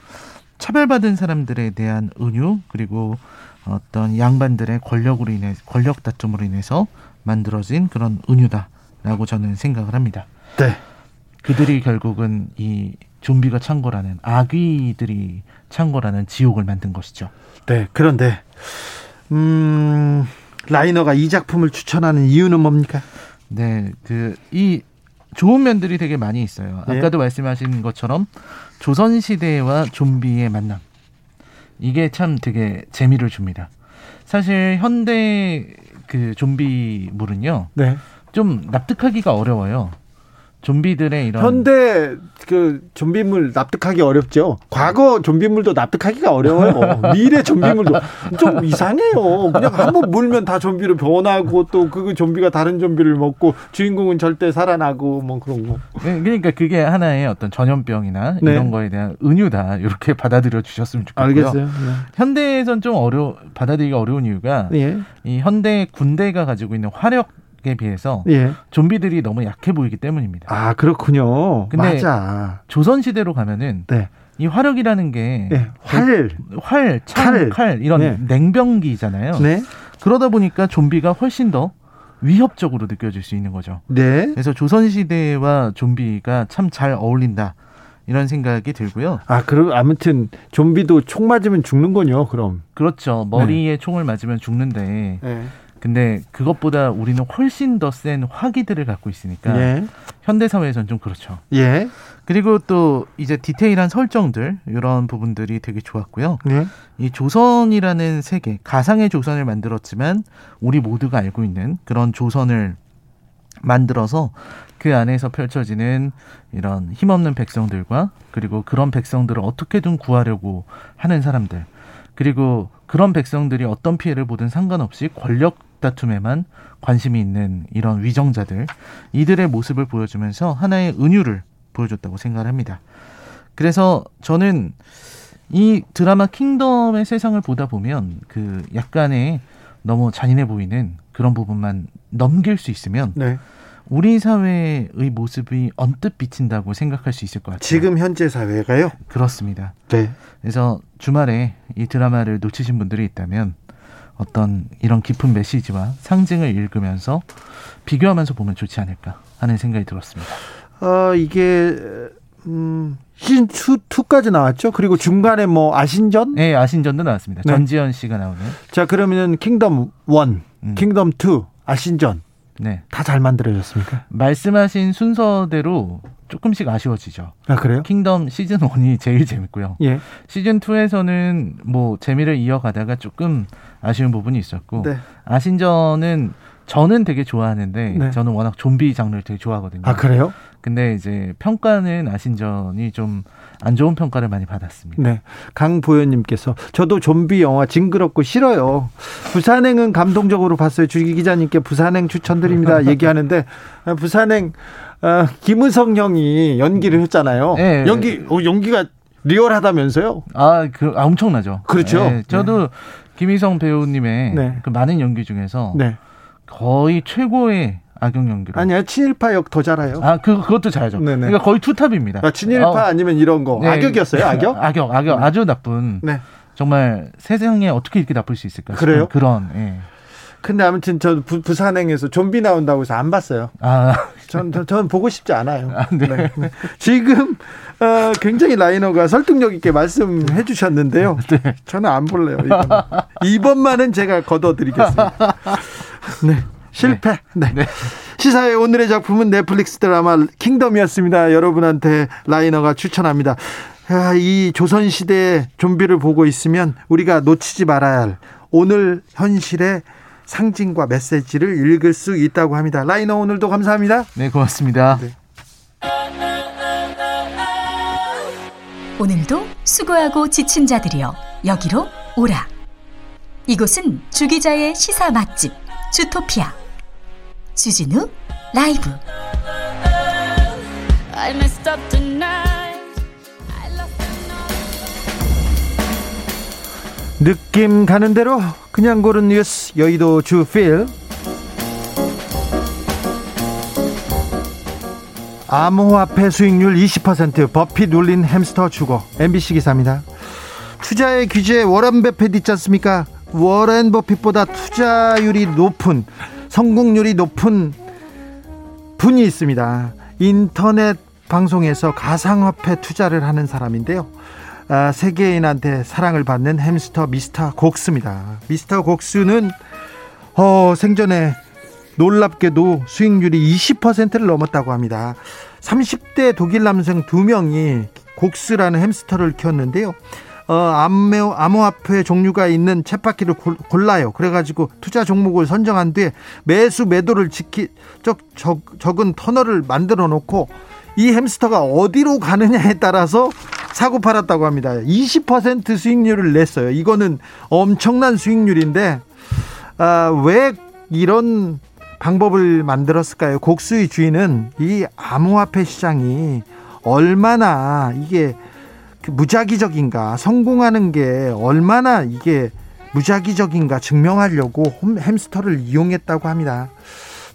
차별받은 사람들에 대한 은유 그리고 어떤 양반들의 권력으로 인해 권력 다툼으로 인해서 만들어진 그런 은유다라고 저는 생각을 합니다. 네. 그들이 결국은 이 좀비가 창궐하는 아귀들이 창궐하는 지옥을 만든 것이죠. 네. 그런데 음 라이너가 이 작품을 추천하는 이유는 뭡니까? 네. 그 이 좋은 면들이 되게 많이 있어요. 네. 아까도 말씀하신 것처럼 조선 시대와 좀비의 만남. 이게 참 되게 재미를 줍니다. 사실 현대 그 좀비물은요. 네. 좀 납득하기가 어려워요. 좀비들의 이런 현대 그 좀비물 납득하기 어렵죠. 과거 좀비물도 납득하기가 어려워요. 미래 좀비물도 좀 이상해요. 그냥 한번 물면 다 좀비로 변하고 또 그 좀비가 다른 좀비를 먹고 주인공은 절대 살아나고 뭐 그런 거. 네, 그러니까 그게 하나의 어떤 전염병이나 네. 이런 거에 대한 은유다 이렇게 받아들여 주셨으면 좋겠고요. 알겠어요. 네. 현대에선 좀 어려 받아들이기가 어려운 이유가 예. 이 현대 군대가 가지고 있는 화력 에 비해서 예. 좀비들이 너무 약해 보이기 때문입니다. 아 그렇군요. 근데 맞아. 조선 시대로 가면은 네. 이 화력이라는 게 네. 활, 활, 창, 칼, 칼 이런 네. 냉병기잖아요. 네. 그러다 보니까 좀비가 훨씬 더 위협적으로 느껴질 수 있는 거죠. 네. 그래서 조선 시대와 좀비가 참 잘 어울린다. 이런 생각이 들고요. 아, 그리고 아무튼 좀비도 총 맞으면 죽는군요. 그럼. 그렇죠. 머리에 네. 총을 맞으면 죽는데 네. 근데 그것보다 우리는 훨씬 더 센 화기들을 갖고 있으니까 예. 현대 사회에서는 좀 그렇죠. 예. 그리고 또 이제 디테일한 설정들 이런 부분들이 되게 좋았고요. 예. 이 조선이라는 세계 가상의 조선을 만들었지만 우리 모두가 알고 있는 그런 조선을 만들어서 그 안에서 펼쳐지는 이런 힘없는 백성들과 그리고 그런 백성들을 어떻게든 구하려고 하는 사람들 그리고 그런 백성들이 어떤 피해를 보든 상관없이 권력 다툼에만 관심이 있는 이런 위정자들 이들의 모습을 보여주면서 하나의 은유를 보여줬다고 생각을 합니다. 그래서 저는 이 드라마 킹덤의 세상을 보다 보면 그 약간의 너무 잔인해 보이는 그런 부분만 넘길 수 있으면 네. 우리 사회의 모습이 언뜻 비친다고 생각할 수 있을 것 같아요. 지금 현재 사회가요? 그렇습니다. 네. 그래서 주말에 이 드라마를 놓치신 분들이 있다면 어떤 이런 깊은 메시지와 상징을 읽으면서 비교하면서 보면 좋지 않을까 하는 생각이 들었습니다. 어, 이게 음, 시즌 2, 2까지 나왔죠. 그리고 중간에 뭐 아신전? 네, 아신전도 나왔습니다. 네. 전지현 씨가 나오는. 자, 그러면은 킹덤 1, 음. 킹덤 2, 아신전. 네. 다 잘 만들어졌습니까? 말씀하신 순서대로 조금씩 아쉬워지죠. 아, 그래요? 킹덤 시즌 1이 제일 재밌고요. 예. 시즌 2에서는 뭐 재미를 이어가다가 조금 아쉬운 부분이 있었고 네. 아신전은 저는 되게 좋아하는데 네. 저는 워낙 좀비 장르를 되게 좋아하거든요. 아, 그래요? 근데 이제 평가는 아신전이 좀 안 좋은 평가를 많이 받았습니다. 네. 강보현님께서 저도 좀비 영화 징그럽고 싫어요. 부산행은 감동적으로 봤어요. 주기 기자님께 부산행 추천드립니다. 얘기하는데 아, 부산행 어, 김은성 형이 연기를 했잖아요. 네. 연기 어, 연기가 리얼하다면서요? 아, 그 아, 엄청나죠. 그렇죠. 네, 저도 네. 김희성 배우님의 네. 그 많은 연기 중에서 네. 거의 최고의 악역 연기로. 아니야 친일파 역 더 잘해요. 아 그, 그것도 잘하죠. 네네. 그러니까 거의 투탑입니다. 아, 친일파 어. 아니면 이런 거 네. 악역이었어요. 악역? 악역, 악역 네. 아주 나쁜. 네. 정말 세상에 어떻게 이렇게 나쁠 수 있을까? 그래요? 그런. 예. 근데 아무튼 저 부, 부산행에서 좀비 나온다고 해서 안 봤어요. 아, 전, 전, 전 보고 싶지 않아요. 아, 네. 네. 지금 어, 굉장히 라이너가 설득력 있게 말씀해 주셨는데요. 네. 저는 안 볼래요. 이번. 이번만은 제가 걷어드리겠습니다. 네. 실패. 네. 네. 시사의 오늘의 작품은 넷플릭스 드라마 킹덤이었습니다. 여러분한테 라이너가 추천합니다. 아, 이 조선시대 좀비를 보고 있으면 우리가 놓치지 말아야 할 오늘 현실의 상징과 메시지를 읽을 수 있다고 합니다. 라이너 오늘도 감사합니다. 네, 고맙습니다. 네. 오늘도 수고하고 지친 자들이여 여기로 오라. 이곳은 주기자의 시사 맛집 주토피아 주진우 라이브. 느낌 가는 대로 그냥 고른 뉴스 여의도 주필 암호화폐 수익률 20% 버핏 눌린 햄스터 주고 MBC 기사입니다. 투자의 규제 워런 버핏 있지 않습니까? 워렌 버핏보다 투자율이 높은 성공률이 높은 분이 있습니다. 인터넷 방송에서 가상화폐 투자를 하는 사람인데요. 아, 세계인한테 사랑을 받는 햄스터 미스터 곡스입니다. 미스터 곡스는 어, 생전에 놀랍게도 수익률이 20%를 넘었다고 합니다. 30대 독일 남성 두명이 곡스라는 햄스터를 키웠는데요. 어, 암호, 암호화폐 종류가 있는 챗바퀴를 골라요. 그래가지고 투자 종목을 선정한 뒤에 매수 매도를 지키, 적, 적, 적은 터널을 만들어 놓고 이 햄스터가 어디로 가느냐에 따라서 사고 팔았다고 합니다. 20% 수익률을 냈어요. 이거는 엄청난 수익률인데 아, 왜 이런 방법을 만들었을까요? 곡수의 주인은 이 암호화폐 시장이 얼마나 이게 그 무작위적인가 성공하는 게 얼마나 이게 무작위적인가 증명하려고 햄스터를 이용했다고 합니다.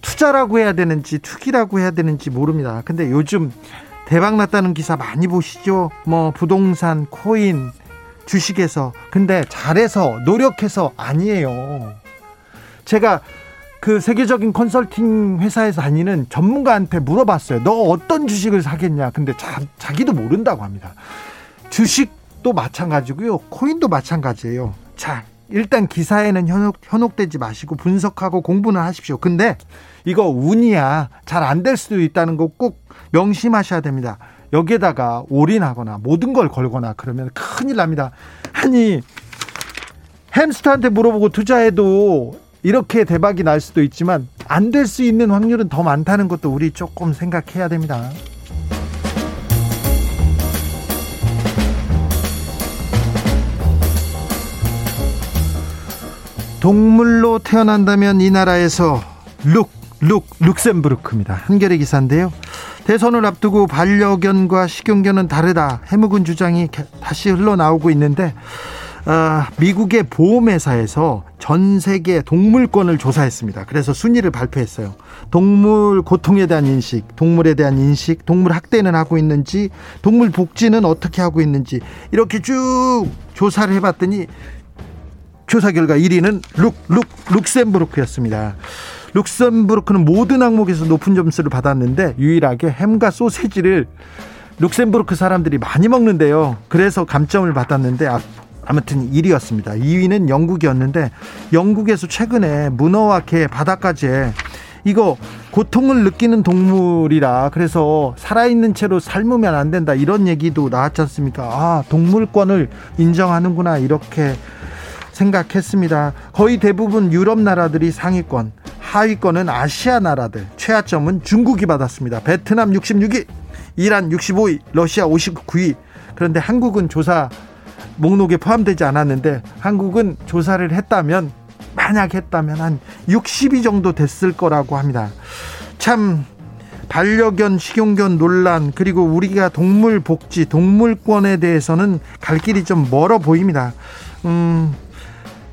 투자라고 해야 되는지 투기라고 해야 되는지 모릅니다. 근데 요즘 대박 났다는 기사 많이 보시죠? 뭐 부동산, 코인, 주식에서. 근데 잘해서 노력해서 아니에요. 제가 그 세계적인 컨설팅 회사에서 다니는 전문가한테 물어봤어요. 너 어떤 주식을 사겠냐? 근데 자, 자기도 모른다고 합니다. 주식도 마찬가지고요. 코인도 마찬가지예요. 자, 일단 기사에는 현혹, 현혹되지 마시고 분석하고 공부는 하십시오. 근데 이거 운이야. 잘 안 될 수도 있다는 거 꼭 명심하셔야 됩니다. 여기에다가 올인하거나 모든 걸 걸거나 그러면 큰일 납니다. 아니, 햄스터한테 물어보고 투자해도 이렇게 대박이 날 수도 있지만 안 될 수 있는 확률은 더 많다는 것도 우리 조금 생각해야 됩니다. 동물로 태어난다면 이 나라에서 룩, 룩, 룩셈부르크입니다. 한겨레 기사인데요. 대선을 앞두고 반려견과 식용견은 다르다. 해묵은 주장이 다시 흘러나오고 있는데 아, 미국의 보험회사에서 전 세계 동물권을 조사했습니다. 그래서 순위를 발표했어요. 동물 고통에 대한 인식, 동물에 대한 인식, 동물 학대는 하고 있는지, 동물 복지는 어떻게 하고 있는지, 이렇게 쭉 조사를 해봤더니, 조사 결과 1위는 룩, 룩, 룩셈부르크였습니다. 룩셈부르크는 모든 항목에서 높은 점수를 받았는데, 유일하게 햄과 소세지를 룩셈부르크 사람들이 많이 먹는데요. 그래서 감점을 받았는데, 아, 아무튼 1위였습니다. 2위는 영국이었는데 영국에서 최근에 문어와 게, 바닷가재 이거 고통을 느끼는 동물이라 그래서 살아있는 채로 삶으면 안 된다 이런 얘기도 나왔지 않습니까? 아 동물권을 인정하는구나 이렇게 생각했습니다. 거의 대부분 유럽 나라들이 상위권, 하위권은 아시아 나라들, 최하점은 중국이 받았습니다. 베트남 66위, 이란 65위, 러시아 59위. 그런데 한국은 조사 목록에 포함되지 않았는데 한국은 조사를 했다면 만약 했다면 한 60위 정도 됐을 거라고 합니다. 참 반려견 식용견 논란 그리고 우리가 동물 복지 동물권에 대해서는 갈 길이 좀 멀어 보입니다. 음,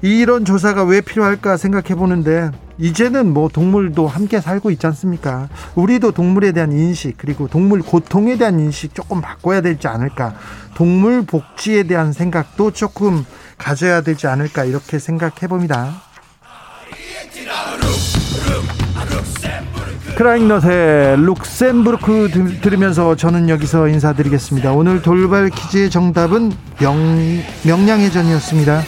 이런 조사가 왜 필요할까 생각해 보는데 이제는 뭐 동물도 함께 살고 있지 않습니까? 우리도 동물에 대한 인식 그리고 동물 고통에 대한 인식 조금 바꿔야 되지 않을까? 동물 복지에 대한 생각도 조금 가져야 되지 않을까 이렇게 생각해 봅니다. 크라잉넛의 룩셈부르크 들으면서 저는 여기서 인사드리겠습니다. 오늘 돌발 퀴즈의 정답은 명, 명량해전이었습니다.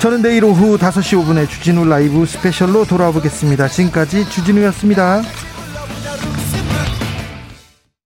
저는 내일 오후 5시 5분에 주진우 라이브 스페셜로 돌아오겠습니다. 지금까지 주진우였습니다.